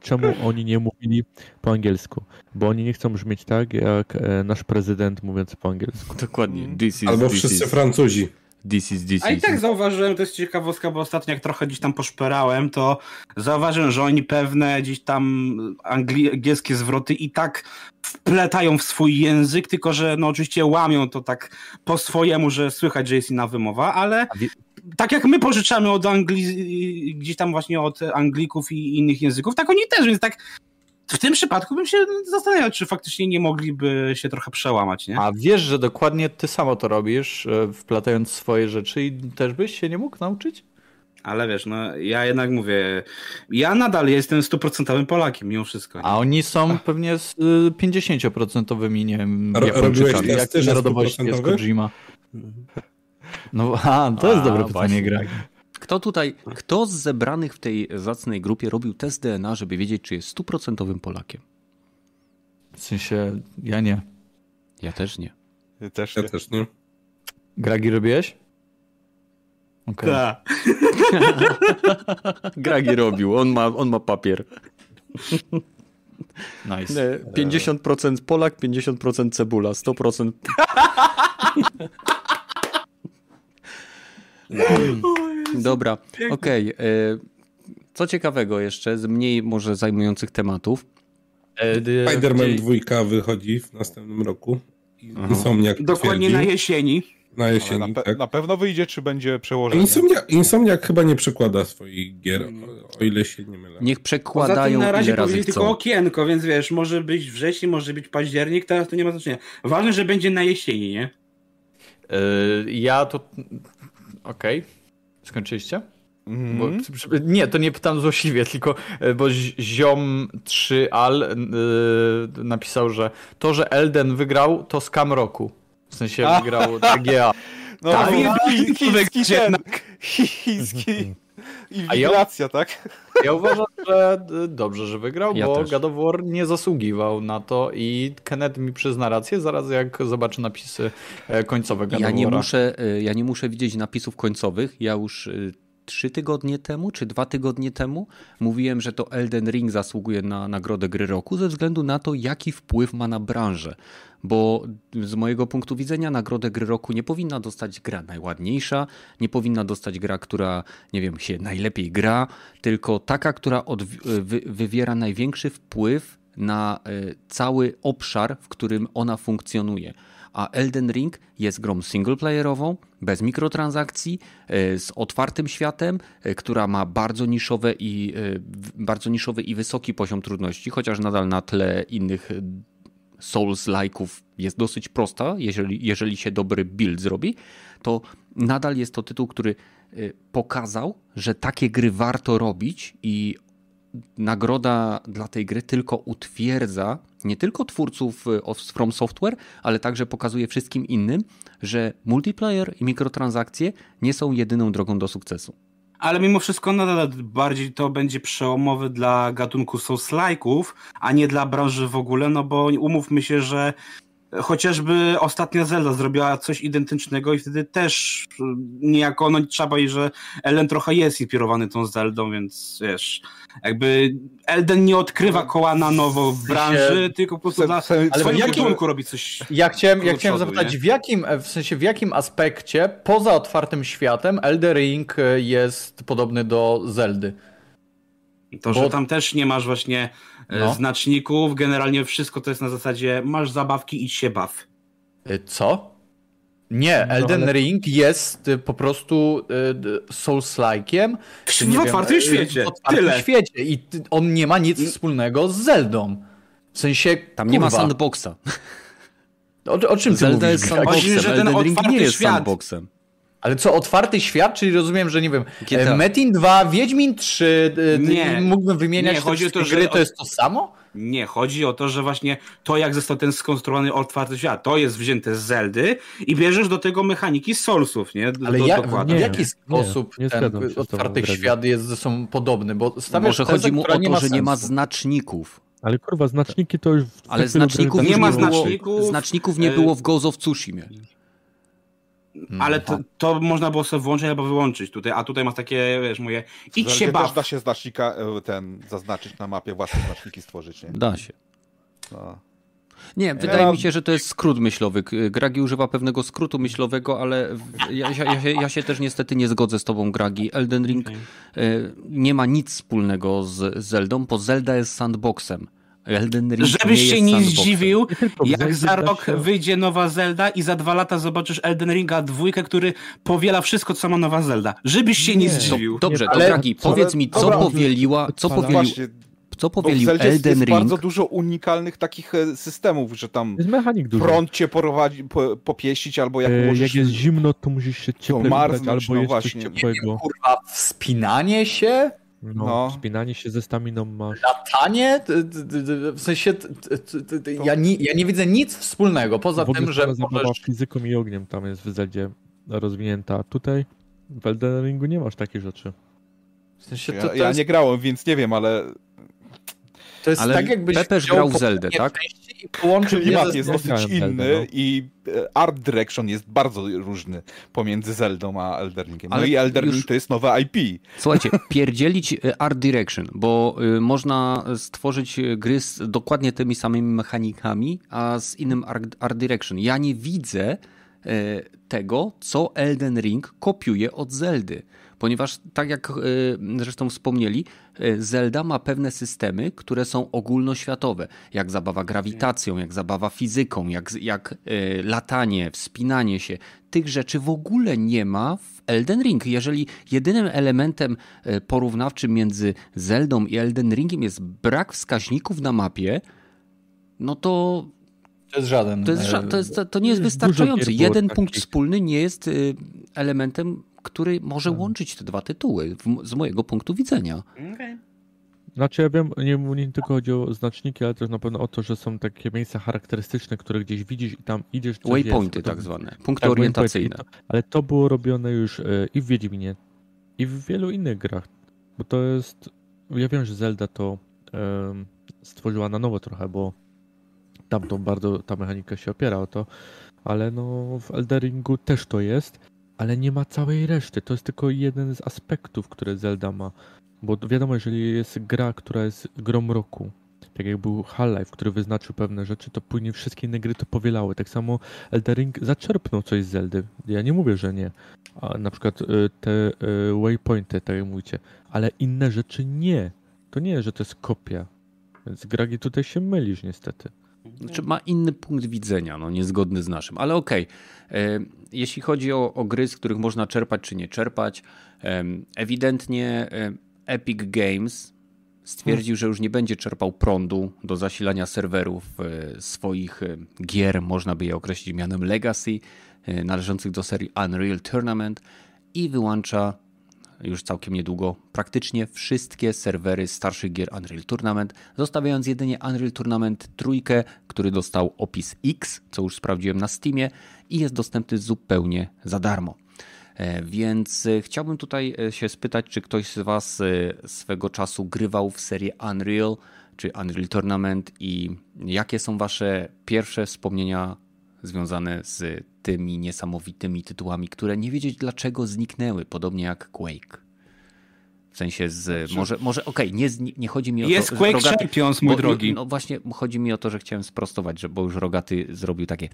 Czemu oni nie mówili po angielsku? Bo oni nie chcą brzmieć tak, jak e, nasz prezydent mówiący po angielsku. Dokładnie. This is, Albo this wszyscy is. Francuzi. This is, this A i tak zauważyłem, to jest ciekawostka, bo ostatnio jak trochę gdzieś tam poszperałem, to zauważyłem, że oni pewne gdzieś tam angielskie zwroty i tak wpletają w swój język, tylko że no oczywiście łamią to tak po swojemu, że słychać, że jest inna wymowa, ale tak jak my pożyczamy od Anglii, gdzieś tam właśnie od Anglików i innych języków, tak oni też, więc tak w tym przypadku bym się zastanawiał, czy faktycznie nie mogliby się trochę przełamać, nie? A wiesz, że dokładnie ty samo to robisz, e, wplatając swoje rzeczy i też byś się nie mógł nauczyć? Ale wiesz, no ja jednak mówię, ja nadal jestem stuprocentowym Polakiem mimo wszystko. nie? A oni są pewnie z y, 50% nie wiem, ro- robiłeś test też na narodowości jest 100%? Kojima? No, a, to jest A, dobre pytanie. Greg. Kto tutaj, kto z zebranych w tej zacnej grupie robił test DNA, żeby wiedzieć, czy jest stuprocentowym Polakiem? W sensie, ja nie. Ja też nie. Też Ja nie. też, nie? Gragi robiłeś? Okej. Tak. Gragi robił, on ma, on ma papier. Nice. 50% Polak, 50% cebula, 100% Dobra, okej. e, Co ciekawego jeszcze, z mniej może zajmujących tematów. E, Spider-Man 2 wychodzi w następnym roku. I Insomniak Dokładnie twierdzi- na jesieni. na jesieni, na, pe- tak. na pewno wyjdzie, czy będzie przełożenie? Insomniak, Insomniak chyba nie przekłada swoich gier, o, o ile się nie mylę. Niech Poza przekładają tym na razie powiedzieli tylko chcą. okienko, więc wiesz, może być wrzesień, może być październik, teraz to nie ma znaczenia. Ważne, że będzie na jesieni, nie? e, ja to... Okej. Skończyliście? Mhm. Bo, nie, to nie pytam złośliwie, tylko e, bo zi- ziom 3al y, napisał, że to, że Elden wygrał, to skam roku. W sensie wygrał TGA. No, Tak, no, chi- chiński chiński A ja- inwigilacja, tak? Ja uważam, że y, dobrze, że wygrał, Ja bo też. God of War nie zasługiwał na to i Kenneth mi przyzna rację, zaraz jak zobaczy napisy e, końcowe God Ja of nie, muszę, y, ja nie muszę widzieć napisów końcowych. Ja już y, trzy tygodnie temu, czy dwa tygodnie temu mówiłem, że to Elden Ring zasługuje na nagrodę gry roku ze względu na to, jaki wpływ ma na branżę. Bo z mojego punktu widzenia nagrodę gry roku nie powinna dostać gra najładniejsza, nie powinna dostać gra, która, nie wiem, się najlepiej gra, tylko taka, która wy, wywiera największy wpływ na y, cały obszar, w którym ona funkcjonuje a Elden Ring jest grą singleplayerową, bez mikrotransakcji, e, z otwartym światem, e, która ma bardzo niszowe i, e, bardzo niszowy i wysoki poziom trudności, chociaż nadal na tle innych Souls-like'ów jest dosyć prosta, jeżeli, jeżeli się dobry build zrobi, to nadal jest to tytuł, który pokazał, że takie gry warto robić i nagroda dla tej gry tylko utwierdza nie tylko twórców y, From Software, ale także pokazuje wszystkim innym, że multiplayer i mikrotransakcje nie są jedyną drogą do sukcesu. Ale mimo wszystko nadal bardziej to będzie przełomowy dla gatunku Souls-like'ów, a nie dla branży w ogóle, no bo umówmy się, że chociażby ostatnia Zelda zrobiła coś identycznego i wtedy też y, niejako, no trzeba i że Ellen trochę jest inspirowany tą Zeldą, więc wiesz, jakby Elden nie odkrywa koła na nowo w branży, tylko po prostu dla ale w jakim- kierunku robi coś. Ja chciałem, ja chciałem zapytać, nie? w jakim, w sensie w jakim aspekcie poza otwartym światem Elden Ring e, jest podobny do Zeldy? To, Bo- że tam też nie masz właśnie No. znaczników, generalnie wszystko to jest na zasadzie masz zabawki, idź się baw. E, Co? Nie, Elden ale- Ring jest e, po prostu e, d- Souls-like'iem. W, nie wiem, otwartym e, świecie. W otwartym Tyle. świecie i ty- on nie ma nic wspólnego z Zeldą. W sensie, Tam nie ma sandboxa. O, o czym ty Zelda mówisz? jest sandboxem, że ten Elden Ring nie jest świat- sandboxem. Ale co, otwarty świat? Czyli rozumiem, że nie wiem, GTA. Metin 2, Wiedźmin 3, e, Nie. mógłbym wymieniać Nie, te chodzi o to, że gry, to od- jest to samo? Nie, chodzi o to, że właśnie to, jak został ten skonstruowany otwarty świat, to jest wzięte z Zeldy i bierzesz do tego mechaniki z Soulsów, nie? Do, Ale w nie, jaki nie, sposób nie ten z tobą, otwarty świat jest ze sobą podobny? Bo stawiasz Może tezę, chodzi mu o to, że nie ma znaczników. Ale kurwa, znaczniki to już... Ale wielu znaczników grach nie ma było, znaczników, znaczników nie e, było w Ghost of Tsushima. Ale to, to można było sobie włączyć albo wyłączyć tutaj, a tutaj masz takie, wiesz, moje idź się baw. da się znacznika e, ten zaznaczyć na mapie, własne znaczniki stworzyć, nie? Da się. No. Nie, wydaje Ja- mi się, że to jest skrót myślowy. K- Gragi używa pewnego skrótu myślowego, ale ja, ja, ja, się, ja się też niestety nie zgodzę z tobą, Gragi. Elden Ring Okej. e, nie ma nic wspólnego z Zeldą, bo Zelda jest sandboxem. Elden Ring Żebyś nie się jest nie zdziwił, jak za rok się- wyjdzie nowa Zelda i za dwa lata zobaczysz Elden Ringa dwójkę, który powiela wszystko, co ma nowa Zelda. Żebyś się nie, Nie. zdziwił. Dobrze, Nie, to ale- Gragi, co- powiedz mi, co dobra, powieliła, co powielił, Właśnie, co powielił Zeldzie jest, Elden jest Ring? bardzo dużo unikalnych takich e, systemów, że tam Jest mechanik duży. prąd cię prowadzi, po, popieścić, albo jak E, możesz... Jak jest zimno, to musisz się cieplej albo no jest właśnie. coś ciepłego. Kurwa, wspinanie się? No, No. Wspinanie się ze staminą masz. Latanie? W sensie, ja, nie, ja nie widzę nic wspólnego, poza w ogóle tym, że możesz... fizyką i ogniem tam jest w Zeldzie rozwinięta. Tutaj w Elden Ringu nie masz takich rzeczy. W sensie, to, Ja, to, ja jest, nie grałem, więc nie wiem, ale to jest Ale tak jakbyś Pepeż grał w Zeldę, tak? I połączył klimat jest dosyć inny no. i e, art direction jest bardzo różny pomiędzy Zeldą a Elden Ringiem. No Ale i Elden już- Ring to jest nowe IP. Słuchajcie, pierdzielić y, Art Direction, bo y, można stworzyć gry z dokładnie tymi samymi mechanikami, a z innym Art, art Direction. Ja nie widzę tego, co Elden Ring kopiuje od Zeldy. Ponieważ, tak jak y, zresztą wspomnieli, y, Zelda ma pewne systemy, które są ogólnoświatowe, jak zabawa grawitacją, jak zabawa fizyką, jak, jak y, latanie, wspinanie się. Tych rzeczy w ogóle nie ma w Elden Ring. Jeżeli jedynym elementem porównawczym między Zeldą i Elden Ringiem jest brak wskaźników na mapie, no to To jest żaden. to, jest, e, to, jest, to nie jest wystarczający. Jeden punkt wspólny nie jest elementem, który może łączyć te dwa tytuły, w, z mojego punktu widzenia. Znaczy ja wiem, nie, nie tylko chodzi o znaczniki, ale też na pewno o to, że są takie miejsca charakterystyczne, które gdzieś widzisz i tam idziesz. Waypointy jest. tak zwane, punkty Tak, orientacyjne. waypointy. Ale to było robione już e, i w Wiedźminie, i w wielu innych grach. Bo to jest. Ja wiem, że Zelda to stworzyła na nowo trochę, bo tam to bardzo ta mechanika się opiera o to, ale no w Elderingu też to jest, ale nie ma całej reszty. To jest tylko jeden z aspektów, które Zelda ma. Bo wiadomo, jeżeli jest gra, która jest grą roku, tak jak był Half-Life, który wyznaczył pewne rzeczy, to później wszystkie inne gry to powielały. Tak samo Elden Ring zaczerpnął coś z Zeldy. Ja nie mówię, że nie. A na przykład y, te y, waypointy, tak jak mówicie, ale inne rzeczy nie. To nie, że to jest kopia. Więc Gragi tutaj się mylisz niestety. Znaczy ma inny punkt widzenia, no niezgodny z naszym, ale okej. E, Jeśli chodzi o, o gry, z których można czerpać czy nie czerpać, ewidentnie em, Epic Games stwierdził, że już nie będzie czerpał prądu do zasilania serwerów e, swoich e, gier, można by je określić mianem Legacy, e, należących do serii Unreal Tournament i wyłącza już całkiem niedługo praktycznie wszystkie serwery starszych gier Unreal Tournament, zostawiając jedynie Unreal Tournament trójkę, który dostał opis X, co już sprawdziłem na Steamie i jest dostępny zupełnie za darmo. E, Więc e, chciałbym tutaj e, się spytać, czy ktoś z Was swego czasu grywał w serię Unreal czy Unreal Tournament i jakie są Wasze pierwsze wspomnienia związane z tymi niesamowitymi tytułami, które nie wiedzieć dlaczego zniknęły, podobnie jak Quake. W sensie z. Może, może okej, nie, zni- nie chodzi mi o Jest to. Quake Rogaty- Champions, mój bo- drogi. No właśnie, chodzi mi o to, że chciałem sprostować, że, bo już Rogaty zrobił takie.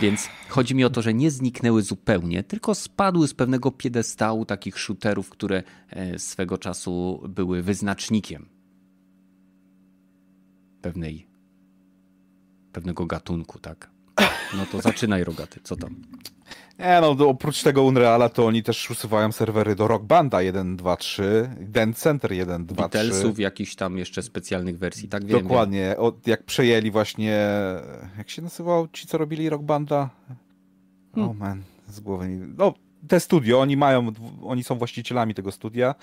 Więc chodzi mi o to, że nie zniknęły zupełnie, tylko spadły z pewnego piedestału takich shooterów, które e, swego czasu były wyznacznikiem pewnej, pewnego gatunku, tak? No to zaczynaj Rogaty, co tam? Nie no, oprócz tego Unreala to oni też usuwają serwery do Rock Banda 1, 2, 3, Dance Center 1, 2, 3. Beatlesów, jakichś tam jeszcze specjalnych wersji, tak wiem. Dokładnie. Od, jak przejęli właśnie, jak się nazywał ci, co robili Rock Banda? Hmm. O man, z głowy mi... No, te studio, oni mają, oni są właścicielami tego studia,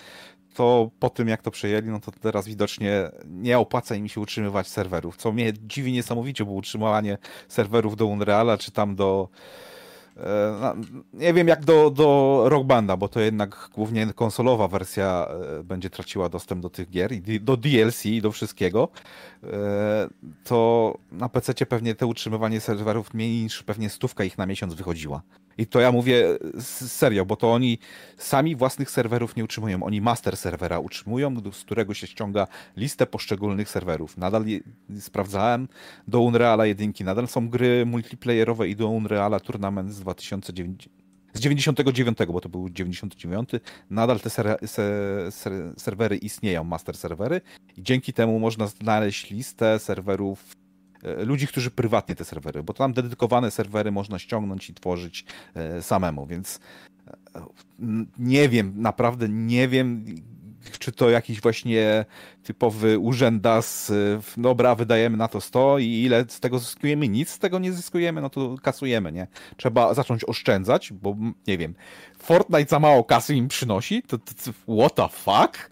to po tym jak to przejęli, no to teraz widocznie nie opłaca im się utrzymywać serwerów, co mnie dziwi niesamowicie, bo utrzymywanie serwerów do Unreala, czy tam do E, Nie wiem jak do, do Rock Banda, bo to jednak głównie konsolowa wersja e, będzie traciła dostęp do tych gier i do DLC i do wszystkiego. To na PC pewnie te utrzymywanie serwerów mniej niż pewnie stówka ich na miesiąc wychodziła. I to ja mówię serio, bo to oni sami własnych serwerów nie utrzymują. Oni master serwera utrzymują, z którego się ściąga listę poszczególnych serwerów. Nadal sprawdzałem do Unreala 1, nadal są gry multiplayerowe i do Unreala Tournament z 2009. Z 99, bo to był 99, nadal te ser, se, ser, serwery istnieją, master serwery, i dzięki temu można znaleźć listę serwerów e, ludzi, którzy prywatnie te serwery, bo tam dedykowane serwery można ściągnąć i tworzyć e, samemu, więc e, nie wiem, naprawdę nie wiem, czy to jakiś właśnie typowy urzędas, w- dobra, wydajemy na to 100 i ile z tego zyskujemy? Nic z tego nie zyskujemy, no to kasujemy, nie? Trzeba zacząć oszczędzać, bo nie wiem, Fortnite za mało kasy im przynosi, to, to, to what the fuck?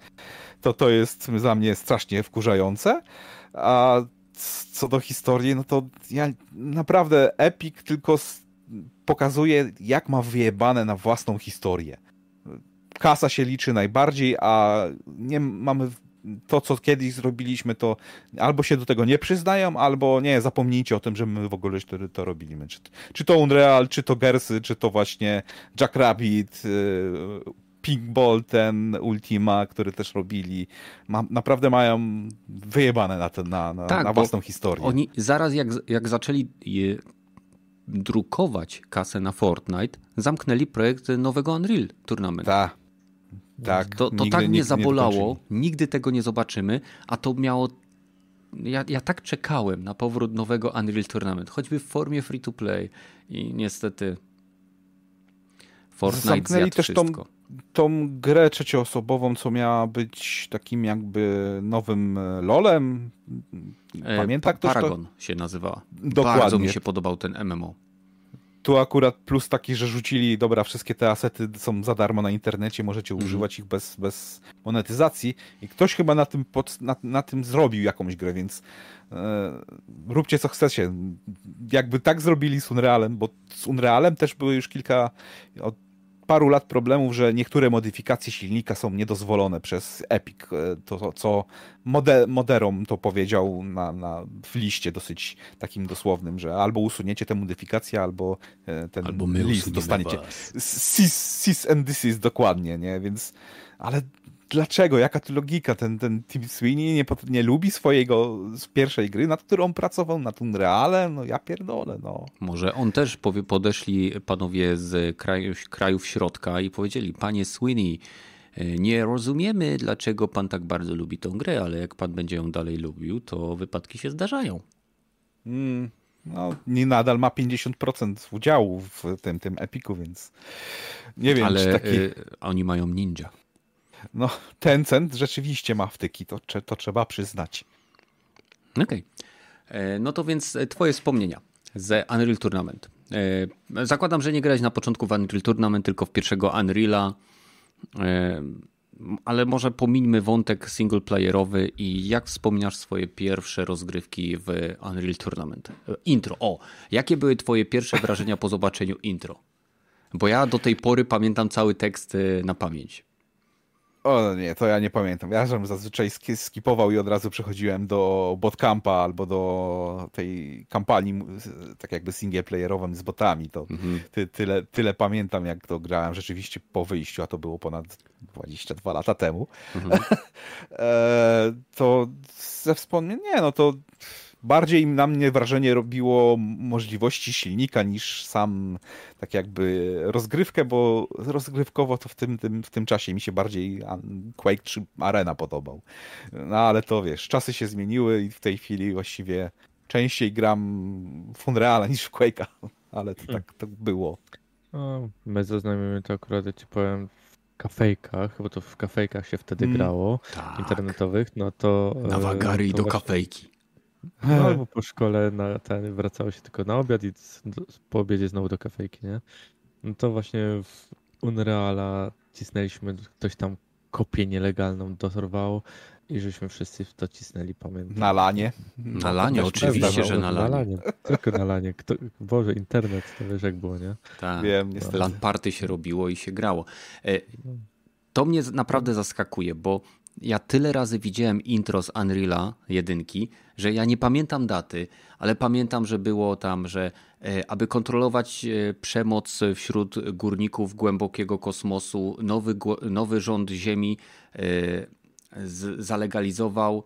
To to jest dla mnie strasznie wkurzające, a co do historii, no to ja naprawdę Epic tylko pokazuje, jak ma wyjebane na własną historię. Kasa się liczy najbardziej, a nie mamy to, co kiedyś zrobiliśmy, to albo się do tego nie przyznają, albo nie, zapomnijcie o tym, że my w ogóle to, to robiliśmy. Czy, czy to Unreal, czy to Gersy, czy to właśnie Jack Rabbit, y, Pinkball, ten Ultima, który też robili. Ma, naprawdę mają wyjebane na, ten, na, na, Tak, na własną historię. Oni zaraz jak, jak zaczęli je drukować kasę na Fortnite, zamknęli projekt nowego Unreal Tournament. Tak. Tak. To, to tak mnie zabolało, nigdy tego nie zobaczymy, a to miało. Ja, ja tak czekałem na powrót nowego Unreal Tournament, choćby w formie free to play i niestety Fortnite Zamknęli też tą, wszystko. tą grę trzecioosobową, co miała być takim jakby nowym e, LOLem. E, Pamięta Pa- ktoś to? Paragon się nazywała. Dokładnie. Bardzo mi się podobał ten MMO. Tu akurat plus taki, że rzucili, dobra, wszystkie te asety są za darmo na internecie, możecie Mhm. używać ich bez, bez monetyzacji i ktoś chyba na tym, pod, na, na tym zrobił jakąś grę, więc e, róbcie co chcecie. Jakby tak zrobili z Unrealem, bo z Unrealem też były już kilka, od paru lat problemów, że niektóre modyfikacje silnika są niedozwolone przez Epic, e, to, co mode, moderom to powiedział na, na, w liście dosyć takim dosłownym, że albo usuniecie te modyfikacje, albo e, ten Albo list dostaniecie. cis and this is dokładnie, nie? Więc, ale dlaczego? Jaka to logika? Ten, ten Tim Sweeney nie, nie lubi swojego z pierwszej gry, nad którą pracował, nad Unrealem? No ja pierdolę, no. Może on też powie, podeszli panowie z krajów, krajów środka i powiedzieli, panie Sweeney, e, nie rozumiemy, dlaczego pan tak bardzo lubi tą grę, ale jak pan będzie ją dalej lubił, to wypadki się zdarzają. Mm, no, nie nadal ma 50% udziału w tym, tym Epiku, więc nie wiem, ale czy taki... e, oni mają ninja. No, Tencent rzeczywiście ma wtyki, to, to trzeba przyznać. Okej. E, No to więc e, twoje wspomnienia z Unreal Tournament. E, Zakładam, że nie grałeś na początku w Unreal Tournament, tylko w pierwszego Unreala. Ale może pomińmy wątek singleplayerowy i jak wspominasz swoje pierwsze rozgrywki w Unreal Tournament? Intro. O, jakie były twoje pierwsze wrażenia po zobaczeniu intro? Bo ja do tej pory pamiętam cały tekst na pamięć. O nie, to ja nie pamiętam. Ja żem zazwyczaj ski- skipował i od razu przechodziłem do botcampa albo do tej kampanii tak jakby singleplayerową z botami. To ty, tyle, tyle pamiętam, jak to grałem rzeczywiście po wyjściu, a to było ponad 22 lata temu. e, to ze wspomnień, nie no to bardziej na mnie wrażenie robiło możliwości silnika niż sam tak jakby rozgrywkę, bo rozgrywkowo to w tym, tym, w tym czasie mi się bardziej Quake 3 Arena podobał. No ale to wiesz, czasy się zmieniły i w tej chwili właściwie częściej gram w Unreala niż w Quake'a, ale to tak to było. No, my zaznajomimy to akurat, ja ci powiem, w kafejkach, bo to w kafejkach się wtedy Mm. grało, Tak. internetowych, no to... Na e, wagary i to do właśnie- kafejki. No, albo po szkole na ten, wracało się tylko na obiad i po obiedzie znowu do kafejki, nie? No to właśnie w Unreala cisnęliśmy, ktoś tam kopię nielegalną dorwało i żeśmy wszyscy w to cisnęli, pamiętam. Na lanie. Na lanie, też oczywiście, że No, na lanie. Tylko na lanie. Kto, Boże, internet, to wiesz jak było, nie? Tak. Wiem, niestety. LAN party się robiło i się grało. E, To mnie naprawdę zaskakuje, bo ja tyle razy widziałem intro z Unreala jedynki, że ja nie pamiętam daty, ale pamiętam, że było tam, że e, aby kontrolować e, przemoc wśród górników głębokiego kosmosu, nowy, nowy rząd Ziemi e, zalegalizował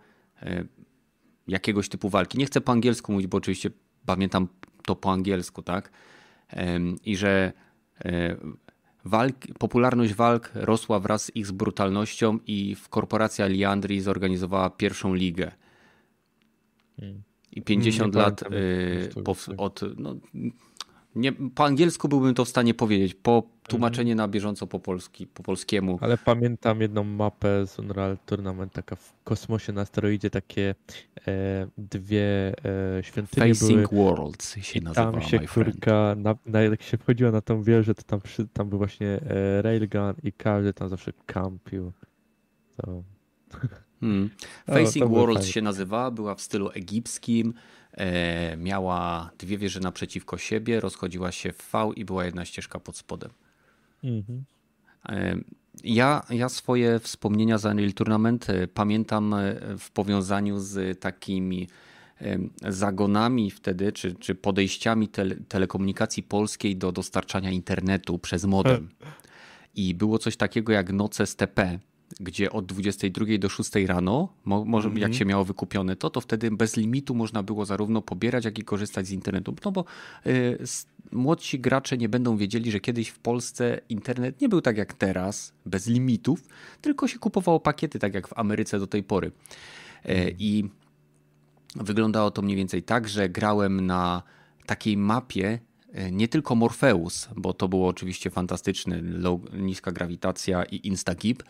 jakiegoś typu walki. Nie chcę po angielsku mówić, bo oczywiście pamiętam to po angielsku, tak? I że walk, popularność walk rosła wraz z ich brutalnością i korporacja Liandri zorganizowała pierwszą ligę. I 50 Nie lat y, po, od. No, nie, po angielsku byłbym to w stanie powiedzieć. Po tłumaczenie Mhm. na bieżąco po, polski, po polskiemu. Ale pamiętam jedną mapę z Unreal Tournament, taka w kosmosie na asteroidzie, takie e, dwie e, świątynie były. Facing Worlds się nazywała, tam się kurka, na, na, jak się wchodziło na tą wieżę, to tam, przy, tam był właśnie e, railgun i każdy tam zawsze kampił. To, Hmm. Facing Worlds się nazywała, była w stylu egipskim, miała dwie wieże naprzeciwko siebie, rozchodziła się w V i była jedna ścieżka pod spodem. mhm. E, Ja, ja swoje wspomnienia z Unreal Tournament e, pamiętam e, w powiązaniu z takimi e, zagonami wtedy, czy, czy podejściami tele, telekomunikacji polskiej do dostarczania internetu przez modem. I było coś takiego jak noce STP, gdzie od 22 do 6 rano, mo, może jak się miało wykupione to, to wtedy bez limitu można było zarówno pobierać, jak i korzystać z internetu. No bo y, młodsi gracze nie będą wiedzieli, że kiedyś w Polsce internet nie był tak jak teraz, bez limitów, tylko się kupowało pakiety, tak jak w Ameryce do tej pory. E, I wyglądało to mniej więcej tak, że grałem na takiej mapie e, nie tylko Morpheus, bo to było oczywiście fantastyczne, low, niska grawitacja i instagip,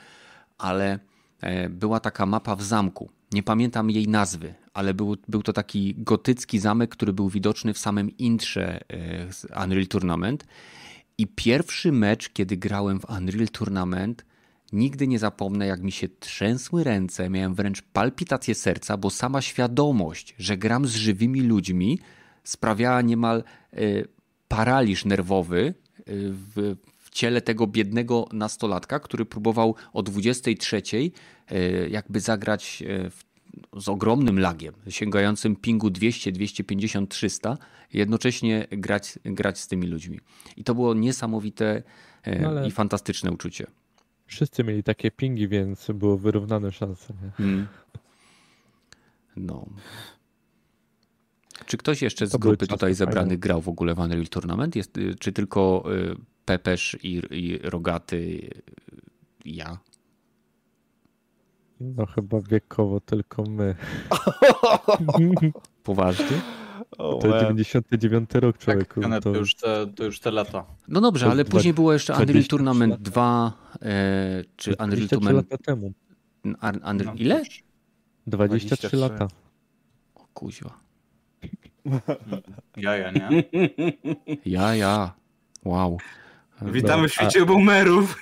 ale e, była taka mapa w zamku. Nie pamiętam jej nazwy, ale był, był to taki gotycki zamek, który był widoczny w samym intrze e, Unreal Tournament. I pierwszy mecz, kiedy grałem w Unreal Tournament, nigdy nie zapomnę, jak mi się trzęsły ręce, miałem wręcz palpitację serca, bo sama świadomość, że gram z żywymi ludźmi, sprawiała niemal e, paraliż nerwowy w ciele tego biednego nastolatka, który próbował o 23 e, jakby zagrać e, z ogromnym lagiem, sięgającym pingu 200, 250, 300, jednocześnie grać, grać z tymi ludźmi. I to było niesamowite e, No i fantastyczne uczucie. Wszyscy mieli takie pingi, więc było wyrównane szanse. Nie? Mm. No. Czy ktoś jeszcze z To grupy tutaj zebranych fajne. grał w ogóle w Unreal Tournament? Jest, y, czy tylko y, Pepesz i, i Rogaty y, i ja? No chyba wiekowo tylko my. Poważnie? O, To man. 99 rok Tak, człowieku. Kenneth, to to już te, to już te lata. No dobrze, To ale dwa- później było jeszcze Unreal 23 Tournament lata. 2, e, czy Unreal 23 Tournament... lata temu. Un- Unreal, No, ile? 23, 23. lata. O kuźwa. Jaja, nie? Ja, ja. Wow. Witamy w świecie boomerów.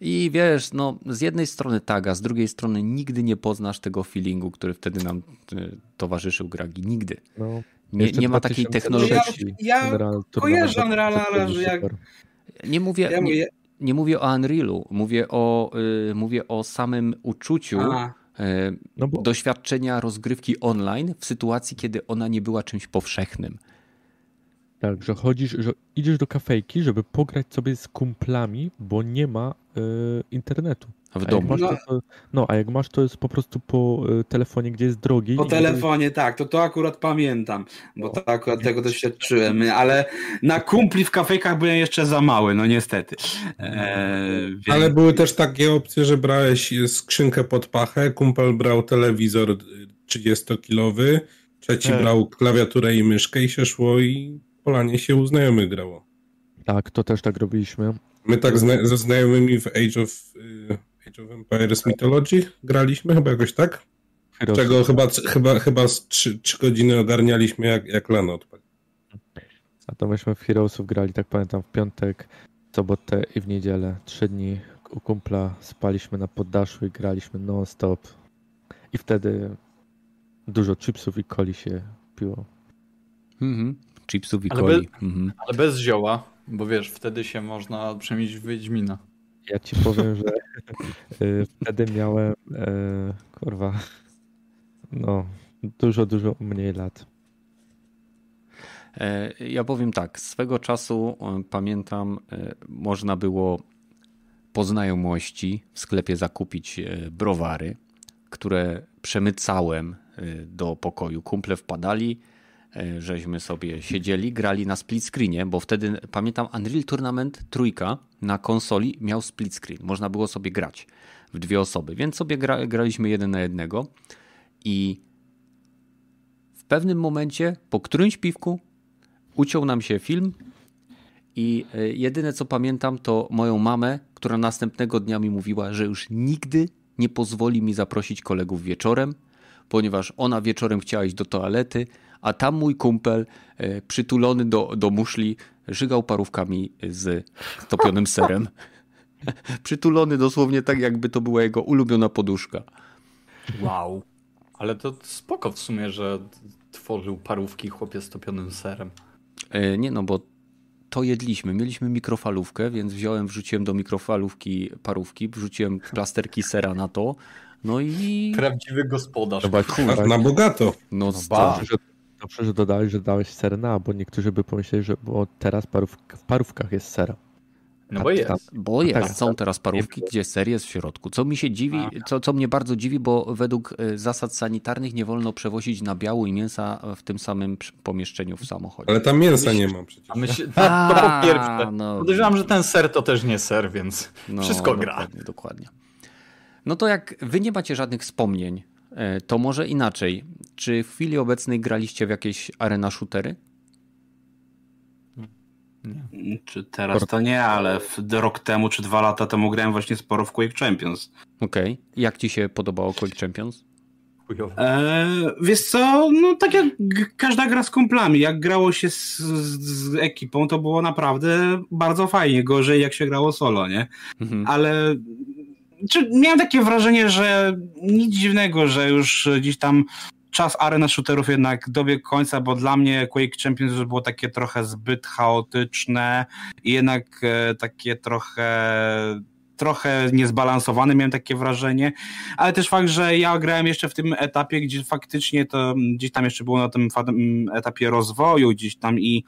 I wiesz, no z jednej strony tak, a z drugiej strony nigdy nie poznasz tego feelingu, który wtedy nam y, towarzyszył Gragi. Nigdy. No, Nie, nie ma takiej 2003 technologii. Ja- ja Unreal kojarzę Unreala, ale że jak-. Nie mówię, Ja nie, mówię, nie mówię o Unrealu, mówię o, y, mówię o samym uczuciu a, No bo doświadczenia rozgrywki online w sytuacji, kiedy ona nie była czymś powszechnym. tak, że chodzisz, że idziesz do kafejki, żeby pograć sobie z kumplami, bo nie ma y, internetu. W A domu. masz, No. to, no, a jak masz, to jest po prostu po y, telefonie, gdzie jest drogi. po telefonie, tak, to to akurat pamiętam, bo to akurat tego doświadczyłem, ale na kumpli w kafejkach byłem jeszcze za mały, no niestety. Eee, więc- Ale były też takie opcje, że brałeś skrzynkę pod pachę, kumpel brał telewizor y, 30-kilowy, trzeci Tak. brał klawiaturę i myszkę i się szło i polanie się u znajomych grało. Tak, to też tak robiliśmy. My tak zna ze znajomymi w Age of, y, Age of Empires Mythology graliśmy, chyba jakoś tak? Heroes. Czego chyba, chyba, chyba z 3, godziny ogarnialiśmy jak, jak lano odpadł. A to myśmy w Heroesów grali, tak pamiętam, w piątek, sobotę i w niedzielę. Trzy dni u kumpla, spaliśmy na poddaszu i graliśmy non-stop. I wtedy dużo chipsów i coli się piło. Mhm. Chipsów i Ale coli. Mhm. Ale bez zioła, bo wiesz, wtedy się można przemienić w Wiedźmina. Ja ci powiem, że y, wtedy miałem, e, kurwa, no, dużo, dużo mniej lat. E, Ja powiem tak, swego czasu e, pamiętam, można było po znajomości w sklepie zakupić browary, które przemycałem do pokoju. Kumple wpadali, żeśmy sobie siedzieli, grali na split screenie, bo wtedy pamiętam Unreal Tournament trójka na konsoli miał split screen. Można było sobie grać w dwie osoby, więc sobie gra, graliśmy jeden na jednego i w pewnym momencie po którymś piwku uciął nam się film i e, jedyne co pamiętam to moją mamę, która następnego dnia mi mówiła, że już nigdy nie pozwoli mi zaprosić kolegów wieczorem, ponieważ ona wieczorem chciała iść do toalety, a tam mój kumpel e, przytulony do, do muszli żygał parówkami z topionym serem. przytulony dosłownie tak, jakby to była jego ulubiona poduszka. Wow. Ale to spoko w sumie, że tworzył parówki chłopie z topionym serem. E, Nie no, bo to jedliśmy. Mieliśmy mikrofalówkę, więc wziąłem, wrzuciłem do mikrofalówki parówki, wrzuciłem plasterki sera na to. No i. Prawdziwy gospodarz. Chyba Ach, na bogato. No, ba. Dobrze, że, dodałeś, że dałeś ser na, bo niektórzy by pomyśleli, że bo teraz parów, w parówkach jest sera. No bo jest. Bo jest, tak, są teraz parówki, gdzie ser jest w środku. Co mi się dziwi, co, co mnie bardzo dziwi, bo według e, zasad sanitarnych nie wolno przewozić nabiału i mięsa w tym samym pomieszczeniu w samochodzie. Ale tam mięsa nie ma przecież. A myśl... A, to po pierwsze. no. Podejrzewam, że ten ser to też nie ser, więc No, wszystko gra. Dokładnie, dokładnie. No to jak wy nie macie żadnych wspomnień, to może inaczej. Czy w chwili obecnej graliście w jakieś arena shootery? Czy teraz to nie, ale w, rok temu czy dwa lata temu grałem właśnie sporo w Quake Champions. Okej. Jak ci się podobało Quake Champions? E, wiesz co, no tak jak każda gra z kumplami, jak grało się z, z, z ekipą, to było naprawdę bardzo fajnie, gorzej jak się grało solo, nie? Mhm. Ale czy miałem takie wrażenie, że nic dziwnego, że już gdzieś tam czas arena shooterów jednak dobiegł końca, bo dla mnie Quake Champions już było takie trochę zbyt chaotyczne i jednak e, takie trochę trochę niezbalansowane, miałem takie wrażenie, ale też fakt, że ja grałem jeszcze w tym etapie, gdzie faktycznie to gdzieś tam jeszcze było na tym etapie rozwoju gdzieś tam i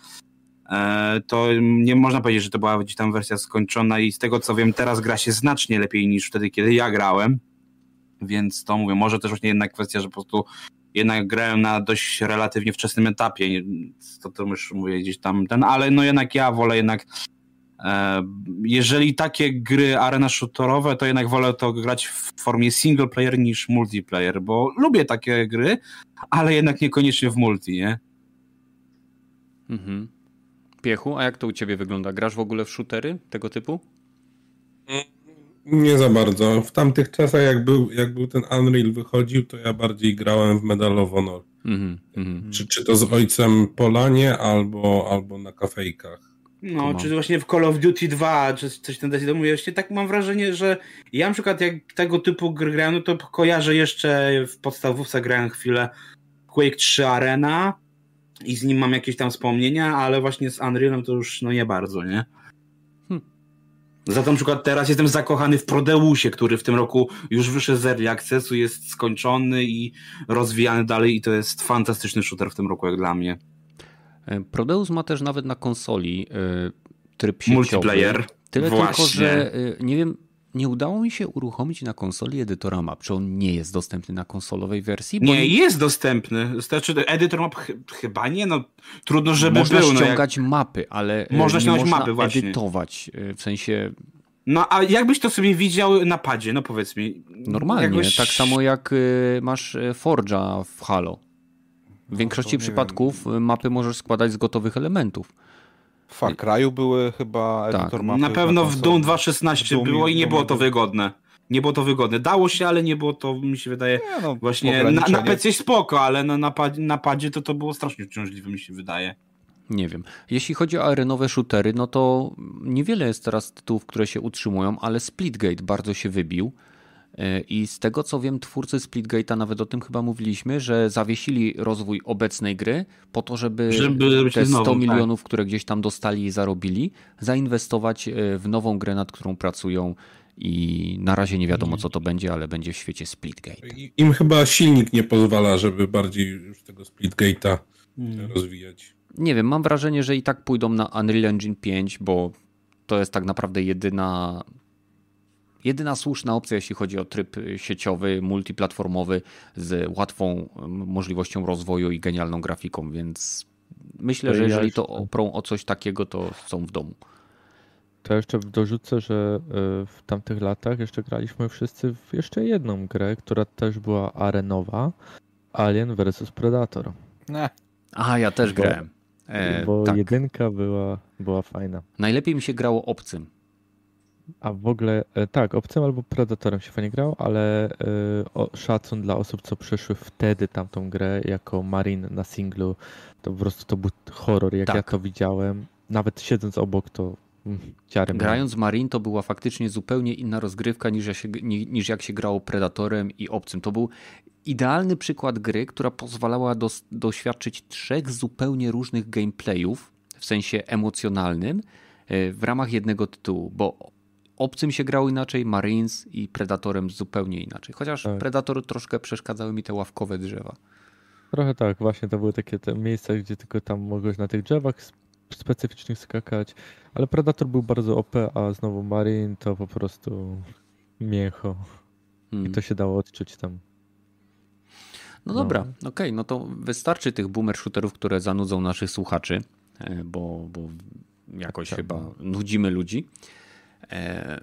to nie można powiedzieć, że to była gdzieś tam wersja skończona i z tego co wiem teraz gra się znacznie lepiej niż wtedy, kiedy ja grałem, więc to mówię, może też właśnie jednak kwestia, że po prostu jednak grałem na dość relatywnie wczesnym etapie, to, to już mówię gdzieś tam ten, ale no jednak ja wolę jednak e, jeżeli takie gry arena shooterowe, to jednak wolę to grać w formie single player niż multiplayer, bo lubię takie gry, ale jednak niekoniecznie w multi, nie? Mhm. Piechu, a jak to u ciebie wygląda? Grasz w ogóle w shootery tego typu? Nie za bardzo. W tamtych czasach, jak był, jak był ten Unreal wychodził, to ja bardziej grałem w Medal of Honor. Mhm. Mhm. Czy, czy to z ojcem Polanie, albo, albo na kafejkach. No, Kumam. czy właśnie w Call of Duty 2, czy coś ten deseń, mówię, właśnie tak mam wrażenie, że ja na przykład jak tego typu gry grałem, no to kojarzę jeszcze w podstawówce grałem chwilę Quake 3 Arena i z nim mam jakieś tam wspomnienia, ale właśnie z Unrealem to już no nie bardzo, nie? Hmm. Za to na przykład teraz jestem zakochany w Prodeusie, który w tym roku już wyszedł z Early Accessu, jest skończony i rozwijany dalej i to jest fantastyczny shooter w tym roku jak dla mnie. E, Prodeus ma też nawet na konsoli e, tryb sieciowy. Multiplayer. Tyle Właśnie. tylko, że e, nie wiem, nie udało mi się uruchomić na konsoli edytora map. Czy on nie jest dostępny na konsolowej wersji? Bo Nie, jest dostępny. Znaczy, edytor map ch- chyba nie, no trudno, żeby można był. No, jak, ściągać mapy, ale e, Można nie ściągać można mapy, właśnie. edytować. e, W sensie no a jakbyś to sobie widział na padzie, no powiedz mi. normalnie, Jakoś- tak samo jak e, masz Forge'a w Halo. W większości nie przypadków e, mapy możesz składać z gotowych elementów. W Far Cry'u były chyba Tak. edytor mapy Na pewno w konsoli. Doom 2.16 W Doomie- było i nie w było to był. wygodne. Nie było to wygodne. Dało się, ale nie było to, mi się wydaje, Nie, no, właśnie na, na. PC spoko, ale na, na, padzie, na padzie to to było strasznie uciążliwe, mi się wydaje. Nie wiem. Jeśli chodzi o arenowe shootery, no to niewiele jest teraz tytułów, które się utrzymują, ale Splitgate bardzo się wybił. E, I z tego co wiem, twórcy Splitgate'a nawet o tym chyba mówiliśmy, że zawiesili rozwój obecnej gry po to, żeby, Żeby te 100 znowu, tak. milionów, które gdzieś tam dostali i zarobili, zainwestować e, w nową grę, nad którą pracują. I na razie nie wiadomo, co to będzie, ale będzie w świecie Splitgate. I- Im chyba silnik nie pozwala, żeby bardziej już tego Splitgate'a Hmm. rozwijać. Nie wiem, mam wrażenie, że i tak pójdą na Unreal Engine 5, bo to jest tak naprawdę jedyna, jedyna słuszna opcja, jeśli chodzi o tryb sieciowy, multiplatformowy z łatwą możliwością rozwoju i genialną grafiką, więc myślę, że jeżeli to oprą o coś takiego, to są w domu. To jeszcze dorzucę, że y, w tamtych latach jeszcze graliśmy wszyscy w jeszcze jedną grę, która też była arenowa. Alien vs Predator. Nie. Aha, ja też Bo- grałem. E, bo tak. jedynka była, była fajna. Najlepiej mi się grało obcym. A w ogóle e, tak, obcym albo Predatorem się fajnie grał, ale e, o, szacun dla osób, co przeszły wtedy tamtą grę jako Marine na singlu, to po prostu to był horror. Jak Tak. ja to widziałem, nawet siedząc obok, to mm, ciary miałem. Grając Marine to była faktycznie zupełnie inna rozgrywka niż, ja się, ni- niż jak się grało Predatorem i Obcym. To był idealny przykład gry, która pozwalała dos, doświadczyć trzech zupełnie różnych gameplayów w sensie emocjonalnym e, w ramach jednego tytułu, bo Obcym się grało inaczej, Marines i Predatorem zupełnie inaczej. Chociaż Tak. Predator troszkę przeszkadzały mi te ławkowe drzewa. Trochę tak, właśnie to były takie te miejsca, gdzie tylko tam mogłeś na tych drzewach sp- specyficznych skakać, ale Predator był bardzo OP, a znowu Marine to po prostu mięcho Hmm. i to się dało odczuć tam. No No. dobra, okej, no to wystarczy tych boomer shooterów, które zanudzą naszych słuchaczy, e, bo, bo jakoś Tak. chyba nudzimy ludzi. E,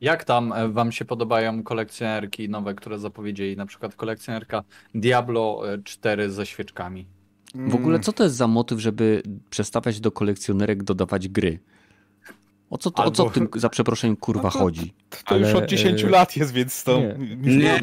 Jak tam e, wam się podobają kolekcjonerki nowe, które zapowiedzieli? Na przykład kolekcjonerka Diablo e, 4 ze świeczkami. W ogóle co to jest za motyw, żeby przestawiać do kolekcjonerek dodawać gry? O co, to, o co w tym, za przeproszeniem, kurwa No to- chodzi? To już Ale, od 10 e, lat jest, więc to... nie. nic Nie,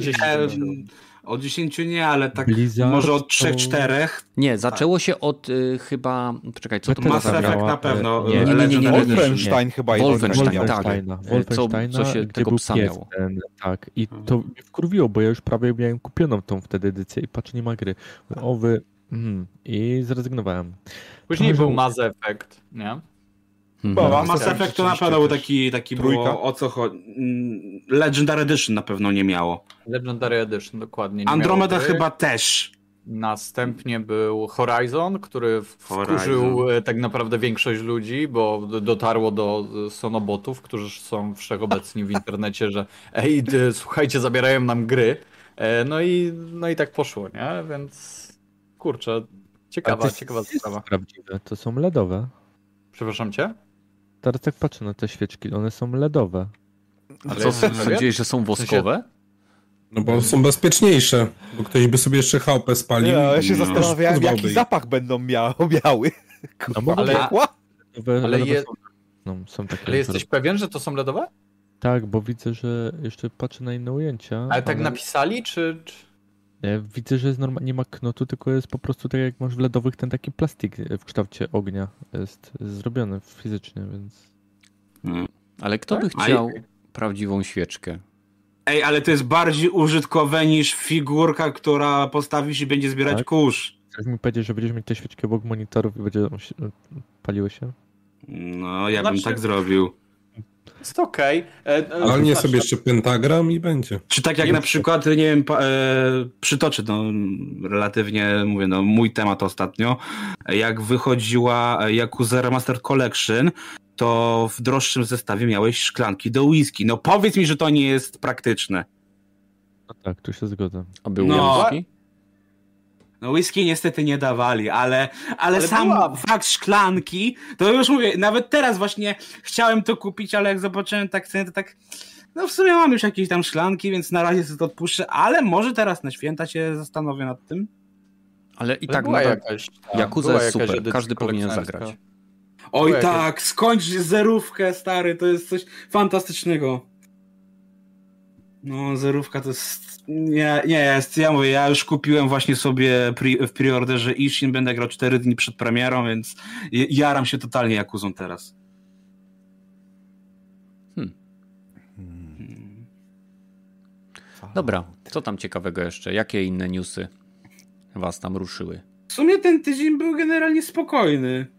od 10 e, lat. o 10 nie, ale tak Blizzard może od to- 3-4. Nie, zaczęło się od y, chyba... Czekaj, co to Bethesda była Mass? Effect na pewno. nie, nie, nie, nie, nie, nie. Wolfenstein chyba Wolfenstein, tak. Wolfensteina, E, co- co się tego psa miało. ten, tak. I Mhm. to mnie wkurwiło, bo ja już prawie miałem kupioną tą wtedy edycję i patrz, nie ma gry. O wy... Mm, I zrezygnowałem. Później był Mass Effect, nie? Mhm. Mass Mass Effect Effect to na pewno był taki, taki Trójka. było, o co chodzi. Mm, Legendary Edition na pewno nie miało. Legendary Edition, dokładnie. nie Andromeda chyba też. Następnie był Horizon, który wkurzył Horizon. e, tak naprawdę większość ludzi, bo dotarło do e, sonobotów, którzy są wszechobecni w internecie, że ej, słuchajcie, zabierają nam gry. E, No i, no i tak poszło, nie? Więc kurczę, ciekawa, to jest- ciekawa jest sprawa. prawdziwe, to są LEDowe. Przepraszam cię? Teraz tak patrzę na te świeczki, one są LEDowe. A Ale co, sądziłeś, że są woskowe? No bo są bezpieczniejsze, bo ktoś by sobie jeszcze chałupę spalił. Ja, ja się No. zastanawiałem, jaki ich. zapach będą mia miały. No mogą Ale-? LEDowe, ale je- są, no, są takie. Ale jesteś pewien, że to są LEDowe? Tak, bo widzę, że jeszcze patrzę na inne ujęcia. Ale tak napisali, czy... czy... Nie, widzę, że jest norma- nie ma knotu, tylko jest po prostu tak jak masz w LEDowych ten taki plastik w kształcie ognia jest zrobiony fizycznie, więc... Mm. Ale kto by A chciał prawdziwą świeczkę? Ej, ale to jest bardziej użytkowe niż figurka, która postawisz i będzie zbierać Tak. kurz. Chcesz mi powiedzieć, że będziesz mieć te świeczki obok monitorów i będzie paliły się? No, ja Znaczy- bym tak zrobił. Jest okej. E, e, Ale nie sobie jeszcze pentagram i będzie. Czy tak jak na przykład, nie wiem, pa, e, przytoczę, no, relatywnie, mówię, no, mój temat ostatnio, jak wychodziła Yakuza Remastered Collection, to w droższym zestawie miałeś szklanki do whisky. No powiedz mi, że to nie jest praktyczne. No tak, tu się zgodzę. A był No. whisky? No whisky niestety nie dawali, ale, ale, Ale sam była. fakt szklanki, to już mówię, nawet teraz właśnie chciałem to kupić, ale jak zobaczyłem tak cenę, to tak, no w sumie mam już jakieś tam szklanki, więc na razie sobie to odpuszczę, ale może teraz na święta się zastanowię nad tym. Ale i Ale tak była nadal... jakaś, ta, Yakuza była jest jakaś super, każdy powinien zagrać. Oj Była jakaś- tak, skończ zerówkę stary, to jest coś fantastycznego. No, zerówka to jest. Nie, nie jest. Ja mówię, ja już kupiłem właśnie sobie pre, w preorderze Ishin, będę grał 4 dni przed premierą, więc jaram się totalnie Jakuzą teraz. Hmm. Dobra, co tam ciekawego jeszcze? Jakie inne newsy was tam ruszyły? W sumie ten tydzień był generalnie spokojny.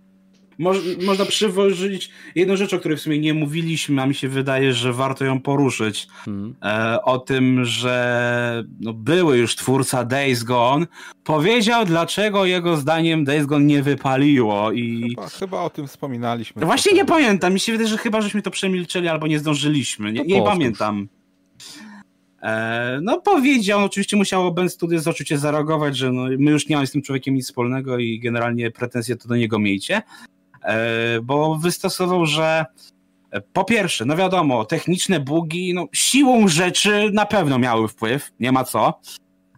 Moż, można przywożyć jedną rzecz, o której w sumie nie mówiliśmy, a mi się wydaje, że warto ją poruszyć. Hmm. E, o tym, że no, były już twórca Days Gone powiedział, dlaczego jego zdaniem Days Gone nie wypaliło. I... Chyba, chyba o tym wspominaliśmy. No właśnie nie pamiętam. Mi się wydaje, że chyba żeśmy to przemilczeli albo nie zdążyliśmy. Nie, nie pamiętam. E, no powiedział, oczywiście musiało Ben Studios oczywiście zareagować, że no, my już nie mamy z tym człowiekiem nic wspólnego i generalnie pretensje to do niego miejcie. E, bo wystosował, że po pierwsze, no wiadomo, techniczne bugi, no siłą rzeczy na pewno miały wpływ, nie ma co,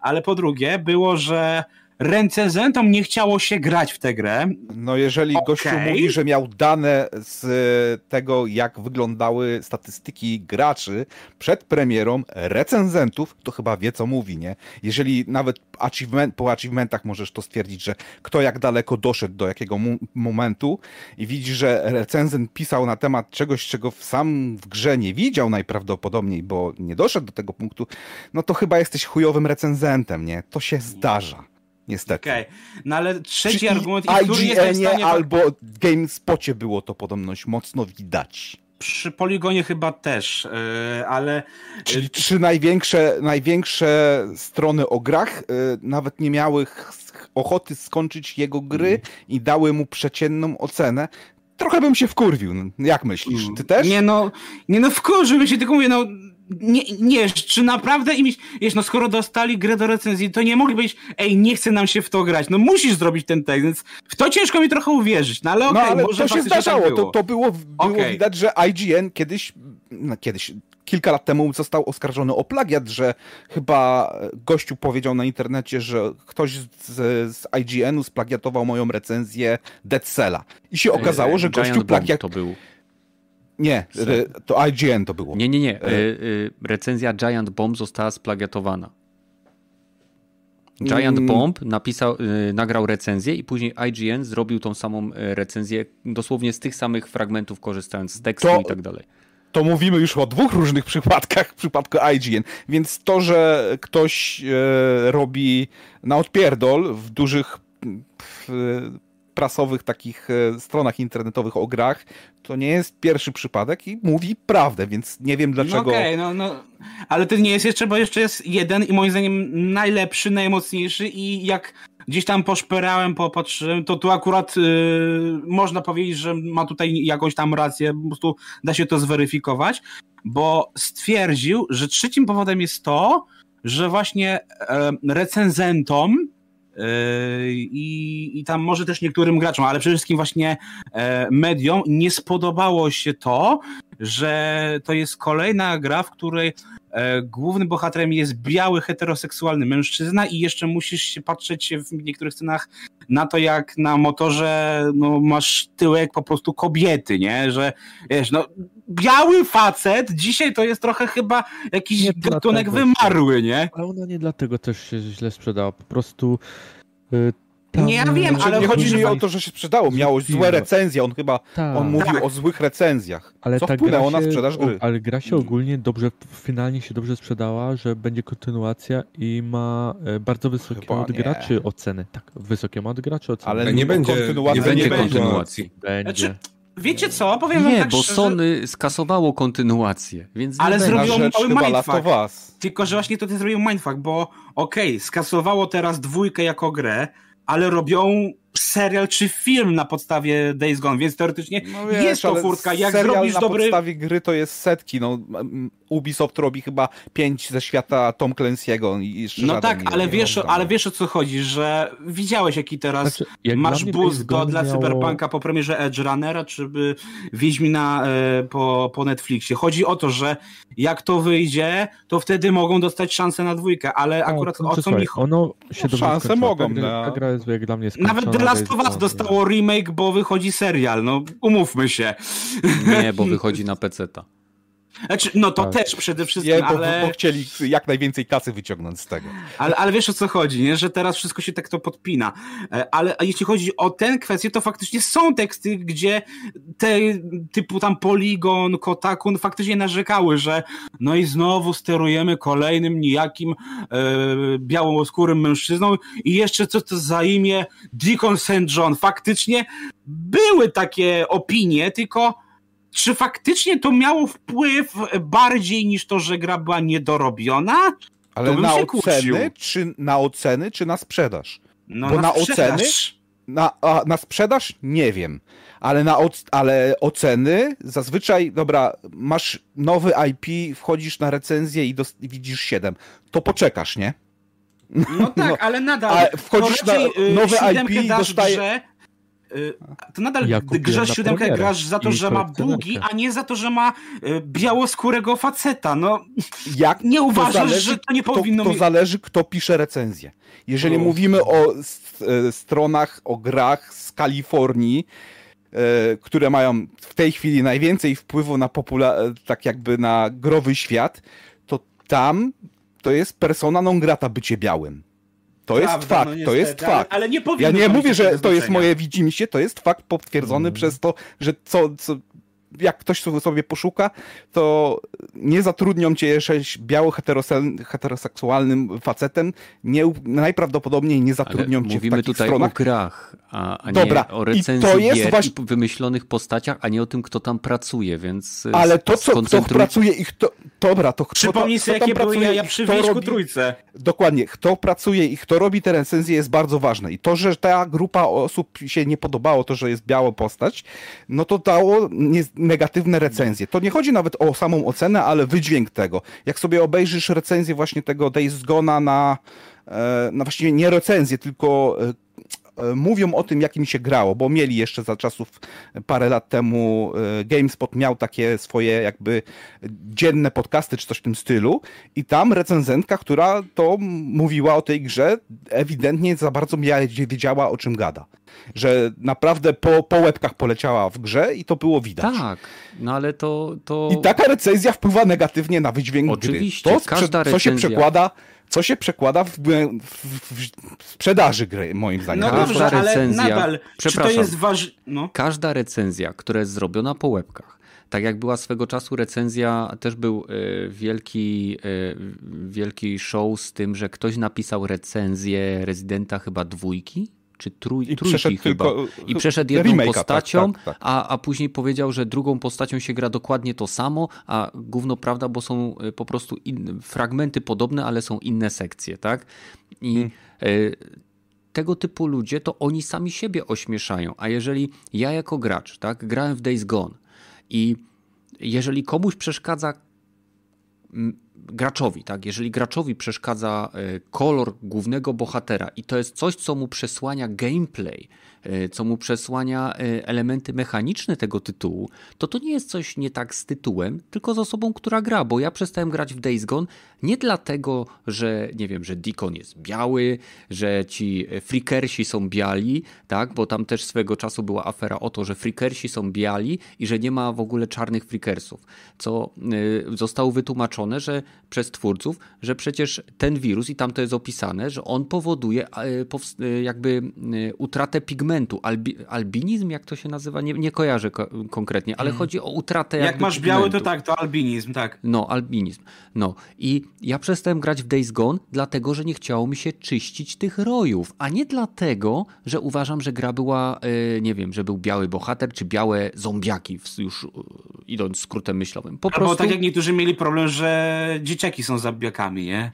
ale po drugie było, że recenzentom nie chciało się grać w tę grę. No jeżeli okay. gościu mówi, że miał dane z tego, jak wyglądały statystyki graczy przed premierą recenzentów, to chyba wie, co mówi, nie? Jeżeli nawet achievement, po achievementach możesz to stwierdzić, że kto jak daleko doszedł do jakiego mu momentu i widzisz, że recenzent pisał na temat czegoś, czego sam w grze nie widział najprawdopodobniej, bo nie doszedł do tego punktu, no to chyba jesteś chujowym recenzentem, nie? To się zdarza. Niestety. Okej, okay. no ale trzeci argument, i który jest w stanie... albo GameSpocie było to podobność mocno widać. Przy Poligonie chyba też, yy, ale... Czyli trzy największe, największe strony o grach yy, nawet nie miały ochoty skończyć jego gry mm. i dały mu przeciętną ocenę. Trochę bym się wkurwił. Jak myślisz? Ty też? Nie no, nie no wkurzyłbym się, tylko mówię, no nie, nie, czy naprawdę im, wiesz, no skoro dostali grę do recenzji, to nie mogli być, ej, nie chce nam się w to grać, no musisz zrobić ten tekst, więc w to ciężko mi trochę uwierzyć, no ale okej, okay, no, może to się zdarzało, tak było. To, to było, było okay. widać, że IGN kiedyś, no kiedyś, kilka lat temu został oskarżony o plagiat, że chyba gościu powiedział na internecie, że ktoś z, z IGN-u splagiatował moją recenzję Dead Cella. I się okazało, że gościu plagiat... to był. Nie, to IGN to było. Nie, nie, nie. E, e, recenzja Giant Bomb została splagiatowana. Giant mm. Bomb napisał, e, nagrał recenzję i później IGN zrobił tą samą recenzję, dosłownie z tych samych fragmentów, korzystając z tekstu to, i tak dalej. To mówimy już o dwóch różnych przypadkach w przypadku IGN, więc to, że ktoś e, robi na odpierdol w dużych prasowych takich e, stronach internetowych o grach, to nie jest pierwszy przypadek i mówi prawdę, więc nie wiem dlaczego. No okej, okay, no, no, ale to nie jest jeszcze, bo jeszcze jest jeden i moim zdaniem najlepszy, najmocniejszy i jak gdzieś tam poszperałem, popatrzyłem, to tu akurat yy, można powiedzieć, że ma tutaj jakąś tam rację, po prostu da się to zweryfikować, bo stwierdził, że trzecim powodem jest to, że właśnie yy, recenzentom I, I tam może też niektórym graczom, ale przede wszystkim właśnie e, mediom nie spodobało się to, że to jest kolejna gra, w której głównym bohaterem jest biały, heteroseksualny mężczyzna i jeszcze musisz się patrzeć w niektórych scenach na to, jak na motorze no, masz tyłek po prostu kobiety, nie? Że wiesz, no biały facet dzisiaj to jest trochę chyba jakiś nie gatunek wymarły, nie? Ale ona nie dlatego też się źle sprzedała, po prostu y, tam... Nie, ja wiem, znaczy, ale nie chodzi mi o to, że się sprzedało. Miało złe recenzje, on chyba tak. on mówił tak. o złych recenzjach. Ale co wpłynęło na sprzedaż gry. Ale gra się ogólnie dobrze, finalnie się dobrze sprzedała, że będzie kontynuacja i ma e, bardzo wysokie chyba od graczy nie. oceny. Tak, wysokie ma od graczy oceny. Ale nie będzie kontynuacji. Nie będzie kontynuacji. Będzie. Znaczy, wiecie co, powiem nie, wam tak bo szczerze... Sony skasowało kontynuację, więc Ale zrobiło mały mindfuck. Tylko, że właśnie to ty zrobił mindfuck, bo okej, okay, skasowało teraz dwójkę jako grę, ale robią serial czy film na podstawie Days Gone, więc teoretycznie no wiesz, jest to furtka. Jak zrobisz na dobry... na podstawie gry to jest setki. No, Ubisoft robi chyba pięć ze świata Tom Clancy'ego i No tak, ale wiesz, ale wiesz o co chodzi, że widziałeś jaki teraz znaczy, masz boost do, dla miało... Cyberpunka po premierze Edge Runnera, czy by Wiedźmina e, po, po Netflixie. Chodzi o to, że jak to wyjdzie, to wtedy mogą dostać szansę na dwójkę, ale akurat o co mi chodzi? Ono się no, szanse mogą. Ta, gra, ta gra jest jak dla mnie. Nawet The Last of Us dostało remake, bo wychodzi serial, no umówmy się. Nie, bo wychodzi na PC-ta. Znaczy, no to Tak. też przede wszystkim, bo, ale... bo chcieli jak najwięcej kasy wyciągnąć z tego. Ale, ale wiesz o co chodzi, nie? że teraz wszystko się tak to podpina. E, Ale jeśli chodzi o tę kwestię, to faktycznie są teksty, gdzie te typu tam Polygon, Kotakun faktycznie narzekały, że no i znowu sterujemy kolejnym nijakim e, białoskórym mężczyzną i jeszcze co to za imię Deacon St. John. Faktycznie były takie opinie, tylko czy faktycznie to miało wpływ bardziej niż to, że gra była niedorobiona? Ale na kłócił. oceny, czy na oceny, czy na sprzedaż? No, Bo na sprzedaż. oceny? Na, a, na sprzedaż? Nie wiem. Ale na oc- ale oceny zazwyczaj, dobra, masz nowy IP, wchodzisz na recenzję i widzisz 7. To poczekasz, nie? No tak, No, ale nadal. a wchodzisz na y, nowe siódemkę IP i dostaje- grze, to nadal Ja na siódemkę, grasz za to, że ma bugi, a nie za to, że ma y, białoskórego faceta. No, Jak nie to uważasz, zależy, że to nie powinno To mieć... zależy, kto pisze recenzję. Jeżeli Uff. mówimy o e, stronach, o grach z Kalifornii, e, które mają w tej chwili najwięcej wpływu na popula- e, tak jakby na growy świat, to tam to jest persona non grata bycie białym. To jest Prawda, fakt, no to jest ale- fakt. Ale nie powinno Ja nie mówię, że to jest moje widzimisię, to jest fakt potwierdzony Mm. przez to, że co, co, jak ktoś sobie- poszuka, to nie zatrudnią cię jeszcze biało heteroseksualnym facetem, nie, najprawdopodobniej nie Ale zatrudnią cię w mówimy takich tutaj stronach. o grach, a, a Dobra, nie o i recenzji to jest gier właśnie- i wymyślonych postaciach, a nie o tym, kto tam pracuje, więc y, Ale to, co kto pracuje i kto... Dobra, to kto, Przypomnij kto sobie, tam jakie pracuje i przy kto robi- Trójce. Dokładnie, kto pracuje i kto robi te recenzje jest bardzo ważne. I to, że ta grupa osób się nie podobało, to, że jest biała postać, no to dało nie, negatywne recenzje. To nie chodzi nawet o samą ocenę, ale wydźwięk tego. Jak sobie obejrzysz recenzję właśnie tego Days Gone'a na, e, na właściwie nie recenzję, tylko e, mówią o tym, jakim się grało, bo mieli jeszcze za czasów e, parę lat temu e, GameSpot miał takie swoje jakby dzienne podcasty czy coś w tym stylu i tam recenzentka, która to mówiła o tej grze, ewidentnie za bardzo wiedziała o czym gada. Że naprawdę po, po łebkach poleciała w grze i to było widać. Tak, no ale to... to... I taka recenzja wpływa negatywnie na wydźwięk Oczywiście, gry. To, każda co się recenzja- przekłada, co się przekłada w, w, w, sprzedaży gry, moim zdaniem. No Każda dobrze, ale recenzja- nadal, czy to Przepraszam. jest ważne... No. Każda recenzja, która jest zrobiona po łebkach, tak jak była swego czasu recenzja, też był y, wielki, y, wielki show z tym, że ktoś napisał recenzję Rezydenta chyba dwójki, czy trój, I trójki chyba. tylko I przeszedł jedną remake'a, tak, postacią, tak, tak. A, a później powiedział, że drugą postacią się gra dokładnie to samo, a gówno prawda, bo są y, po prostu in, fragmenty podobne, ale są inne sekcje, tak? I Hmm. y, tego typu ludzie, to oni sami siebie ośmieszają. A jeżeli ja jako gracz, tak, grałem w Days Gone i jeżeli komuś przeszkadza graczowi, tak, jeżeli graczowi przeszkadza e, kolor głównego bohatera i to jest coś, co mu przesłania gameplay, co mu przesłania e, elementy mechaniczne tego tytułu, to to nie jest coś nie tak z tytułem, tylko z osobą, która gra, bo ja przestałem grać w Days Gone nie dlatego, że nie wiem, że Deacon jest biały, że ci e, freakersi są biali, tak, bo tam też swego czasu była afera o to, że freakersi są biali i że nie ma w ogóle czarnych freakersów, co y, zostało wytłumaczone, że przez twórców, że przecież ten wirus i tam to jest opisane, że on powoduje jakby utratę pigmentu, Albi, albinizm, jak to się nazywa, nie, nie kojarzę ko- konkretnie, ale chodzi o utratę Jak masz biały, to pigmentu. tak, to albinizm, tak. No, albinizm. No i ja przestałem grać w Days Gone, dlatego że nie chciało mi się czyścić tych rojów, a nie dlatego, że uważam, że gra była, e, nie wiem, że był biały bohater, czy białe zombiaki, już e, idąc skrótem myślowym. Po Albo prostu tak jak niektórzy mieli problem, że dzieciaki są zabijakami, nie?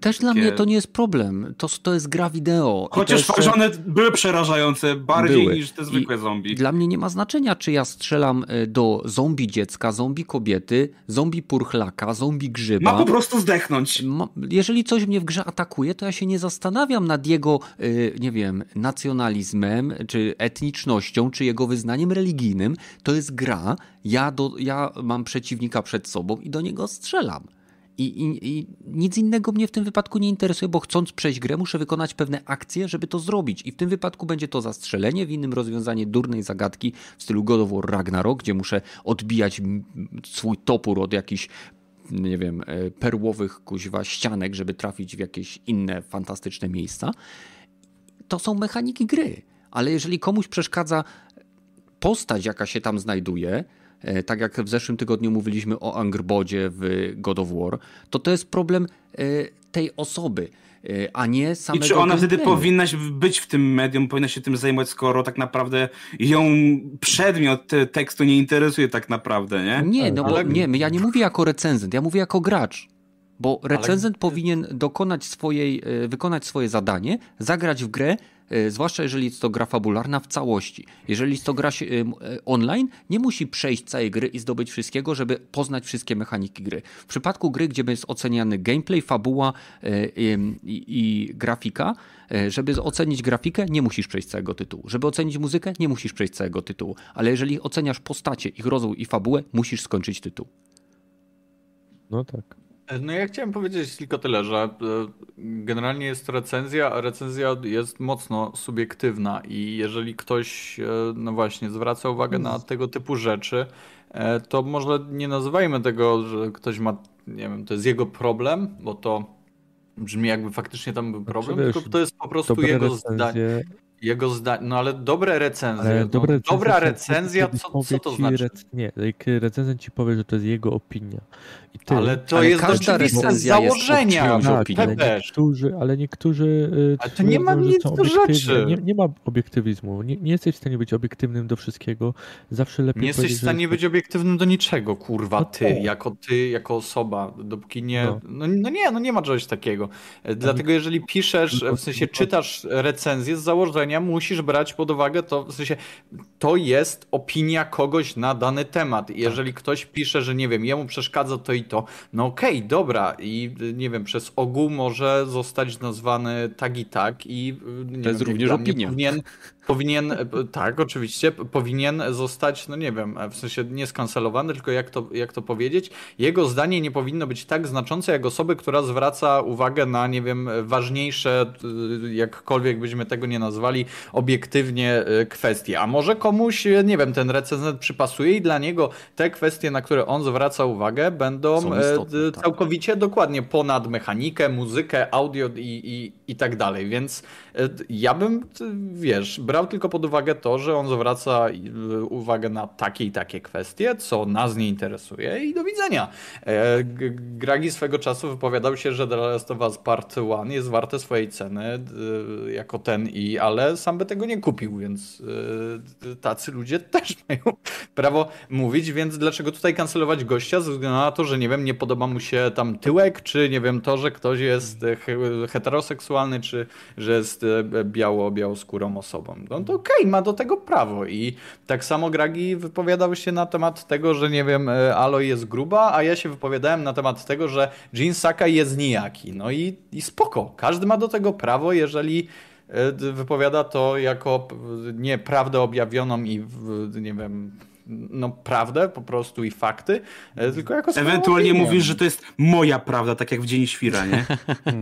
Też dla mnie to nie jest problem. To, to jest gra wideo. Chociaż jeszcze- fakt, że one były przerażające bardziej Były. niż te zwykłe I zombie. Dla mnie nie ma znaczenia, czy ja strzelam e, do zombie dziecka, zombie kobiety, zombie purchlaka, zombie grzyba. Ma po prostu zdechnąć. Jeżeli coś mnie w grze atakuje, to ja się nie zastanawiam nad jego, y, nie wiem, nacjonalizmem, czy etnicznością, czy jego wyznaniem religijnym. To jest gra. Ja, do, ja mam przeciwnika przed sobą i do niego strzelam. I, i, I, nic innego mnie w tym wypadku nie interesuje, bo chcąc przejść grę, muszę wykonać pewne akcje, żeby to zrobić. I w tym wypadku będzie to zastrzelenie, w innym rozwiązanie durnej zagadki w stylu God of War Ragnarok, gdzie muszę odbijać swój topór od jakichś nie wiem, e, perłowych kuźwa ścianek, żeby trafić w jakieś inne fantastyczne miejsca. To są mechaniki gry. Ale jeżeli komuś przeszkadza postać, jaka się tam znajduje, tak jak w zeszłym tygodniu mówiliśmy o Angerbodzie w God of War, to to jest problem e, tej osoby, a nie samego I czy ona wtedy powinna być w tym medium, powinna się tym zajmować, skoro tak naprawdę ją przedmiot tekstu nie interesuje tak naprawdę, nie? Nie, no bo Ale- nie, ja nie mówię jako recenzent, ja mówię jako gracz. Bo recenzent powinien dokonać swojej, e, wykonać swoje zadanie, zagrać w grę, e, zwłaszcza jeżeli jest to gra fabularna w całości. Jeżeli jest to gra e, e, online, nie musi przejść całej gry i zdobyć wszystkiego, żeby poznać wszystkie mechaniki gry. W przypadku gry, gdzie jest oceniany gameplay, fabuła e, em, i, i grafika, e, żeby ocenić grafikę, nie musisz przejść całego tytułu. Żeby ocenić muzykę, nie musisz przejść całego tytułu. Ale jeżeli oceniasz postacie, ich rozwój i fabułę, musisz skończyć tytuł. No tak. No ja chciałem powiedzieć tylko tyle, że e, generalnie jest to recenzja, a recenzja jest mocno subiektywna i jeżeli ktoś, e, no właśnie, zwraca uwagę na tego typu rzeczy, e, to może nie nazywajmy tego, że ktoś ma, nie wiem, to jest jego problem, bo to brzmi jakby faktycznie tam był problem, wiesz, tylko to jest po prostu jego zdanie. Jego zda... No ale dobre recenzje. ale no, dobre recenzje dobra recenzja, co, co to znaczy? rec- Nie, recenzent ci powie, że to jest jego opinia. Ty, Ale to Ale jest każda z recenzja jest założenia. czyjąś tak, opinii. ale niektórzy, ale niektórzy y, Ale to nie ma że nic do rzeczy. Nie, nie ma obiektywizmu. Nie, nie jesteś w stanie być obiektywnym do wszystkiego. Zawsze lepiej Nie jesteś w że stanie jest- być obiektywnym do niczego, kurwa, No ty, tak. jako ty, jako osoba, dopóki nie, No. no. No, nie, no nie ma czegoś takiego. E, Dlatego jeżeli piszesz, tylko- w sensie czytasz recenzję z założenia, musisz brać pod uwagę to, w sensie to jest opinia kogoś na dany temat. I jeżeli ktoś pisze, że nie wiem, jemu przeszkadza to i to, no okej, dobra i y, nie wiem, przez ogół może zostać nazwany tak i tak i y, nie To jest wiem, również opinia. Powinien, powinien, e, tak, oczywiście, powinien zostać, no nie wiem, e, w sensie nie skancelowany, tylko jak to, jak to powiedzieć, jego zdanie nie powinno być tak znaczące jak osoby, która zwraca uwagę na, nie wiem, ważniejsze, y, jakkolwiek byśmy tego nie nazwali, obiektywnie kwestie. A może komuś, nie wiem, ten recenzent przypasuje i dla niego te kwestie, na które on zwraca uwagę, będą e, istotne, tak. całkowicie dokładnie ponad mechanikę, muzykę, audio i, i, i tak dalej. Więc e, ja bym, wiesz, brał tylko pod uwagę to, że on zwraca e, uwagę na takie i takie kwestie, co nas nie interesuje i do widzenia. E, Gragi swego czasu wypowiadał się, że The Last of Us Part 1 jest warte swojej ceny e, jako ten i, ale sam by tego nie kupił, więc e, tacy ludzie też mają prawo mówić, więc dlaczego tutaj kancelować gościa ze względu na to, że nie wiem, nie podoba mu się tam tyłek, czy nie wiem, to, że ktoś jest e, he- heteroseksualny, czy że jest e, biało, białoskórą osobą. No to okej, ma do tego prawo i tak samo Gragi wypowiadał się na temat tego, że nie wiem, e, Aloy jest gruba, a ja się wypowiadałem na temat tego, że Jin Sakai jest nijaki. No i, i spoko, każdy ma do tego prawo, jeżeli e, wypowiada to jako p- nie prawdę objawioną i nie wiem, no prawdę po prostu i fakty, e, tylko jako Ewentualnie opinię. mówisz, że to jest moja prawda, tak jak w Dzień Świra, nie?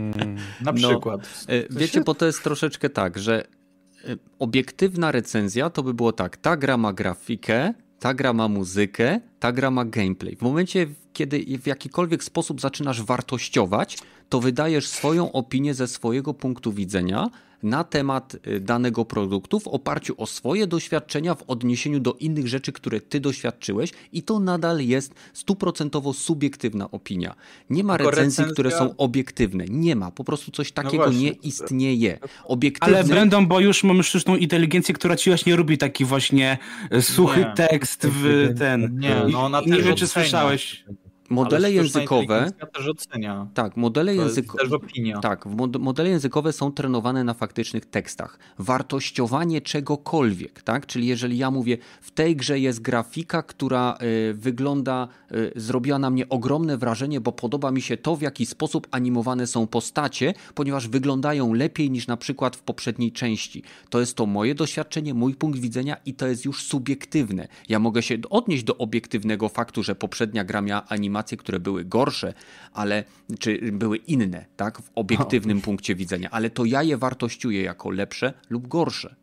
Na No, przykład. E, Wiecie, bo to jest troszeczkę tak, że e, obiektywna recenzja to by było tak, ta gra ma grafikę, ta gra ma muzykę, ta gra ma gameplay. W momencie, kiedy w jakikolwiek sposób zaczynasz wartościować, to wydajesz swoją opinię ze swojego punktu widzenia na temat y, danego produktu w oparciu o swoje doświadczenia w odniesieniu do innych rzeczy, które ty doświadczyłeś i to nadal jest stuprocentowo subiektywna opinia. Nie ma recenzji, recenzja- które są obiektywne. Nie ma. Po prostu coś takiego właśnie. nie istnieje. Obiektywny... Ale będą, bo już mamy sztuczną inteligencję, która ci właśnie robi taki właśnie e, suchy Nie. tekst w ten. Nie, no ona I nie wiem, czy słyszałeś. Modele językowe... też ocenia. Tak, modele językowe... też opinia. Tak, mod- modele językowe są trenowane na faktycznych tekstach. Wartościowanie czegokolwiek, tak? Czyli jeżeli ja mówię, w tej grze jest grafika, która y, wygląda, y, zrobiła na mnie ogromne wrażenie, bo podoba mi się to, w jaki sposób animowane są postacie, ponieważ wyglądają lepiej niż na przykład w poprzedniej części. To jest to moje doświadczenie, mój punkt widzenia i to jest już subiektywne. Ja mogę się odnieść do obiektywnego faktu, że poprzednia gra miała animację relacje, które były gorsze, ale czy były inne, tak, w obiektywnym punkcie widzenia, ale to ja je wartościuję jako lepsze lub gorsze.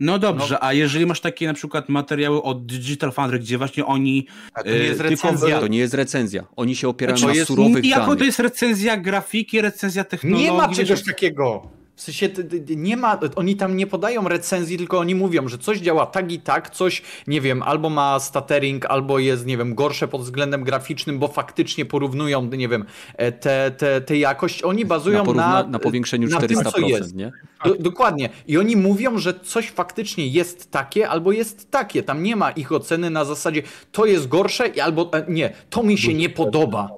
No dobrze, a jeżeli masz takie na przykład materiały od Digital Foundry, gdzie właśnie oni... A to nie jest e, tylko- recenzja. To nie jest recenzja. Oni się opierają Znaczy, na jest- surowych Jako danych. to jest recenzja grafiki, recenzja technologii. Nie ma czegoś takiego. W sensie nie ma, oni tam nie podają recenzji, tylko oni mówią, że coś działa tak i tak, coś, nie wiem, albo ma stuttering, albo jest, nie wiem, gorsze pod względem graficznym, bo faktycznie porównują, nie wiem, e, te, te, te jakość. Oni bazują na, na, porówna- na powiększeniu na tym, 400%, co jest. nie? Do, dokładnie. I oni mówią, że coś faktycznie jest takie, albo jest takie. Tam nie ma ich oceny na zasadzie, to jest gorsze, i albo e, nie, to mi się nie podoba.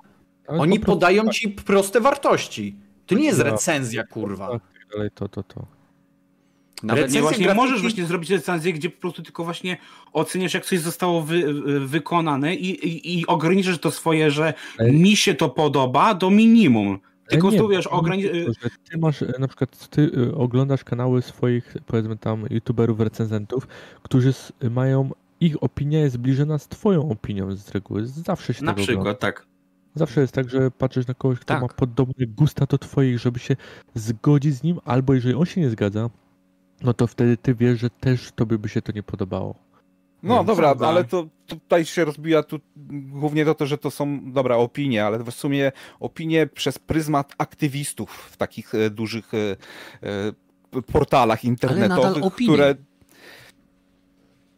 Oni podają tak, ci proste wartości. To nie jest No. recenzja, kurwa. Dalej, to, to, to. Nawet Nie, właśnie grafiki- możesz właśnie zrobić recenzję, gdzie po prostu tylko właśnie oceniasz, jak coś zostało wy, wy- wykonane i, i, i ograniczysz to swoje, że Ale- mi się to podoba do minimum. Tylko tu wiesz, ograni... Ty masz, na przykład, ty y, oglądasz kanały swoich, powiedzmy tam, youtuberów, recenzentów, którzy mają, ich opinia jest zbliżona z twoją opinią z reguły. Zawsze się na tak ogląda. przykład, tak. Zawsze jest tak, że patrzysz na kogoś, kto Tak. ma podobne gusta do twoich, żeby się zgodzić z nim, albo jeżeli on się nie zgadza, no to wtedy ty wiesz, że też tobie by się to nie podobało. No Więc- dobra, Prawda. ale to tutaj się rozbija tu głównie to, to, że to są, dobra, opinie, ale w sumie opinie przez pryzmat aktywistów w takich e, dużych e, e, portalach internetowych, opinie. które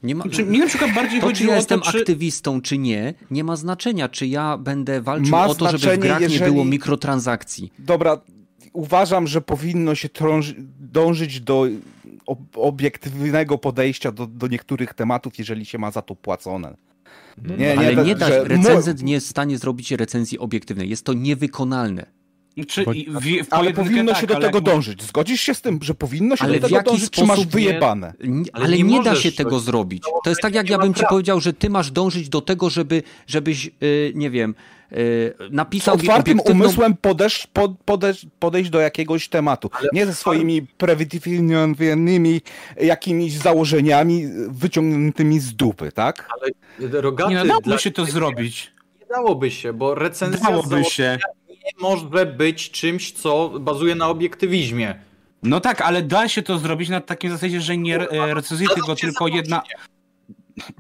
Nie ma... Czy mi na przykład bardziej To, czy ja o jestem to, czy... aktywistą, czy nie, nie ma znaczenia, czy ja będę walczył Ma o to, żeby w grach nie jeżeli- było mikrotransakcji. Dobra, uważam, że powinno się trąży, dążyć do ob- obiektywnego podejścia do, do niektórych tematów, jeżeli się ma za to płacone. No, Nie, Ale to- nie da, że recenzent nie jest w stanie zrobić recenzji obiektywnej. Jest to niewykonalne. Czy, Bo- w, w Ale powinno tak, się do ale tego jak dążyć. Zgodzisz się z tym, że powinno się Ale do tego dążyć, czy masz wyjebane? Nie, Ale ale nie nie, da się tego zrobić. To jest tak, jak ja bym ci powiedział, że ty masz dążyć do tego, żeby, żebyś, yy, nie wiem, yy, Z napisał mi otwartym obiektywną... umysłem podejść, pod, podejść, podejść do jakiegoś tematu. Nie ze swoimi prewidywalnymi jakimiś założeniami wyciągniętymi z dupy, tak? Rogaty, Nie no, dałoby dla... się to zrobić. nie dałoby się, bo recenzja z Dałoby założenia się. Może być czymś, co bazuje na obiektywizmie. No tak, ale da się to zrobić na takim zasadzie, że nie e, recenzuje tego tylko jedna...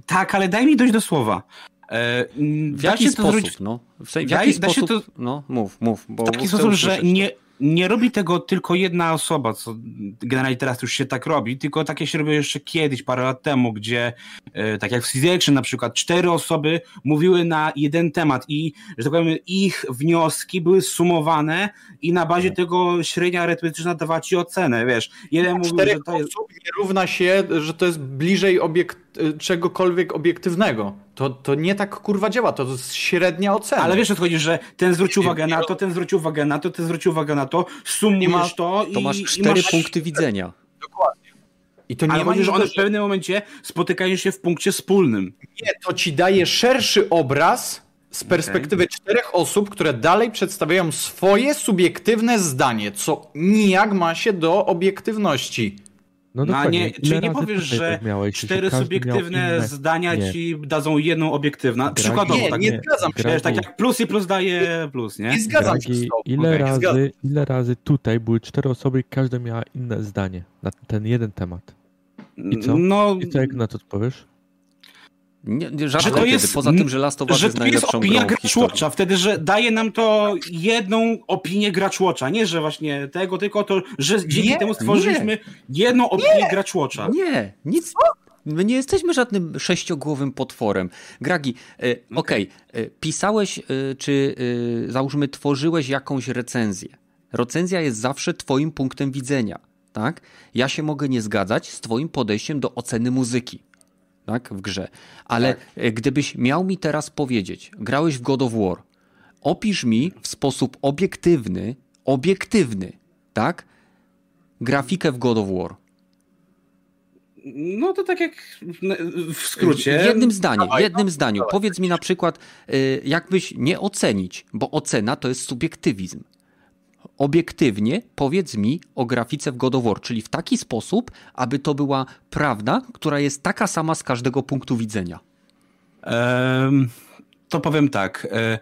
Tak, ale daj mi dojść do słowa. E, W da jaki się to sposób, zrobić no? W, se- w Da- jaki da się sposób, to- no? Mów, mów, bo w taki sposób, że nie, nie robi tego tylko jedna osoba, co generalnie teraz już się tak robi, tylko takie się robiło jeszcze kiedyś, parę lat temu, gdzie e, tak jak w Action na przykład, cztery osoby mówiły na jeden temat i, że tak powiem, ich wnioski były sumowane i na bazie tego średnia arytmetyczna dawała ci ocenę, wiesz. Jeden mówił, że to jest... osób nie równa się, że to jest bliżej obiekt... czegokolwiek obiektywnego. To, to nie tak kurwa działa, to jest średnia ocena. Ale wiesz, o co chodzi, że ten zwrócił uwagę na to, ten zwrócił uwagę na to, ten zwrócił uwagę na to, sumujesz ma- to i To masz cztery masz... punkty widzenia. I to nie Ale ma chodzi, że one w pewnym momencie spotykają się w punkcie wspólnym. Nie, to ci daje szerszy obraz z perspektywy czterech osób, które dalej przedstawiają swoje subiektywne zdanie, co nijak ma się do obiektywności. No No, nie, czyli nie powiesz, że tak miałeś, cztery subiektywne inne- zdania Nie. ci dadzą jedną obiektywną. Gragi- Przykładowo, Nie, tak, nie nie, zgadzam się. wiesz, tak jak plus i plus daje plus, nie? Nie zgadzam się ile, zgadzam. razy, ile razy tutaj były cztery osoby i każda miała inne zdanie na ten jeden temat? I co? No, I co jak na to odpowiesz? Nie, nie, rzadko Że to kiedy. jest- Poza tym, że Last of Us że jest to jest opinia graczłocza, wtedy, że daje nam to jedną opinię graczłocza, nie, że właśnie tego, tylko to, że dzięki Nie, temu stworzyliśmy jedną opinię graczłocza. Nie, nic. My nie jesteśmy żadnym sześciogłowym potworem. Gragi, e, okej, e, pisałeś, e, czy e, załóżmy, tworzyłeś jakąś recenzję. Recenzja jest zawsze Twoim punktem widzenia, tak? Ja się mogę nie zgadzać z Twoim podejściem do oceny muzyki, tak? W grze. Ale e, gdybyś miał mi teraz powiedzieć, grałeś w God of War, opisz mi w sposób obiektywny, obiektywny, tak? Grafikę w God of War. No to tak jak w skrócie. W jednym Dawaj, jednym no, zdaniu. Powiedz mi na przykład, y, jakbyś nie ocenić, bo ocena to jest subiektywizm. Obiektywnie powiedz mi o grafice w God of War, czyli w taki sposób, aby to była prawda, która jest taka sama z każdego punktu widzenia. To powiem tak. e,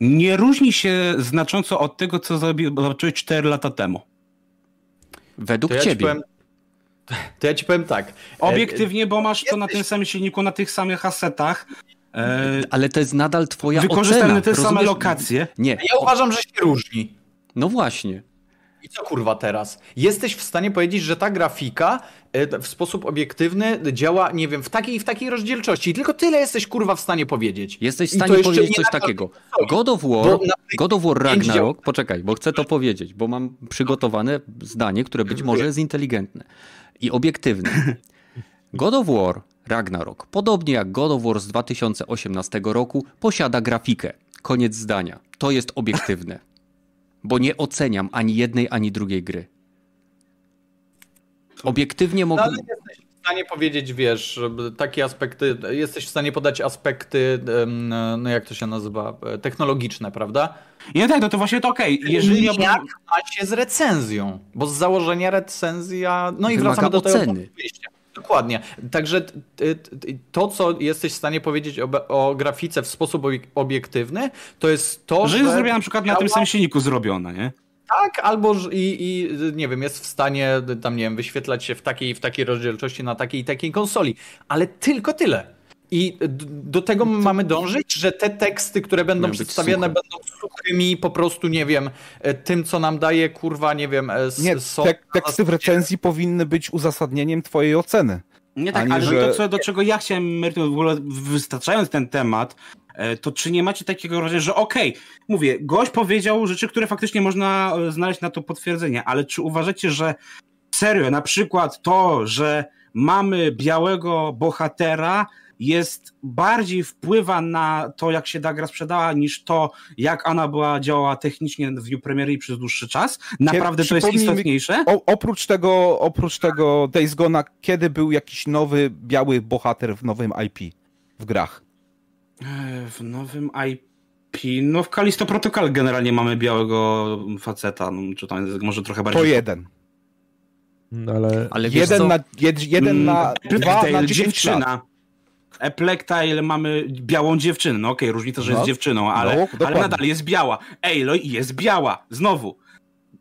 nie różni się znacząco od tego, co zobaczyłeś 4 lata temu. Według To ja, ci ciebie. powiem, to ja ci powiem tak. E, Obiektywnie, bo masz to na tym samym silniku, na tych samych asetach. E, Ale to jest nadal twoja wykorzystane ocena. te same rozumiesz? lokacje. Nie, Ja uważam, że się różni. No właśnie. I co kurwa teraz? Jesteś w stanie powiedzieć, że ta grafika e, w sposób obiektywny działa, nie wiem, w takiej i w takiej rozdzielczości. Tylko tyle jesteś kurwa w stanie powiedzieć. Jesteś w stanie powiedzieć coś takiego. God of War, God of War Ragnarok, poczekaj, bo chcę to powiedzieć, bo mam przygotowane zdanie, które być może jest inteligentne i obiektywne. God of War Ragnarok, podobnie jak God of War z 2018 roku, posiada grafikę. Koniec zdania. To jest obiektywne. Bo nie oceniam ani jednej, ani drugiej gry. Obiektywnie No, mogę. ale jesteś w stanie powiedzieć, wiesz, takie aspekty, jesteś w stanie podać aspekty, no jak to się nazywa, e, technologiczne, prawda? I no tak, no to właśnie to okej. Jeżeli ja jak bym... ma się z recenzją? Bo z założenia recenzja, no i Wymaga wracamy do tego oceny. punktu wyjścia. Dokładnie. Także to, co jesteś w stanie powiedzieć o, o grafice w sposób obiek- obiektywny, to jest to, Że że... jest zrobiona na przykład na tym samym silniku zrobiona, nie? Tak, albo i, i nie wiem, jest w stanie tam, nie wiem, wyświetlać się w takiej w takiej rozdzielczości na takiej i takiej konsoli. Ale tylko tyle. I do tego mamy dążyć, że te teksty, które będą przedstawiane, suche. będą suchymi, po prostu, nie wiem, e, tym, co nam daje, kurwa, nie wiem, e, Nie, są- tek, teksty w recenzji powinny być uzasadnieniem twojej oceny. Nie tak, ale że- to, co, do czego ja chciałem w ogóle wystarczając ten temat, e, to czy nie macie takiego wrażenia, że okej, mówię, gość powiedział rzeczy, które faktycznie można znaleźć na to potwierdzenie, ale czy uważacie, że serio, na przykład to, że mamy białego bohatera, jest bardziej wpływa na to, jak się ta gra sprzedała, niż to, jak ona była działała technicznie w dniu premiery i przez dłuższy czas? Naprawdę to jest istotniejsze? O, oprócz tego, oprócz tego Days Gone'a, kiedy był jakiś nowy, biały bohater w nowym IP w grach? E, W nowym IP, no w Kalisto Protocol generalnie mamy białego faceta, no, czy tam jest może trochę To bardziej... jeden. No, ale Ale Jeden co? na, jed, jeden na Mm, dwa na 10 lat. Eplectail mamy białą dziewczynę, no okej, różnica, że No. jest dziewczyną, ale, No, ale nadal jest biała. Aloy jest biała, znowu.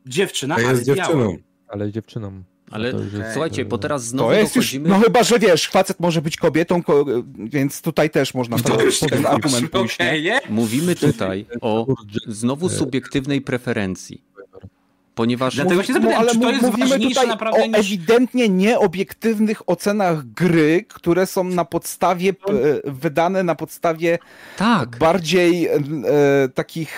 Dziewczyna, ale jest biała. dziewczyną. ale dziewczyną. Ale To już jest, słuchajcie, bo teraz znowu To jest już, dochodzimy... no chyba, że wiesz, facet może być kobietą, ko, więc tutaj też można To ten, już ten argument pójść. nie? Mówimy tutaj o znowu subiektywnej preferencji. Ponieważ Dlatego się zapytałem, ale czy to jest mówimy ważniejsze tutaj naprawdę o niż... ewidentnie nieobiektywnych ocenach gry, które są na podstawie, wydane na podstawie tak, bardziej e, takich...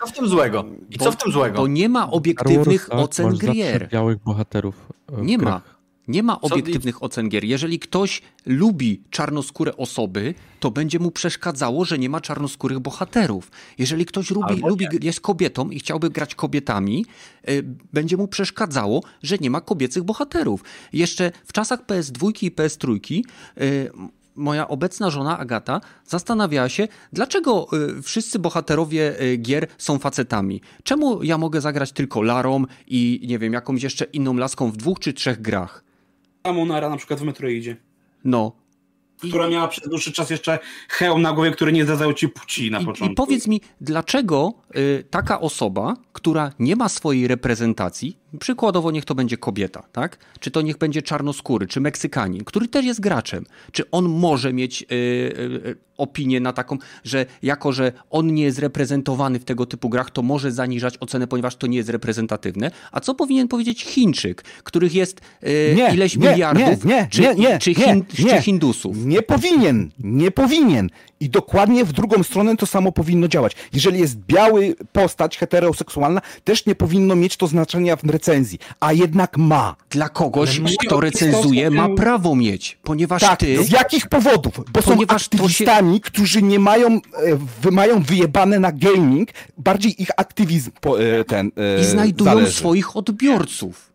Co w tym złego? I co w tym złego? bo nie ma obiektywnych Wars, tak, ocen zawsze gier. białych bohaterów. e, Nie ma. Nie ma Co- obiektywnych ocen gier. Jeżeli ktoś lubi czarnoskóre osoby, to będzie mu przeszkadzało, że nie ma czarnoskórych bohaterów. Jeżeli ktoś lubi, lubi jest kobietą i chciałby grać kobietami, y, będzie mu przeszkadzało, że nie ma kobiecych bohaterów. Jeszcze w czasach PS2 i PS3 y, moja obecna żona Agata zastanawiała się, dlaczego y, wszyscy bohaterowie y, gier są facetami. Czemu ja mogę zagrać tylko Larą i nie wiem, jakąś jeszcze inną laską w dwóch czy trzech grach? Amonara na przykład w Metroidzie, No. I, która miała przez dłuższy czas jeszcze hełm na głowie, który nie zdradzał ci płci na i, początku. I powiedz mi, dlaczego y, taka osoba, która nie ma swojej reprezentacji, przykładowo niech to będzie kobieta, tak? Czy to niech będzie czarnoskóry, czy Meksykanin, który też jest graczem, czy on może mieć y, opinię na taką, że jako, że on nie jest reprezentowany w tego typu grach, to może zaniżać ocenę, ponieważ to nie jest reprezentatywne? A co powinien powiedzieć Chińczyk, których jest y, Nie, ileś nie, miliardów, nie, czy, czy, nie. czy Hindusów? Nie powinien, nie powinien. I dokładnie w drugą stronę to samo powinno działać. Jeżeli jest biały postać heteroseksualna, też nie powinno mieć to znaczenia w recenzji, a jednak ma. Dla kogoś, Ale kto recenzuje, ma prawo mieć, ponieważ Tak, ty... z jakich powodów? Bo są Ponieważ się- aktywistami, którzy nie mają, e, mają wyjebane na gaming, bardziej ich aktywizm po, e, ten e, I znajdują zależy. swoich odbiorców.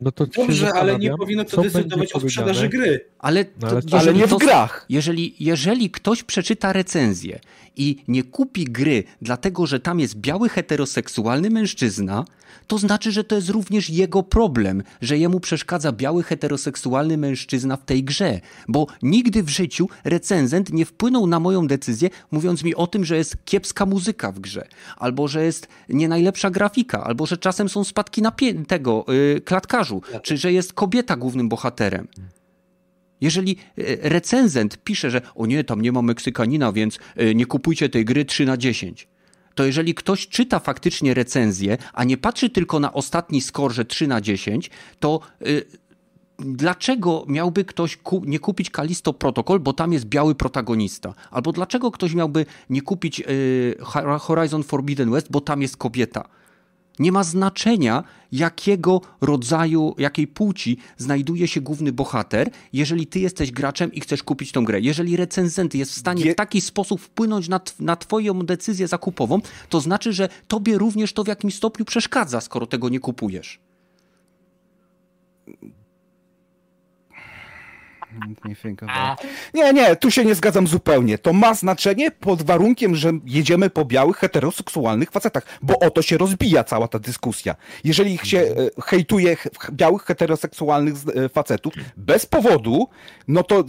No to się Dobrze, ale nie powinno to decydować o sprzedaży gry. Ale, No, to, ale- jeżeli Ale nie w grach. Jeżeli, jeżeli ktoś przeczyta recenzję i nie kupi gry, dlatego że tam jest biały heteroseksualny mężczyzna, to znaczy, że to jest również jego problem, że jemu przeszkadza biały heteroseksualny mężczyzna w tej grze, bo nigdy w życiu recenzent nie wpłynął na moją decyzję, mówiąc mi o tym, że jest kiepska muzyka w grze, albo że jest nie najlepsza grafika, albo że czasem są spadki na tego yy, klatkarzu, czy że jest kobieta głównym bohaterem. Jeżeli e, recenzent pisze, że o nie, tam nie ma Meksykanina, więc e, nie kupujcie tej gry 3 na 10, to jeżeli ktoś czyta faktycznie recenzję, a nie patrzy tylko na ostatni score, że 3 na 10, to yy, dlaczego miałby ktoś ku nie kupić Kalisto Protocol, bo tam jest biały protagonista? Albo dlaczego ktoś miałby nie kupić yy, Horizon Forbidden West, bo tam jest kobieta? Nie ma znaczenia, jakiego rodzaju, jakiej płci znajduje się główny bohater, jeżeli ty jesteś graczem i chcesz kupić tą grę. Jeżeli recenzent jest w stanie w taki sposób wpłynąć na, na twoją decyzję zakupową, to znaczy, że tobie również to w jakimś stopniu przeszkadza, skoro tego nie kupujesz. Nie, nie, tu się nie zgadzam zupełnie. To ma znaczenie pod warunkiem, że jedziemy po białych, heteroseksualnych facetach, bo o to się rozbija cała ta dyskusja. Jeżeli się e, hejtuje białych, heteroseksualnych e, facetów bez powodu, no to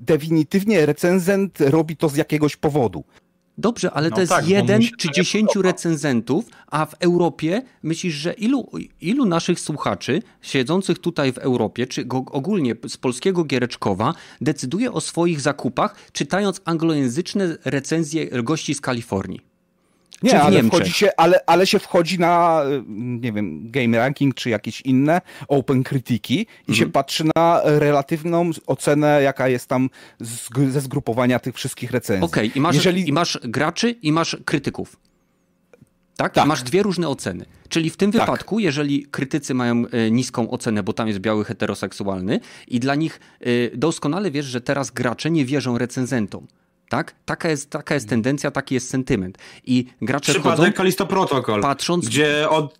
definitywnie recenzent robi to z jakiegoś powodu. Dobrze, ale no to jest tak, jeden czy dziesięciu recenzentów, a w Europie myślisz, że ilu, ilu naszych słuchaczy siedzących tutaj w Europie, czy ogólnie z polskiego Giereczkowa, decyduje o swoich zakupach, czytając anglojęzyczne recenzje gości z Kalifornii? Nie, ale, wchodzi się, ale, ale się wchodzi na, nie wiem, Game Ranking czy jakieś inne Open Krytyki i mhm. się patrzy na relatywną ocenę, jaka jest tam z, ze zgrupowania tych wszystkich recenzji. Okej, okay, i, masz, Jeżeli... i masz graczy i masz krytyków. Tak? tak? Masz dwie różne oceny. Czyli w tym tak. wypadku, jeżeli krytycy mają e, niską ocenę, bo tam jest biały heteroseksualny i dla nich e, doskonale wiesz, że teraz gracze nie wierzą recenzentom. Tak? Taka jest, taka jest tendencja, taki jest sentyment. I gracze Przypadek wchodzą, Kalisto Protocol, patrząc... gdzie od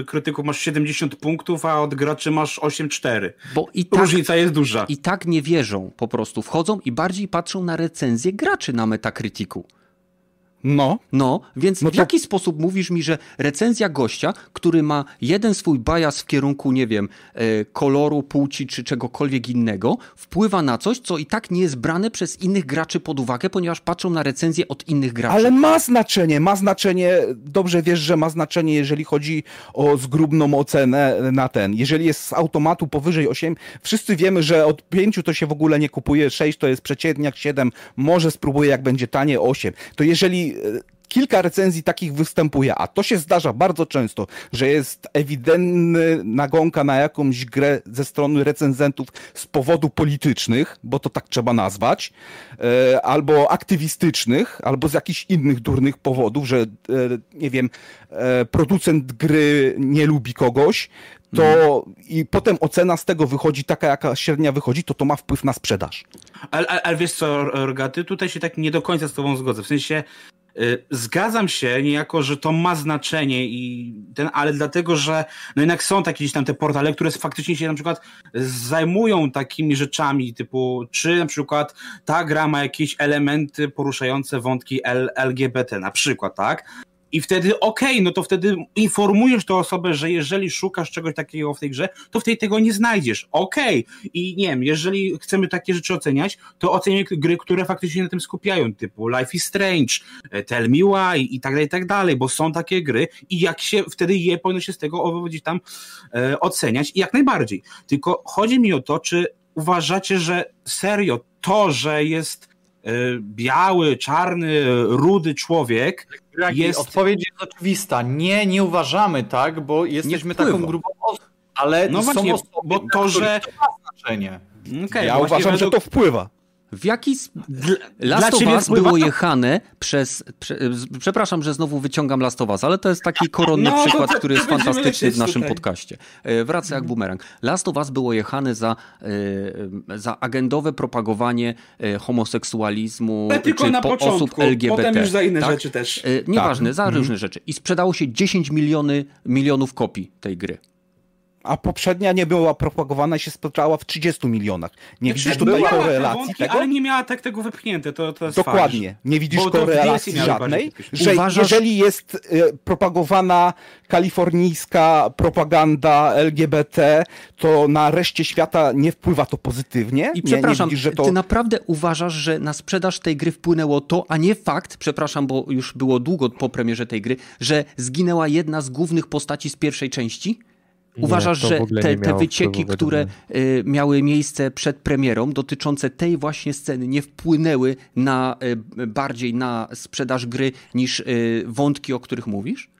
y, krytyków masz 70 punktów, a od graczy masz 8-4. Bo i tak, Różnica jest duża. I tak nie wierzą po prostu. Wchodzą i bardziej patrzą na recenzję graczy na Metacriticu. No. No, więc no to... w jaki sposób mówisz mi, że recenzja gościa, który ma jeden swój bias w kierunku, nie wiem, e, koloru, płci czy czegokolwiek innego, wpływa na coś, co i tak nie jest brane przez innych graczy pod uwagę, ponieważ patrzą na recenzję od innych graczy. Ale ma znaczenie, ma znaczenie, dobrze wiesz, że ma znaczenie, jeżeli chodzi o zgrubną ocenę na ten. Jeżeli jest z automatu powyżej 8, wszyscy wiemy, że od 5 to się w ogóle nie kupuje, 6 to jest przeciętniak, 7 może spróbuję, jak będzie tanie, 8. To jeżeli kilka recenzji takich występuje, a to się zdarza bardzo często, że jest ewidentny nagonka na jakąś grę ze strony recenzentów z powodu politycznych, bo to tak trzeba nazwać, e, albo aktywistycznych, albo z jakichś innych durnych powodów, że e, nie wiem, e, producent gry nie lubi kogoś, to i potem ocena z tego wychodzi taka, jaka średnia wychodzi, to to ma wpływ na sprzedaż. Ale, ale, ale wiesz co, Rogaty, tutaj się tak nie do końca z tobą zgodzę. W sensie zgadzam się niejako, że to ma znaczenie i ten, ale dlatego, że no jednak są takie gdzieś tam te portale, które faktycznie się na przykład zajmują takimi rzeczami, typu czy na przykład ta gra ma jakieś elementy poruszające wątki LGBT na przykład, tak? I wtedy okej, okay, no to wtedy informujesz tę osobę, że jeżeli szukasz czegoś takiego w tej grze, to w tej tego nie znajdziesz. Okej. Okay. I nie wiem, jeżeli chcemy takie rzeczy oceniać, to oceniamy gry, które faktycznie na tym skupiają, typu Life is Strange, e, Tell Me Why i tak dalej, i tak dalej, bo są takie gry i jak się wtedy je powinno się z tego gdzieś tam e, oceniać i jak najbardziej. Tylko chodzi mi o to, czy uważacie, że serio to, że jest biały, czarny, rudy człowiek jest... Odpowiedź jest oczywista. Nie, nie uważamy tak, bo jesteśmy taką grupą osób, ale no są właśnie, osoby, bo to, że... To ma znaczenie. Okay, ja uważam, według... że to wpływa. W jaki Dla, Last of Us było jechane przez... Prze, przepraszam, że znowu wyciągam Last of Us, ale to jest taki koronny no, przykład, to, to, który jest fantastyczny w naszym tutaj. podcaście. E, wraca jak bumerang. Last of Us było jechane za, e, za agendowe propagowanie e, homoseksualizmu tylko czy na po początku, osób LGBT. Potem już za inne tak? rzeczy też. Nieważne, tak. za mhm. różne rzeczy. I sprzedało się 10 miliony, milionów kopii tej gry. A poprzednia nie była propagowana i się sprzedała w 30 milionach. Nie Znaczy, widzisz tutaj była korelacji wątki, tego? Ale nie miała tak tego wypchnięte, to, to jest Dokładnie. Nie widzisz Bo korelacji żadnej, że Uważasz- jeżeli jest e, propagowana kalifornijska propaganda LGBT, to na reszcie świata nie wpływa to pozytywnie? I nie, przepraszam, nie widzisz, że to... ty naprawdę uważasz, że na sprzedaż tej gry wpłynęło to, a nie fakt, przepraszam, bo już było długo po premierze tej gry, że zginęła jedna z głównych postaci z pierwszej części? Nie, Uważasz, to że te, nie te wycieki, które y, miały miejsce przed premierą, dotyczące tej właśnie sceny, nie wpłynęły na y, bardziej na sprzedaż gry niż y, wątki, o których mówisz?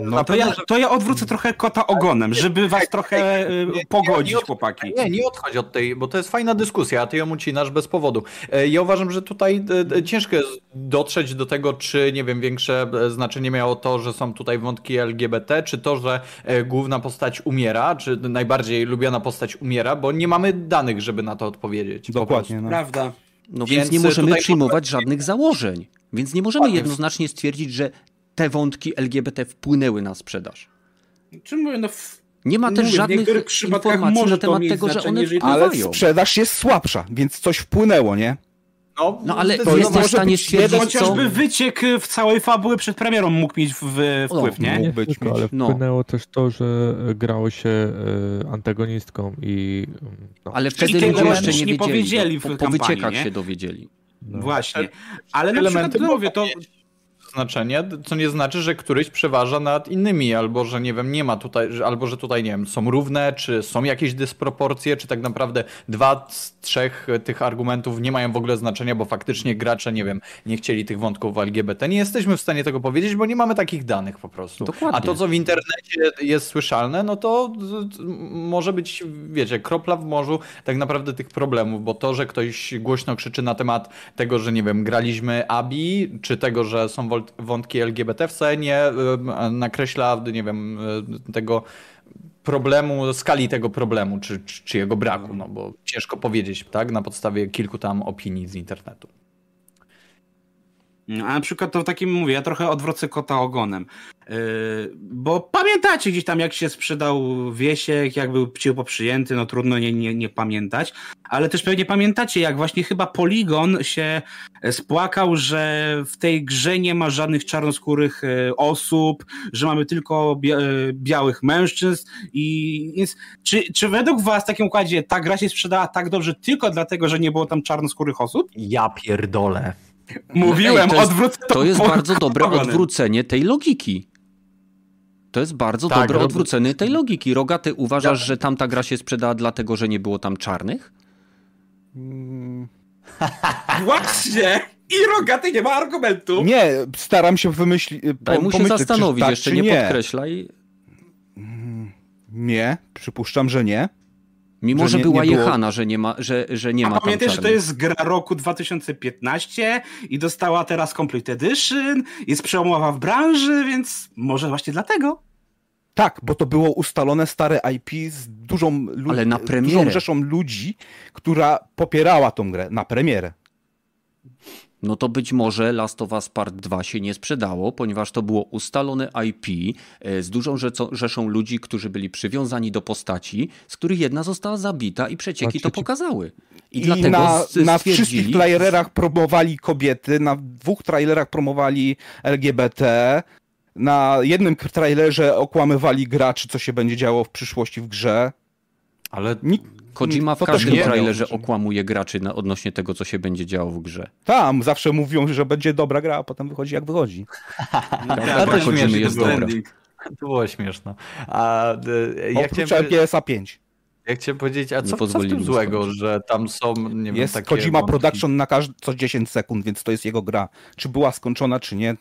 No to ja, to ja odwrócę trochę kota ogonem, żeby was trochę y, pogodzić, chłopaki. Nie, nie odchodź od tej, bo to jest fajna dyskusja, a ty ją ucinasz bez powodu. E, Ja uważam, że tutaj e, e, ciężko jest dotrzeć do tego, czy, nie wiem, większe znaczenie miało to, że są tutaj wątki LGBT, czy to, że główna postać umiera, czy najbardziej lubiana postać umiera, bo nie mamy danych, żeby na to odpowiedzieć. po Dokładnie, no. Prawda. No Więc, więc, nie możemy tutaj przyjmować żadnych założeń. Więc nie możemy jednoznacznie stwierdzić, że te wątki LGBT wpłynęły na sprzedaż. Czym mówię, no w... Nie ma też Mówię, żadnych informacji może na to temat tego, że one jeżeli- Ale wpływają. sprzedaż jest słabsza, więc coś wpłynęło, nie? No, No ale zdecydowanie. jesteś w stanie stwierdzić, co... Chociażby wyciek w całej fabuły przed premierą mógł mieć wpływ, No, nie? mógł Nie być tylko, ale No. wpłynęło też to, że grało się e, antagonistką i... No, Ale wtedy tego ludzie jeszcze nie nie wiedzieli. powiedzieli no, w po, po kampanii, wyciekach nie? się dowiedzieli. no. Właśnie. Ale na Elementy przykład mówię, to... znaczenie, co nie znaczy, że któryś przeważa nad innymi, albo że nie wiem, nie ma tutaj, albo że tutaj, nie wiem, są równe, czy są jakieś dysproporcje, czy tak naprawdę dwa z trzech tych argumentów nie mają w ogóle znaczenia, bo faktycznie gracze, nie wiem, nie chcieli tych wątków LGBT. Nie jesteśmy w stanie tego powiedzieć, bo nie mamy takich danych po prostu. Dokładnie. A to, co w internecie jest słyszalne, no to może być, wiecie, kropla w morzu tak naprawdę tych problemów, bo to, że ktoś głośno krzyczy na temat tego, że nie wiem, graliśmy ABI, czy tego, że są wątki LGBT w scenie, nakreśla, nie wiem, y, tego problemu, skali tego problemu, czy, czy, czy jego braku, no bo ciężko powiedzieć, tak, na podstawie kilku tam opinii z internetu. A na przykład to takim mówię, ja trochę odwrócę kota ogonem. Yy, bo pamiętacie gdzieś tam, jak się sprzedał Wiesiek, jak był ciepło przyjęty, no trudno nie, nie, nie pamiętać, ale też pewnie pamiętacie, jak właśnie chyba Polygon się spłakał, że w tej grze nie ma żadnych czarnoskórych e, osób, że mamy tylko bia- e, białych mężczyzn i więc czy, czy według was w takim układzie ta gra się sprzedała tak dobrze tylko dlatego, że nie było tam czarnoskórych osób? Ja pierdolę. Mówiłem, ej, to jest- odwrócę to To jest bardzo dobre odwrócenie tej logiki. To jest bardzo Tak, dobre odwrócenie tej logiki. Roga, ty uważasz, Ja- że tamta gra się sprzedała dlatego, że nie było tam czarnych? Mm, Właśnie! I rogaty nie ma argumentu. Nie, staram się wymyślić. Daj mu się zastanowić, tak, jeszcze nie, nie podkreślaj. Nie, przypuszczam, że nie. Mimo, Że że, nie- była nie jechana, że nie ma, że, że nie ma A tam pamiętaj, że to jest gra roku 2015 i dostała teraz Complete Edition, jest przełomowa w branży, więc może właśnie dlatego. Tak, bo to było ustalone stare IP z dużą, lu- Ale na dużą rzeszą ludzi, która popierała tą grę na premierę. No to być może Last of Us Part 2 się nie sprzedało, ponieważ to było ustalone IP e, z dużą rzeszą ludzi, którzy byli przywiązani do postaci, z których jedna została zabita i przecieki to pokazały. I, I dlatego na, na wszystkich trailerach promowali kobiety, na dwóch trailerach promowali LGBT, na jednym trailerze okłamywali graczy, co się będzie działo w przyszłości w grze. Ale Nikt, Kojima w każdym trailerze okłamuje graczy na, odnośnie tego, co się będzie działo w grze. Tam zawsze mówią, że będzie dobra gra, a potem wychodzi jak wychodzi. Dobra, to Kojimy śmieszne jest było. dobra. to było śmieszne. A, ja Oprócz chciałem, LPS-a 5. ja chciałem powiedzieć, a co, co w tym złego, skończyć. że tam są, nie wiem, Jest takie Kojima wątki? Production na każd- co 10 sekund, więc to jest jego gra. Czy była skończona, czy nie,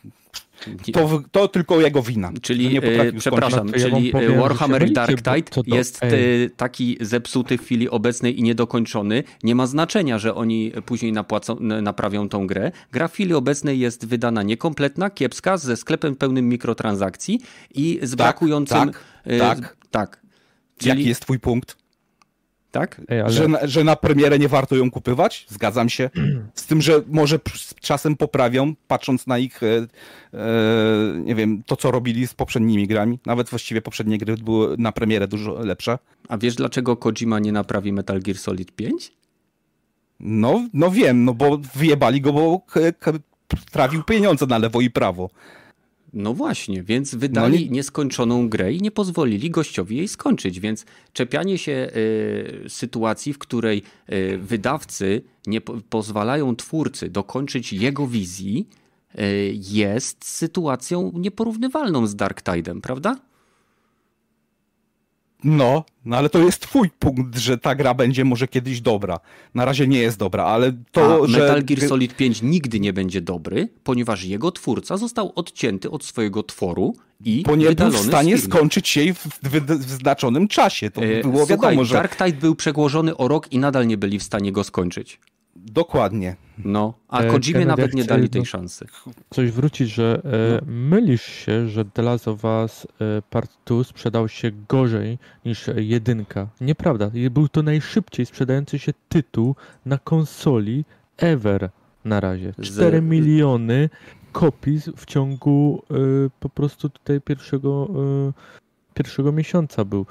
to, to tylko jego wina. Czyli, e, przepraszam, No ja czyli powiem, e, że Warhammer Dark Tide to to- jest ej. e, taki zepsuty w chwili obecnej i niedokończony. Nie ma znaczenia, że oni później napłacą, naprawią tą grę. Gra w chwili obecnej jest wydana niekompletna, kiepska, ze sklepem pełnym mikrotransakcji i z brakującym... tak, e, tak. tak. Jaki jest twój punkt? Tak? Ej, ale... Że, na, że na premierę nie warto ją kupywać? Zgadzam się. Z tym, że może czasem poprawią, patrząc na ich, e, e, nie wiem, to co robili z poprzednimi grami. Nawet właściwie poprzednie gry były na premierę dużo lepsze. A wiesz dlaczego Kojima nie naprawi Metal Gear Solid 5? No, no wiem, no bo wyjebali go, bo k- k- trawił pieniądze na lewo i prawo. No właśnie, więc wydali No nie- nieskończoną grę i nie pozwolili gościowi jej skończyć, więc czepianie się y, sytuacji, w której y, wydawcy nie po, pozwalają twórcy dokończyć jego wizji y, jest sytuacją nieporównywalną z Dark Tide'em, prawda? No, no ale to jest twój punkt, że ta gra będzie może kiedyś dobra. Na razie nie jest dobra, ale to, A że... Metal Gear Solid 5 nigdy nie będzie dobry, ponieważ jego twórca został odcięty od swojego tworu i Bo nie był w stanie skończyć jej w, w, w znaczonym czasie. To E, było Słuchaj, wiadomo, że... Dark Tide był przegłożony o rok i nadal nie byli w stanie go skończyć. Dokładnie. No, a E, Kojimie nawet nie dali tej szansy. coś wrócić, że e, mylisz się, że The Last of Us e, Part 2 sprzedał się gorzej niż jedynka. Nieprawda. Był to najszybciej sprzedający się tytuł na konsoli ever na razie. Z- 4 miliony kopii w ciągu po prostu tutaj pierwszego, pierwszego miesiąca był.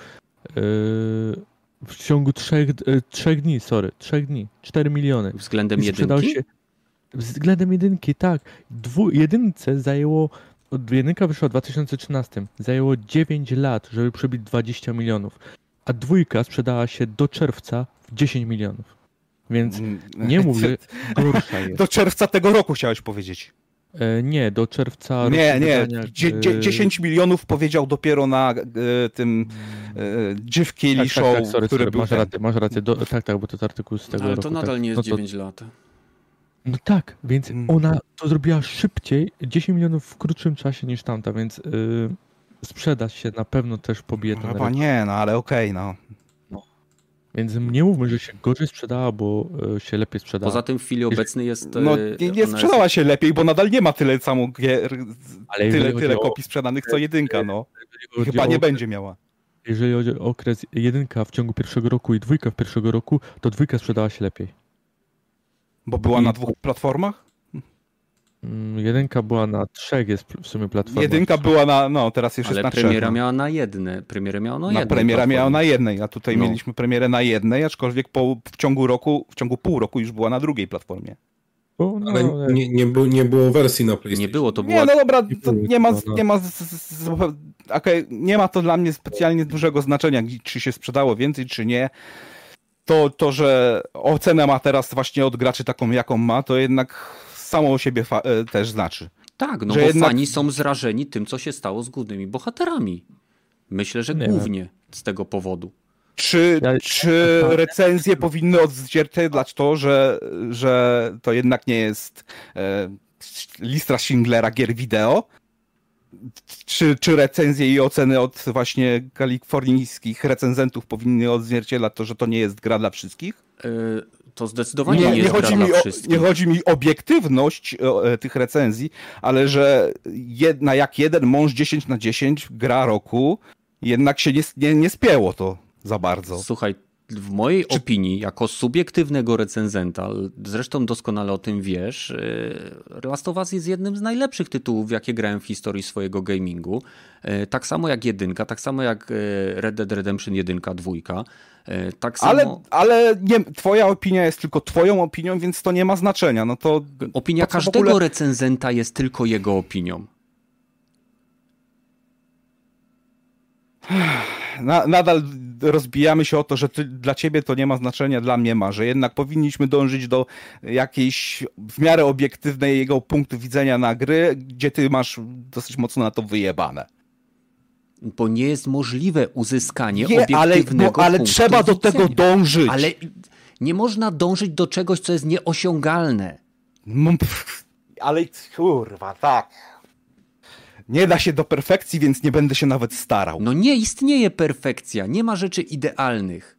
W ciągu trzech, e, trzech dni, sorry, trzech dni. 4 miliony. Względem jedynki? się względem jedynki, tak. Dwu, jedynce zajęło, od- jedynka wyszła w 2013, zajęło 9 lat, żeby przebić 20 milionów, a dwójka sprzedała się do czerwca w 10 milionów. Więc nie mów, że gorsza jest. Do czerwca tego roku chciałeś powiedzieć. E, nie, do czerwca Nie, nie. Dzie, dzie, e, 10 milionów powiedział dopiero na e, tym Jeff Keighley tak, show, tak, tak, sorry, który sorry, był masz ten. rację, masz rację, do, tak, tak, bo to jest artykuł z tego Ale roku. to nadal tak. nie jest No to- 9 lat. No tak, więc Mm. ona to zrobiła szybciej, 10 milionów w krótszym czasie niż tamta, więc yy, sprzedać się na pewno też pobije ten Chyba nie, no ale okej, no. Więc nie mówmy, że się gorzej sprzedała, bo y, się lepiej sprzedała. Poza tym w chwili obecnej jest... No e, nie, nie ona sprzedała się lepiej, bo nadal nie ma tyle samo gier, Ale tyle, tyle o- kopii sprzedanych co jedynka, no. Chyba nie okres- będzie miała. Jeżeli chodzi o okres jedynka w ciągu pierwszego roku i dwójka w pierwszego roku, to dwójka sprzedała się lepiej. Bo była I- na dwóch platformach? Mm, Jedynka była na trzech jest w sumie platforma. Jedynka była na, no teraz Ale jest na trzech. premiera no. miała na jedne. Premierę miała na na jednej premiera platformie. miała na jednej, a tutaj No. mieliśmy premierę na jednej, aczkolwiek po, w ciągu roku, w ciągu pół roku już była na drugiej platformie. No, Ale nie, nie, było, nie było wersji na PlayStation. Nie było, to Nie, była... no dobra, Nie to było nie ma, no. nie ma, z, z, z, okej, nie ma to dla mnie specjalnie dużego znaczenia, czy się sprzedało więcej, czy nie. To, to, że ocenę ma teraz właśnie od graczy taką, jaką ma, to jednak samo o siebie e, też znaczy. Tak, no że bo jednak- fani są zrażeni tym, co się stało z głównymi bohaterami. Myślę, że Nie głównie z tego powodu. Czy, Ja- czy recenzje powinny odzwierciedlać to, że, że to jednak nie jest e, lista Schindlera gier wideo? Czy, czy recenzje i oceny od właśnie kalifornijskich recenzentów powinny odzwierciedlać to, że to nie jest gra dla wszystkich? E, To zdecydowanie Nie, nie, jest chodzi gra mi o, wszystkich. nie chodzi mi o obiektywność e, tych recenzji, ale że jedna jak jeden mąż 10 na 10 gra roku, jednak się nie, nie, nie spięło to za bardzo. Słuchaj, w mojej opinii, jako subiektywnego recenzenta, zresztą doskonale o tym wiesz, e, Last of Us jest jednym z najlepszych tytułów, jakie grałem w historii swojego gamingu. E, Tak samo jak jedynka, tak samo jak e, Red Dead Redemption 1, dwójka. E, Tak samo Ale, ale nie, twoja opinia jest tylko twoją opinią, więc to nie ma znaczenia. No to opinia każdego ogóle- recenzenta jest tylko jego opinią. na, nadal rozbijamy się o to, że ty, dla ciebie to nie ma znaczenia, dla mnie ma, że jednak powinniśmy dążyć do jakiejś w miarę obiektywnego punktu widzenia na gry, gdzie ty masz dosyć mocno na to wyjebane. Bo nie jest możliwe uzyskanie Nie, ale, obiektywnego ale punktu trzeba do tego dążyć. Ale nie można dążyć do czegoś, co jest nieosiągalne. No, ale kurwa, tak. Nie da się do perfekcji, więc nie będę się nawet starał. No nie istnieje perfekcja, nie ma rzeczy idealnych.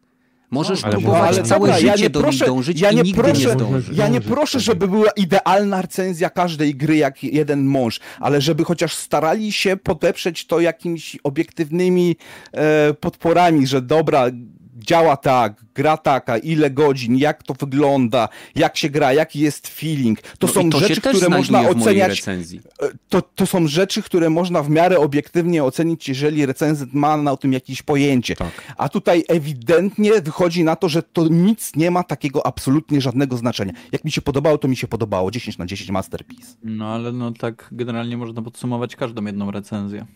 Możesz ale próbować może- całe dobra, życie ja nie do proszę- dążyć ja i nie nigdy proszę- nie zdążysz. Ja nie proszę, żeby była idealna recenzja każdej gry jak jeden mąż, ale żeby chociaż starali się podeprzeć to jakimiś obiektywnymi e, podporami, że dobra, działa tak, gra taka, ile godzin, jak to wygląda, jak się gra, jaki jest feeling. To No są to rzeczy, które można oceniać. e, To, to są rzeczy, które można w miarę obiektywnie ocenić, jeżeli recenzent ma na tym jakieś pojęcie. Tak. A tutaj ewidentnie wychodzi na to, że to nic nie ma takiego absolutnie żadnego znaczenia. Jak mi się podobało, to mi się podobało. 10 na 10 masterpiece. No ale no tak generalnie można podsumować każdą jedną recenzję.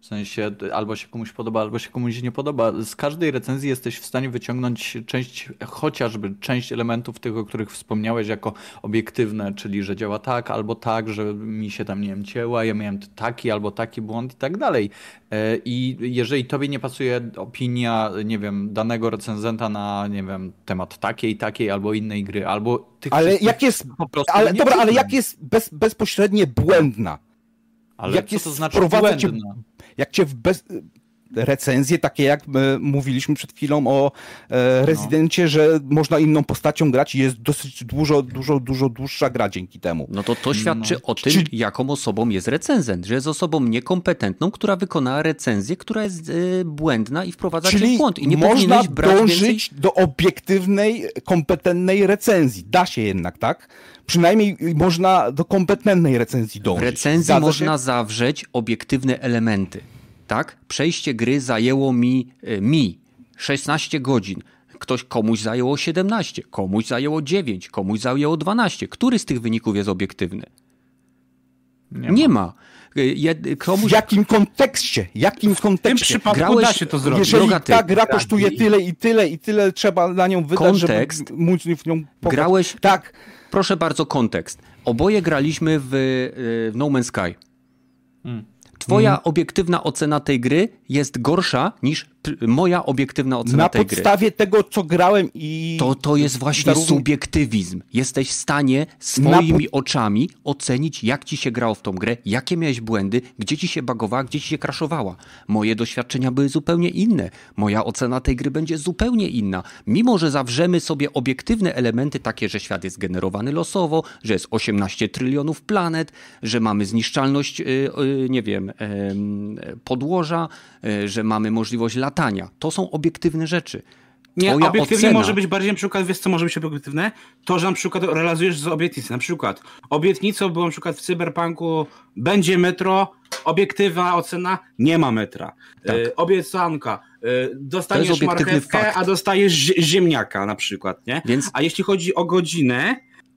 W sensie albo się komuś podoba, albo się komuś nie podoba. Z każdej recenzji jesteś w stanie wyciągnąć część, chociażby część elementów tych, o których wspomniałeś, jako obiektywne, czyli że działa tak albo tak, że mi się tam, nie wiem, cięła, ja miałem taki albo taki błąd i tak dalej. E, I jeżeli tobie nie pasuje opinia, nie wiem, danego recenzenta na, nie wiem, temat takiej, takiej albo innej gry, albo tych Ale jak jest. po prostu Ale dobra, ale jak jest bez, bezpośrednie błędna? Ale jak co jest to znaczy błędna? Jak cię w bez... recenzje, takie jak mówiliśmy przed chwilą o e, rezydencie, że można inną postacią grać i jest dosyć dużo, dużo, dużo dłuższa gra dzięki temu. No to to świadczy No. o tym, Czy- jaką osobą jest recenzent, że jest osobą niekompetentną, która wykonała recenzję, która jest e, błędna i wprowadza cię w Czyli błąd. I nie można dążyć więcej... do obiektywnej, kompetentnej recenzji. Da się jednak, tak? Przynajmniej można do kompetentnej recenzji W dążyć. recenzji Zgadza można Się? zawrzeć obiektywne elementy. Tak? Przejście gry zajęło mi, e, mi 16 godzin. Ktoś komuś zajęło 17, komuś zajęło 9, komuś zajęło 12. Który z tych wyników jest obiektywny? Nie, ma. E, jed- Komuś W jakim kontekście? Jakim W tym kontekście? przypadku Grałeś- da się to zrobić. Jeżeli Drogaty, ta gra kosztuje tyle i tyle i tyle trzeba na nią wydać, Kontekst. żeby móc w nią pograć. Grałeś Tak, Proszę bardzo, kontekst. Oboje graliśmy w, y, w No Man's Sky. Twoja Mhm. obiektywna ocena tej gry jest gorsza niż moja obiektywna ocena na tej gry. podstawie tego, co grałem i... To, to jest właśnie zarówno- subiektywizm. Jesteś w stanie swoimi oczami ocenić, jak ci się grało w tą grę, jakie miałeś błędy, gdzie ci się bagowała, gdzie ci się kraszowała. Moje doświadczenia były zupełnie inne. Moja ocena tej gry będzie zupełnie inna. Mimo, że zawrzemy sobie obiektywne elementy, takie, że świat jest generowany losowo, że jest 18 trylionów planet, że mamy zniszczalność, y, y, nie wiem, em, podłoża, y, że mamy możliwość latania. To są obiektywne rzeczy. Nie, Twoja obiektywnie ocena- może być bardziej na przykład, wiesz co może być obiektywne? To, że na przykład realizujesz z obietnicy. Na przykład obietnicą było na przykład w Cyberpunku będzie metro, obiektywna ocena, nie ma metra. Tak. E, obiecanka, e, dostaniesz marchewkę, fakt. a dostajesz zie- ziemniaka na przykład, nie? Więc A jeśli chodzi o godzinę,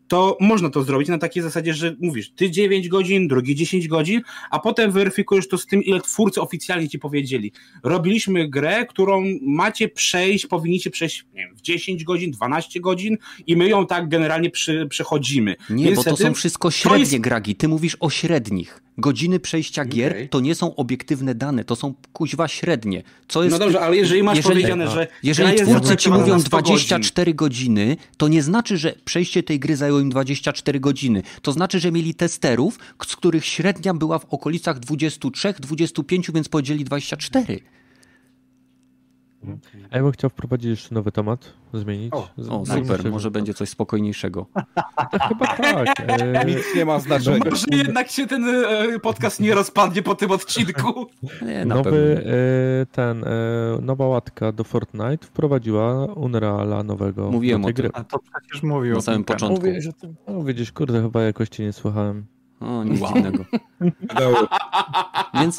to można to zrobić na takiej zasadzie, że mówisz, ty 9 godzin, drugi 10 godzin, a potem weryfikujesz to z tym, ile twórcy oficjalnie ci powiedzieli. Robiliśmy grę, którą macie przejść, powinniście przejść nie wiem, w 10 godzin, 12 godzin i my ją tak generalnie przy, przechodzimy. Nie, bo to są wszystko średnie jest- gragi. Ty mówisz o średnich. Godziny przejścia gier Okej. to nie są obiektywne dane, to są kuźwa średnie. Co jest, No dobrze, ale jeżeli masz jeżeli- powiedziane, że Jeżeli twórcy ci mówią na 100 godzin, 24 godziny, to nie znaczy, że przejście tej gry zajęło im 24 godziny. To znaczy, że mieli testerów, z których średnia była w okolicach 23, 25, więc podzieli 24. A ja bym chciał wprowadzić jeszcze nowy temat, zmienić. O, Z- O, super, się- może będzie coś spokojniejszego. Chyba tak. E, Nic nie ma znaczenia. Może jednak się ten e, podcast nie rozpadnie po tym odcinku. Nie, na nowy pewno. e, ten, e, nowa łatka do Fortnite wprowadziła Unreala nowego Mówiłem o tym. gry. A to przecież mówił Na samym początku. Mówiłeś o tym? No widzisz, kurde, chyba jakoś cię nie słuchałem. O, nic dziwnego. Dało. Więc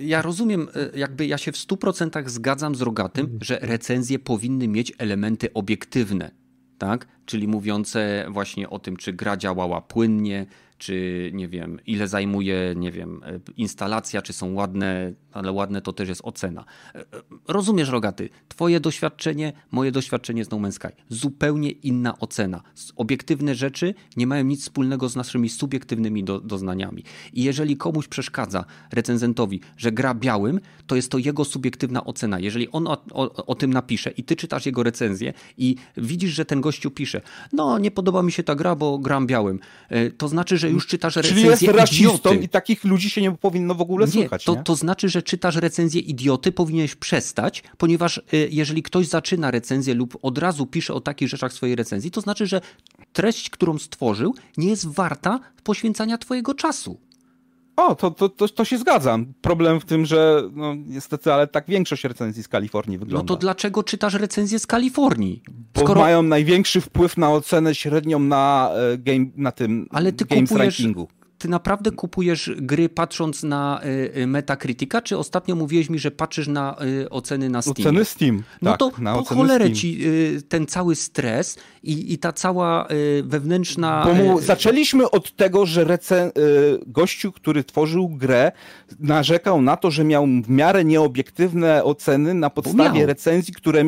ja rozumiem, e, jakby ja się w 100% zgadzam z Rogatym, że recenzje powinny mieć elementy obiektywne, tak? Czyli mówiące właśnie o tym, czy gra działała płynnie, czy nie wiem, ile zajmuje, nie wiem, e, instalacja, czy są ładne, ale ładne to też jest ocena. E, e, Rozumiesz, Rogaty, twoje doświadczenie, moje doświadczenie z No Man's Sky. Zupełnie inna ocena. Obiektywne rzeczy nie mają nic wspólnego z naszymi subiektywnymi do, doznaniami. I jeżeli komuś przeszkadza recenzentowi, że gra białym, to jest to jego subiektywna ocena. Jeżeli on o, o, o tym napisze i ty czytasz jego recenzję i widzisz, że ten gościu pisze, no nie podoba mi się ta gra, bo gram białym, e, to znaczy, że już czytasz Czyli recenzję jest rasistą idioty. i takich ludzi się nie powinno w ogóle Nie, słuchać, to, nie? to znaczy, że czytasz recenzję idioty, powinieneś przestać, ponieważ y, jeżeli ktoś zaczyna recenzję lub od razu pisze o takich rzeczach w swojej recenzji, to znaczy, że treść, którą stworzył, nie jest warta poświęcania twojego czasu. O, to, to, to, to się zgadzam. Problem w tym, że no, niestety, ale tak większość recenzji z Kalifornii wygląda. No to dlaczego czytasz recenzję z Kalifornii? Bo Skoro... mają największy wpływ na ocenę średnią na, e, game, na tym Ale ty Games kupujesz, rankingu. Ty naprawdę kupujesz gry patrząc na y, y, Metacritica, czy ostatnio mówiłeś mi, że patrzysz na y, oceny na Steam? Oceny Steam. No tak, to na po cholerę Steam. ci ten cały stres i, i ta cała wewnętrzna... Bo mu, zaczęliśmy od tego, że recen- gościu, który tworzył grę, narzekał na to, że miał w miarę nieobiektywne oceny na podstawie recenzji, które,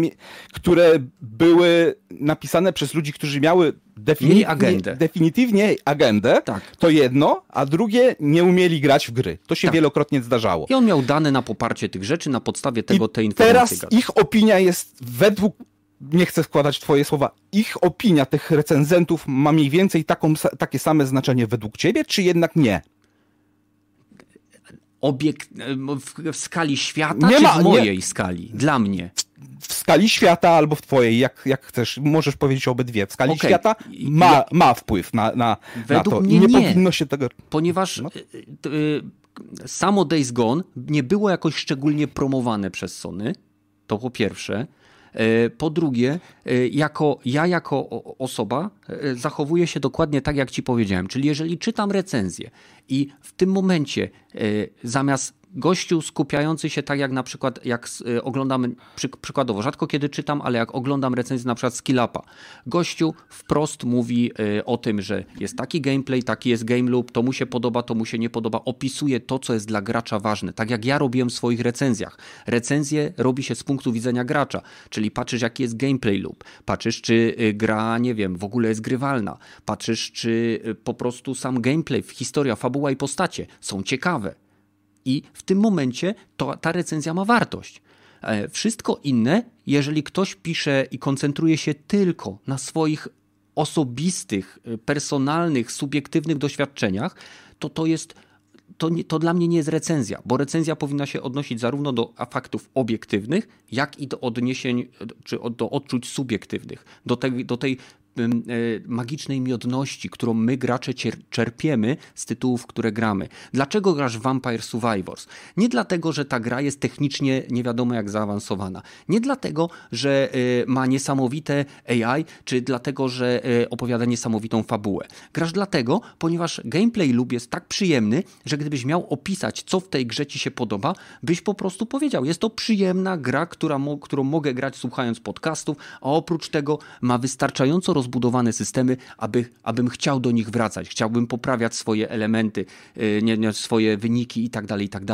które były napisane przez ludzi, którzy miały Definitywnie, agendę. definitywnie agendę. Tak. To jedno, a drugie nie umieli grać w gry. To się Tak. wielokrotnie zdarzało. I on miał dane na poparcie tych rzeczy, na podstawie tego te informacje. Teraz ich opinia jest według, nie chcę składać twoje słowa, ich opinia tych recenzentów ma mniej więcej taką, takie same znaczenie według ciebie, czy jednak nie? Obiekt, w, w skali świata, Nie czy ma- w nie- mojej skali? Dla mnie. W skali świata albo w twojej, jak, jak chcesz, możesz powiedzieć obydwie. W skali Okej. świata ma, ma wpływ na, na, na Według to mnie i nie, nie. powinno się tego... Ponieważ No. y, y, y, samo Days Gone nie było jakoś szczególnie promowane przez Sony. To po pierwsze. Po drugie, jako, ja jako osoba zachowuję się dokładnie tak, jak ci powiedziałem. Czyli jeżeli czytam recenzję i w tym momencie zamiast gościu skupiający się tak jak na przykład, jak e, oglądam, przy, przykładowo, rzadko kiedy czytam, ale jak oglądam recenzję na przykład Skillapa, gościu wprost mówi e, o tym, że jest taki gameplay, taki jest game loop, to mu się podoba, to mu się nie podoba, opisuje to, co jest dla gracza ważne. Tak jak ja robiłem w swoich recenzjach. Recenzję robi się z punktu widzenia gracza, czyli patrzysz, jaki jest gameplay loop, patrzysz, czy y, gra, nie wiem, w ogóle jest grywalna, patrzysz, czy y, po prostu sam gameplay, historia, fabuła i postacie są ciekawe. I w tym momencie to, ta recenzja ma wartość. E, Wszystko inne, jeżeli ktoś pisze i koncentruje się tylko na swoich osobistych, y, personalnych, subiektywnych doświadczeniach, to to jest. To, nie, to dla mnie nie jest recenzja, bo recenzja powinna się odnosić zarówno do faktów obiektywnych, jak i do odniesień, czy od- do odczuć subiektywnych, do tej, do tej magicznej miodności, którą my gracze czerpiemy z tytułów, które gramy. Dlaczego grasz Vampire Survivors? Nie dlatego, że ta gra jest technicznie nie wiadomo jak zaawansowana. Nie dlatego, że y, ma niesamowite AI, czy dlatego, że y, opowiada niesamowitą fabułę. Grasz dlatego, ponieważ gameplay lub jest tak przyjemny, że gdybyś miał opisać, co w tej grze ci się podoba, byś po prostu powiedział, jest to przyjemna gra, która którą mogę grać słuchając podcastów, a oprócz tego ma wystarczająco rozbudowane systemy, aby, abym chciał do nich wracać, chciałbym poprawiać swoje elementy, y, nie, nie, swoje wyniki i tak dalej, i tak.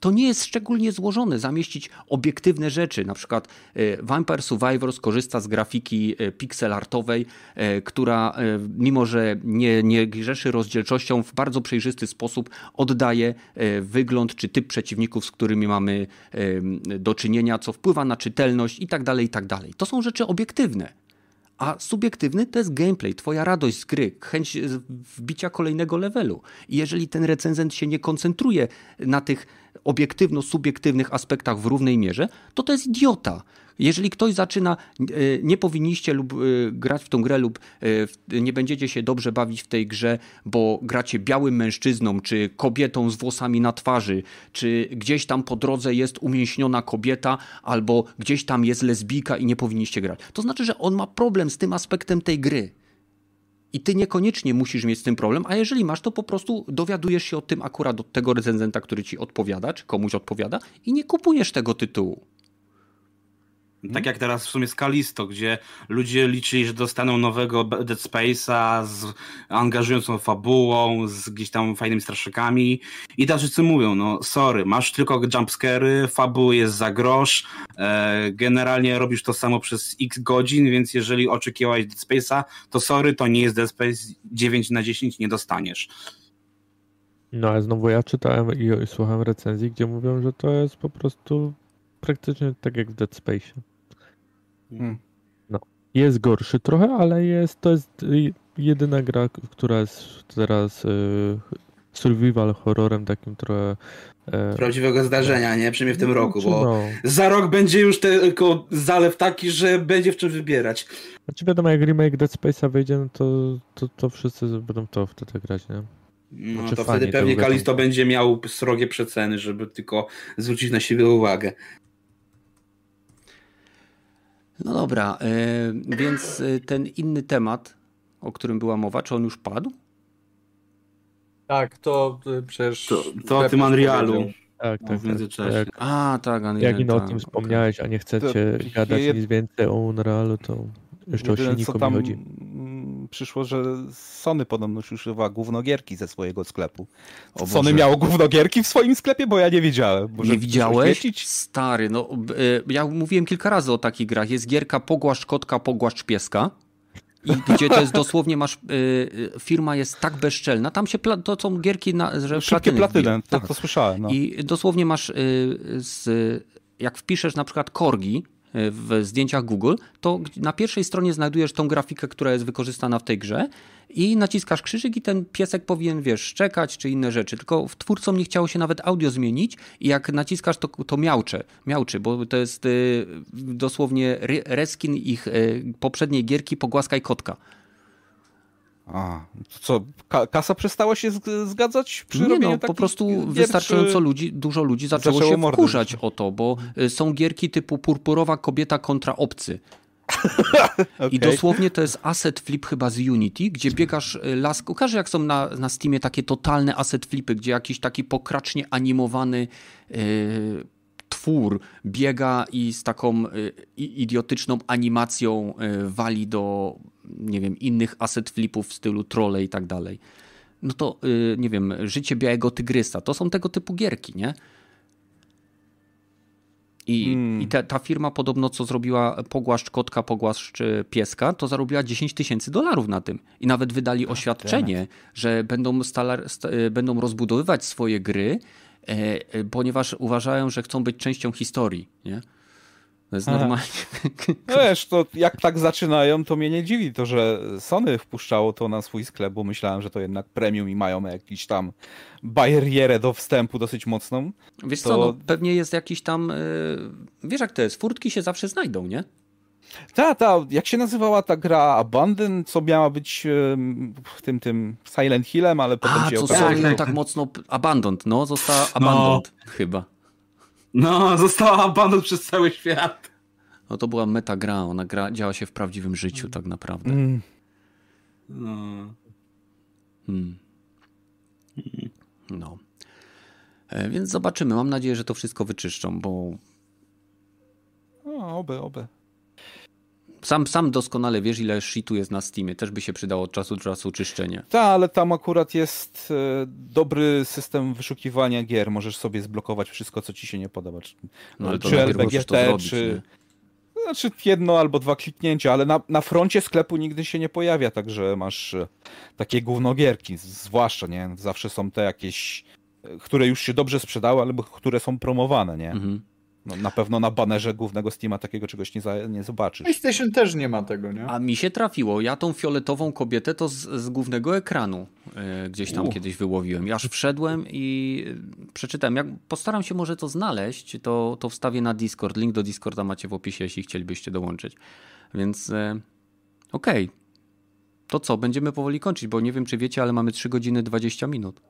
To nie jest szczególnie złożone, zamieścić obiektywne rzeczy. Na przykład y, Vampire Survivors korzysta z grafiki y, pixel artowej, y, która mimo, że nie, nie grzeszy rozdzielczością, w bardzo przejrzysty sposób oddaje wygląd czy typ przeciwników, z którymi mamy do czynienia, co wpływa na czytelność i tak dalej, i dalej. To są rzeczy obiektywne. A subiektywny to jest gameplay, twoja radość z gry, chęć z- wbicia kolejnego levelu. I jeżeli ten recenzent się nie koncentruje na tych obiektywno-subiektywnych aspektach w równej mierze, to to jest idiota. Jeżeli ktoś zaczyna, e, nie powinniście lub e, grać w tą grę lub e, nie będziecie się dobrze bawić w tej grze, bo gracie białym mężczyzną, czy kobietą z włosami na twarzy, czy gdzieś tam po drodze jest umięśniona kobieta, albo gdzieś tam jest lesbijka i nie powinniście grać. To znaczy, że on ma problem z tym aspektem tej gry. I ty niekoniecznie musisz mieć z tym problem, a jeżeli masz, to po prostu dowiadujesz się o tym akurat od tego recenzenta, który ci odpowiada, czy komuś odpowiada i nie kupujesz tego tytułu. Tak jak teraz w sumie z Kalisto, gdzie ludzie liczyli, że dostaną nowego Dead Space'a z angażującą fabułą, z gdzieś tam fajnymi straszykami i teraz wszyscy mówią, no sorry, masz tylko jumpscary, fabuły jest za grosz, e, generalnie robisz to samo przez x godzin, więc jeżeli oczekiwałeś Dead Space'a, to sorry, to nie jest Dead Space 9 na 10 nie dostaniesz. No ale znowu ja czytałem i, i słuchałem recenzji, gdzie mówią, że to jest po prostu praktycznie tak jak w Dead Space. Hmm. No. Jest gorszy trochę, ale jest to jest y, jedyna gra, która jest teraz y, survival horrorem takim trochę. e, Prawdziwego zdarzenia, nie? Przynajmniej w tym roku, czy bo No. za rok będzie już tylko zalew taki, że będzie w czym wybierać. Znaczy wiadomo, jak remake Dead Space'a wyjdzie, no to, to, to wszyscy będą to wtedy grać, nie? No Znaczy to wtedy pewnie. Kalisto będzie miał srogie przeceny, żeby tylko zwrócić na siebie uwagę. No dobra, e, więc e, ten inny temat, o którym była mowa, czy on już padł? Tak, to y, przecież... To, to o tym Unrealu. Tak, No, tak, w tak. międzyczasie. Jak, A, tak, Unreal, jak ino o tak, tym wspomniałeś, a nie chcecie To gadać jed- nic więcej o Unrealu, to jeszcze o Jedyne, co silniku mi tam chodzi. Przyszło, że Sony podobno już używa gównogierki ze swojego sklepu. O Sony Boże. miało gównogierki w swoim sklepie, bo ja nie wiedziałem. Może Nie widziałeś? Stary, no e, ja mówiłem kilka razy o takich grach. Jest gierka Pogłaszcz kotka, pogłaszcz pieska. I gdzie to jest dosłownie masz, e, firma jest tak bezczelna, tam się, pla, to są gierki, na, że Szybkie platyny platynę, wbiją. tak, to słyszałem. No. I dosłownie masz, y, z, jak wpiszesz na przykład korgi y, w zdjęciach Google, to na pierwszej stronie znajdujesz tą grafikę, która jest wykorzystana w tej grze i naciskasz krzyżyk i ten piesek powinien, wiesz, szczekać czy inne rzeczy. Tylko twórcom nie chciało się nawet audio zmienić i jak naciskasz, to, to miaucze, miauczy, bo to jest y, dosłownie re- reskin ich y, poprzedniej gierki Pogłaskaj kotka. A, co, ka kasa przestała się zgadzać przy Nie no, po prostu gier, wystarczająco czy- ludzi, dużo ludzi zaczęło, zaczęło się mordę wkurzać o to, bo y, są gierki typu purpurowa kobieta kontra obcy. I Okej. dosłownie to jest asset flip chyba z Unity, gdzie biegasz y, las. Kojarzy jak są na, na Steamie takie totalne asset flipy, gdzie jakiś taki pokracznie animowany y, twór biega i z taką y, i- idiotyczną animacją wali do, nie wiem, innych asset flipów w stylu trolle i tak dalej. No to, y, nie wiem, Życie Białego Tygrysa, to są tego typu gierki, nie? I, i ta, ta firma podobno, co zrobiła Pogłaszcz Kotka, Pogłaszcz y, Pieska, to zarobiła 10 tysięcy dolarów na tym. I nawet wydali oświadczenie, że będą, stalar, sta, y, będą rozbudowywać swoje gry, e, e, ponieważ uważają, że chcą być częścią historii, nie? To jest Aha. normalnie. No wiesz, to jak tak zaczynają, to mnie nie dziwi to, że Sony wpuszczało to na swój sklep, bo myślałem, że to jednak premium i mają jakiś tam barierę do wstępu dosyć mocną. Wiesz To- co, no, pewnie jest jakiś tam. y, wiesz, jak to jest? Furtki się zawsze znajdą, nie? Ta, ta, jak się nazywała ta gra Abandon, co miała być w tym, tym Silent Hillem, ale potem A, się co okazało, Sony że... tak mocno. Abandoned, no, została Abandoned chyba. No, została abandon przez cały świat. No to była meta gra, ona gra, działa się w prawdziwym życiu tak naprawdę. Mm, No. Hmm. No. E, Więc zobaczymy. Mam nadzieję, że to wszystko wyczyszczą, bo o, oby, oby. Sam, sam doskonale wiesz, ile shitu jest na Steamie. Też by się przydało od czasu do czasu czyszczenie. Ta, ale tam akurat jest e, dobry system wyszukiwania gier. Możesz sobie zblokować wszystko, co ci się nie podoba. Czy, No ale to czy musisz to LBGT, zrobić, czy... nie? Znaczy jedno albo dwa kliknięcia, ale na, na froncie sklepu nigdy się nie pojawia, także masz e, takie gównogierki, zwłaszcza, nie? Zawsze są te jakieś, e, które już się dobrze sprzedały, albo które są promowane, nie? Mhm. No, na pewno na banerze głównego Steama takiego czegoś nie, za, nie zobaczysz. PlayStation też nie ma tego, nie? A mi się trafiło. Ja tą fioletową kobietę to z, z głównego ekranu e, gdzieś tam U. kiedyś wyłowiłem. Ja aż wszedłem i e, przeczytałem. Jak postaram się może to znaleźć, to, to wstawię na Discord. Link do Discorda macie w opisie, jeśli chcielibyście dołączyć. Więc e, okej. To co, będziemy powoli kończyć, bo nie wiem, czy wiecie, ale mamy 3 godziny 20 minut.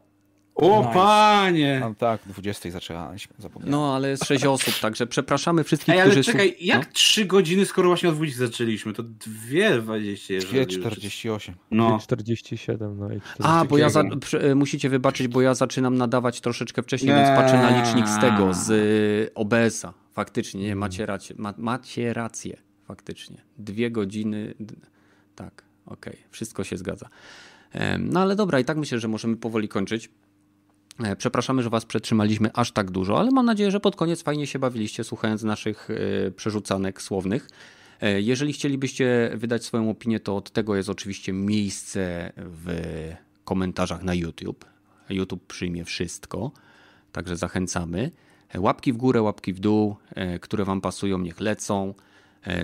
O Nice. panie! Tam tak, 20 zaczęliśmy, zapomniałem. No, ale jest 6 osób, także przepraszamy wszystkich, Ej, ale którzy... czekaj, słu- jak No. trzy godziny, skoro właśnie o 20 zaczęliśmy? To dwie 20, jeżeli... 2,48. No. 47, no i 40. A, bo ja za, e, musicie wybaczyć, bo ja zaczynam nadawać troszeczkę wcześniej, więc patrzę na licznik z tego, z y, OBS-a. Faktycznie, nie, macie rację, ma, macie rację, faktycznie. Dwie godziny, tak, okej, wszystko się zgadza. No ale dobra, i tak myślę, że możemy powoli kończyć. E, Przepraszamy, że Was przetrzymaliśmy aż tak dużo, ale mam nadzieję, że pod koniec fajnie się bawiliście słuchając naszych e, przerzucanek słownych. E, Jeżeli chcielibyście wydać swoją opinię, to od tego jest oczywiście miejsce w komentarzach na YouTube. YouTube przyjmie wszystko, także zachęcamy. Łapki w górę, łapki w dół, które Wam pasują, niech lecą.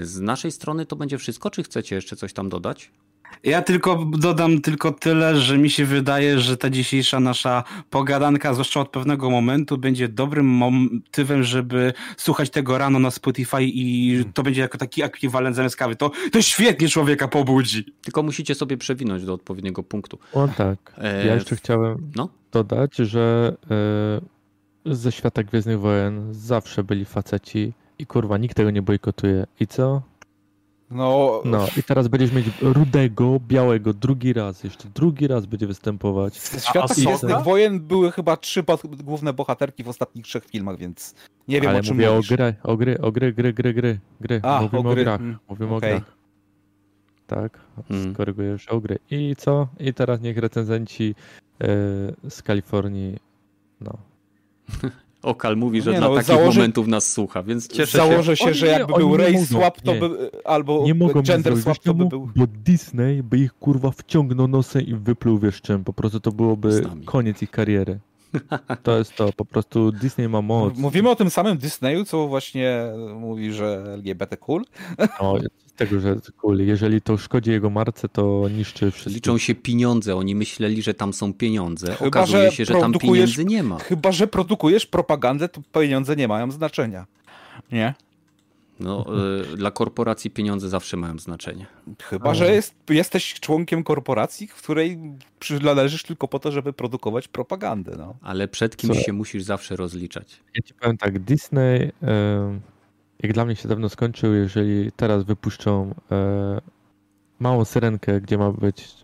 Z naszej strony to będzie wszystko. Czy chcecie jeszcze coś tam dodać? Ja tylko dodam tylko tyle, że mi się wydaje, że ta dzisiejsza nasza pogadanka, zwłaszcza od pewnego momentu, będzie dobrym motywem, żeby słuchać tego rano na Spotify i to będzie jako taki ekwiwalent zamiast kawy. To, to świetnie człowieka pobudzi. Tylko musicie sobie przewinąć do odpowiedniego punktu. O tak. E, Ja jeszcze chciałem No, dodać, że e, ze świata Gwiezdnych Wojen zawsze byli faceci i kurwa, nikt tego nie bojkotuje. I co? No, No i teraz będziesz mieć rudego, białego, drugi raz, jeszcze drugi raz będzie występować. ze świata? Gwiezdnych Wojen były chyba trzy pod- główne bohaterki w ostatnich trzech filmach, więc nie wiem Ale o czym mówię o mówisz. gry, o gry, o gry, gry, gry, gry, gry. A, Mówimy o o, gry, grach, mm, mówimy okej. o grach. Tak, Mm. skorygujesz o gry. I co? I teraz niech recenzenci e, z Kalifornii, no. Okal mówi, że Nie dla no, takich założy- momentów nas słucha, więc cieszę się. Założę się, że jakby był race swap, to nie. by, albo Nie mogą gender zrobić, swap, wiesz to by czemu? był... Bo Disney by ich kurwa wciągnął nosem i wypluł wiesz czym. Po prostu to byłoby koniec ich kariery. To jest to, po prostu Disney ma moc. Mówimy o tym samym Disneyu, co właśnie mówi, że LGBT cool. No, z tego, że cool, jeżeli to szkodzi jego marce, to niszczy wszystko. Liczą się pieniądze. Oni myśleli, że tam są pieniądze. Chyba, Okazuje że się, że tam pieniędzy nie ma. Chyba, że produkujesz propagandę, to pieniądze nie mają znaczenia. Nie? No, y, dla korporacji pieniądze zawsze mają znaczenie. Chyba, że jest, jesteś członkiem korporacji, w której przynależysz tylko po to, żeby produkować propagandę. No. Ale przed kimś się musisz zawsze rozliczać. Ja ci powiem tak, Disney jak dla mnie się dawno skończył, jeżeli teraz wypuszczą e, małą syrenkę, gdzie ma być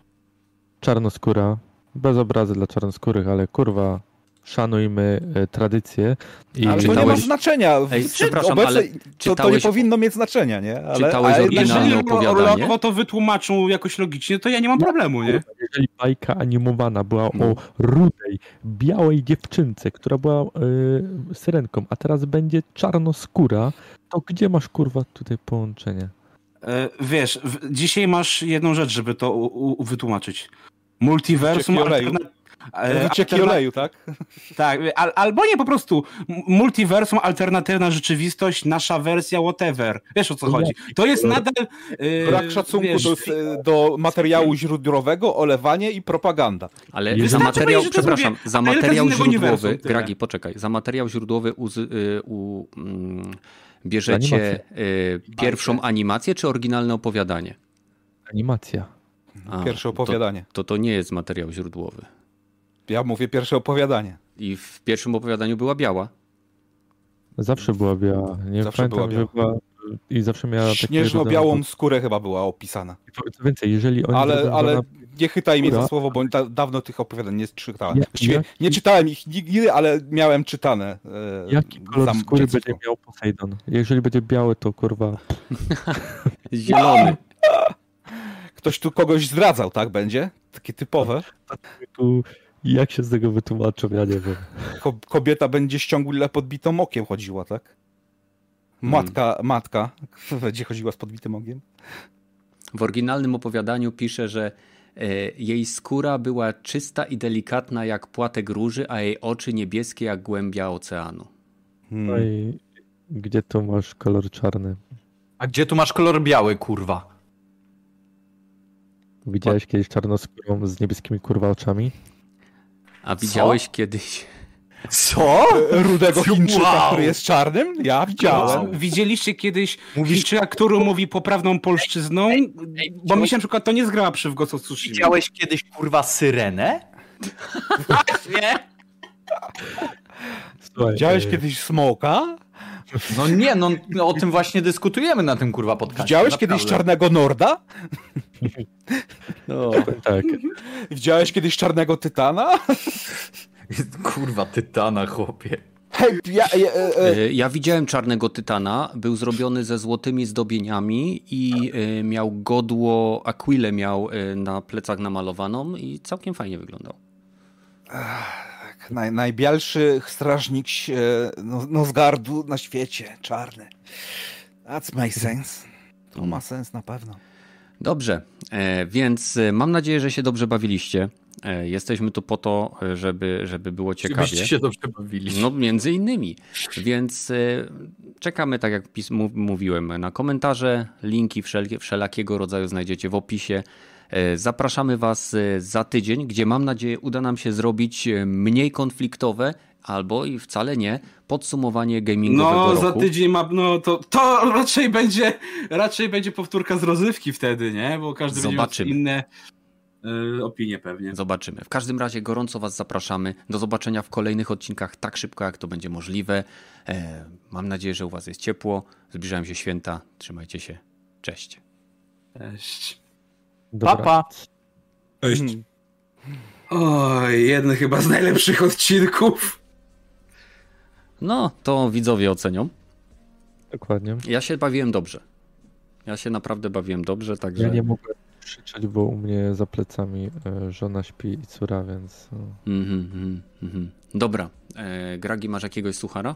czarnoskóra, bez obrazy dla czarnoskórych, ale kurwa, szanujmy e, tradycję. I Ale to nie ma czytałeś- znaczenia. W- Ej, przepraszam, obecnie ale to, to nie czytałeś- powinno mieć znaczenia, nie? Ale, Czytałeś ale- oryginalne Jeżeli opowiadanie? Orlowo to wytłumaczą jakoś logicznie, to ja nie mam problemu, nie? jeżeli bajka animowana była No. o rudej, białej dziewczynce, która była e, syrenką, a teraz będzie czarnoskóra, to gdzie masz kurwa tutaj połączenie? E, Wiesz, w, dzisiaj masz jedną rzecz, żeby to u, u, wytłumaczyć. Multiversum... Wycieki oleju, tak? Tak, al, albo nie, po prostu multiversum, alternatywna rzeczywistość, nasza wersja, whatever. Wiesz o co chodzi. To jest nadal... e, Brak szacunku wiesz, do, do materiału źródłowego, olewanie i propaganda. Ale Wystarczy za materiał, powiedzieć, przepraszam, zrobię za materiał źródłowy. Gragi, poczekaj, za materiał źródłowy uz, y, u, mm, bierzecie y, pierwszą animację czy oryginalne opowiadanie? Animacja. A, Pierwsze opowiadanie. To, to to nie jest materiał źródłowy. Ja mówię pierwsze opowiadanie. I w pierwszym opowiadaniu była biała. Zawsze była biała. Nie Zawsze pamiętam, była że była. I zawsze miała Śnieżno-białą skórę chyba była opisana. Co więcej, jeżeli oni Ale, ale nie chytaj mnie za słowo, bo da, dawno tych opowiadań nie czytałem. Ja- Właściwie ja- nie czytałem ich nigdy, ale miałem czytane. e, Jaki kolor za skóry będzie miał Poseidon? Jeżeli będzie biały, to kurwa. Zielony. Ktoś tu kogoś zdradzał, tak będzie? Takie typowe. Tu, jak się z tego wytłumaczą, ja nie wiem. Ko kobieta będzie ciągle podbitą okiem chodziła, tak? Matka, matka będzie chodziła z podbitym okiem. W oryginalnym opowiadaniu pisze, że e, jej skóra była czysta i delikatna jak płatek róży, a jej oczy niebieskie jak głębia oceanu. No Hmm. i gdzie tu masz kolor czarny? A gdzie tu masz kolor biały, kurwa? Widziałeś kiedyś czarnoskórą z niebieskimi kurwa oczami? A widziałeś kiedyś... Co? Rudego Chińczyka, Wow. który jest czarnym? Ja widziałem. Widzieliście kiedyś Mówisz- Chińczyka, który mówi poprawną polszczyzną? Bo widziałeś- mi się na przykład to nie zgrała przy w Ghost of Tsushima. Widziałeś kiedyś, kurwa, syrenę? Nie? Słuchaj, Widziałeś e, kiedyś smoka? No nie, no, no o tym właśnie dyskutujemy na tym, kurwa, podcaście. Widziałeś naprawdę. kiedyś czarnego Norda? No, Tak. Widziałeś kiedyś czarnego Tytana? Kurwa, tytana, chłopie. Hej, ja, ja, e, e, E, Ja widziałem czarnego tytana, był zrobiony ze złotymi zdobieniami i miał godło, akwilę miał na plecach namalowaną i całkiem fajnie wyglądał. naj, najbielszy strażnik no, Nozgardu na świecie, czarny. That's my sense. To ma sens na pewno. Dobrze, e, więc e, mam nadzieję, że się dobrze bawiliście. E, Jesteśmy tu po to, żeby, żeby było ciekawie. Żebyście się dobrze bawili. No, między innymi. Więc czekamy, tak jak mówiłem, na komentarze. Linki wszelkie, wszelakiego rodzaju znajdziecie w opisie. Zapraszamy Was za tydzień, gdzie mam nadzieję uda nam się zrobić mniej konfliktowe albo i wcale nie podsumowanie gamingowego No, roku. za tydzień ma, no to, to raczej będzie, raczej będzie powtórka z rozrywki wtedy, nie? Bo każdy Zobaczymy. będzie miał inne y, opinie pewnie. Zobaczymy. W każdym razie gorąco Was zapraszamy. Do zobaczenia w kolejnych odcinkach tak szybko, jak to będzie możliwe. E, mam nadzieję, że u Was jest ciepło. Zbliżają się święta. Trzymajcie się. Cześć. Cześć. Dobra. Papa. Cześć. Oj, jeden chyba z najlepszych odcinków. No, to widzowie ocenią. Dokładnie. Ja się bawiłem dobrze. Ja się naprawdę bawiłem dobrze, także. Ja nie mogę krzyczeć, bo u mnie za plecami e, żona śpi i córa, więc... mhm, mhm. Dobra. E, Gragi, masz jakiegoś suchara?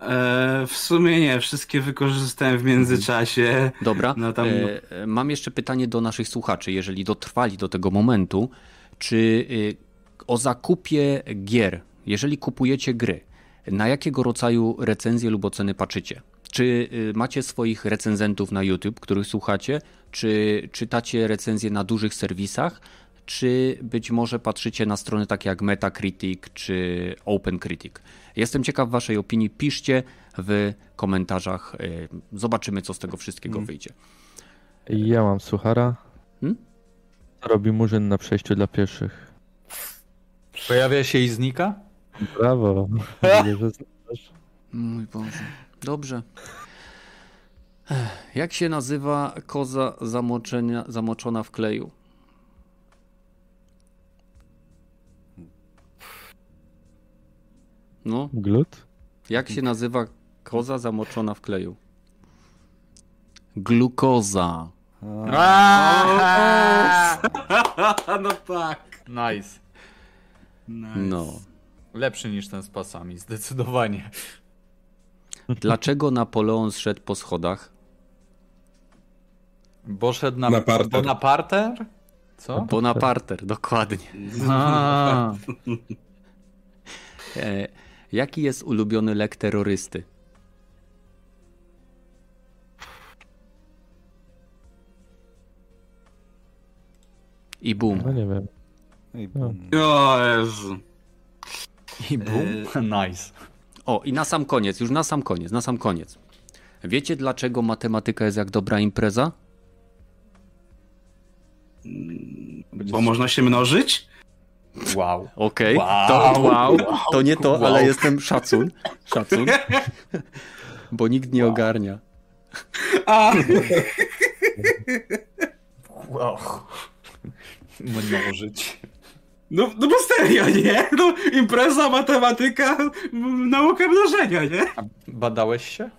E, w sumie nie, wszystkie wykorzystałem w międzyczasie. Dobra. No tam- E, e, mam jeszcze pytanie do naszych słuchaczy, jeżeli dotrwali do tego momentu, czy e, o zakupie gier, jeżeli kupujecie gry, na jakiego rodzaju recenzje lub oceny patrzycie? Czy e, macie swoich recenzentów na YouTube, których słuchacie? Czy czytacie recenzje na dużych serwisach? Czy być może patrzycie na strony takie jak Metacritic czy OpenCritic? Jestem ciekaw Waszej opinii. Piszcie w komentarzach. y, Zobaczymy, co z tego wszystkiego wyjdzie. I ja mam suchara. Hmm? Co robi murzyn na przejściu dla pieszych? Pojawia się i znika? Brawo. Mój Boże. Dobrze. Jak się nazywa koza zamoczenia, zamoczona w kleju? No, Glut? jak się nazywa koza zamoczona w kleju? Glukoza. no tak. Nice. No. Lepszy niż ten z pasami, zdecydowanie. Dlaczego Napoleon zszedł po schodach? Bo szedł na, Na parter. Bo na parter? Co? Bo na parter, dokładnie. A, E, jaki jest ulubiony lek terrorysty? I No boom. nie wiem. I No. bum. O Jezu. I boom. Nice. O, i na sam koniec, już na sam koniec, na sam koniec. Wiecie dlaczego matematyka jest jak dobra impreza? Bo można się mnożyć? Wow. Okej, Wow. to wow, to nie to, Wow. ale jestem szacun, szacun, bo nikt nie ogarnia. A, Wow. Mnożyć. No, no bo serio, nie? No, impreza, matematyka, nauka mnożenia, nie? A badałeś się?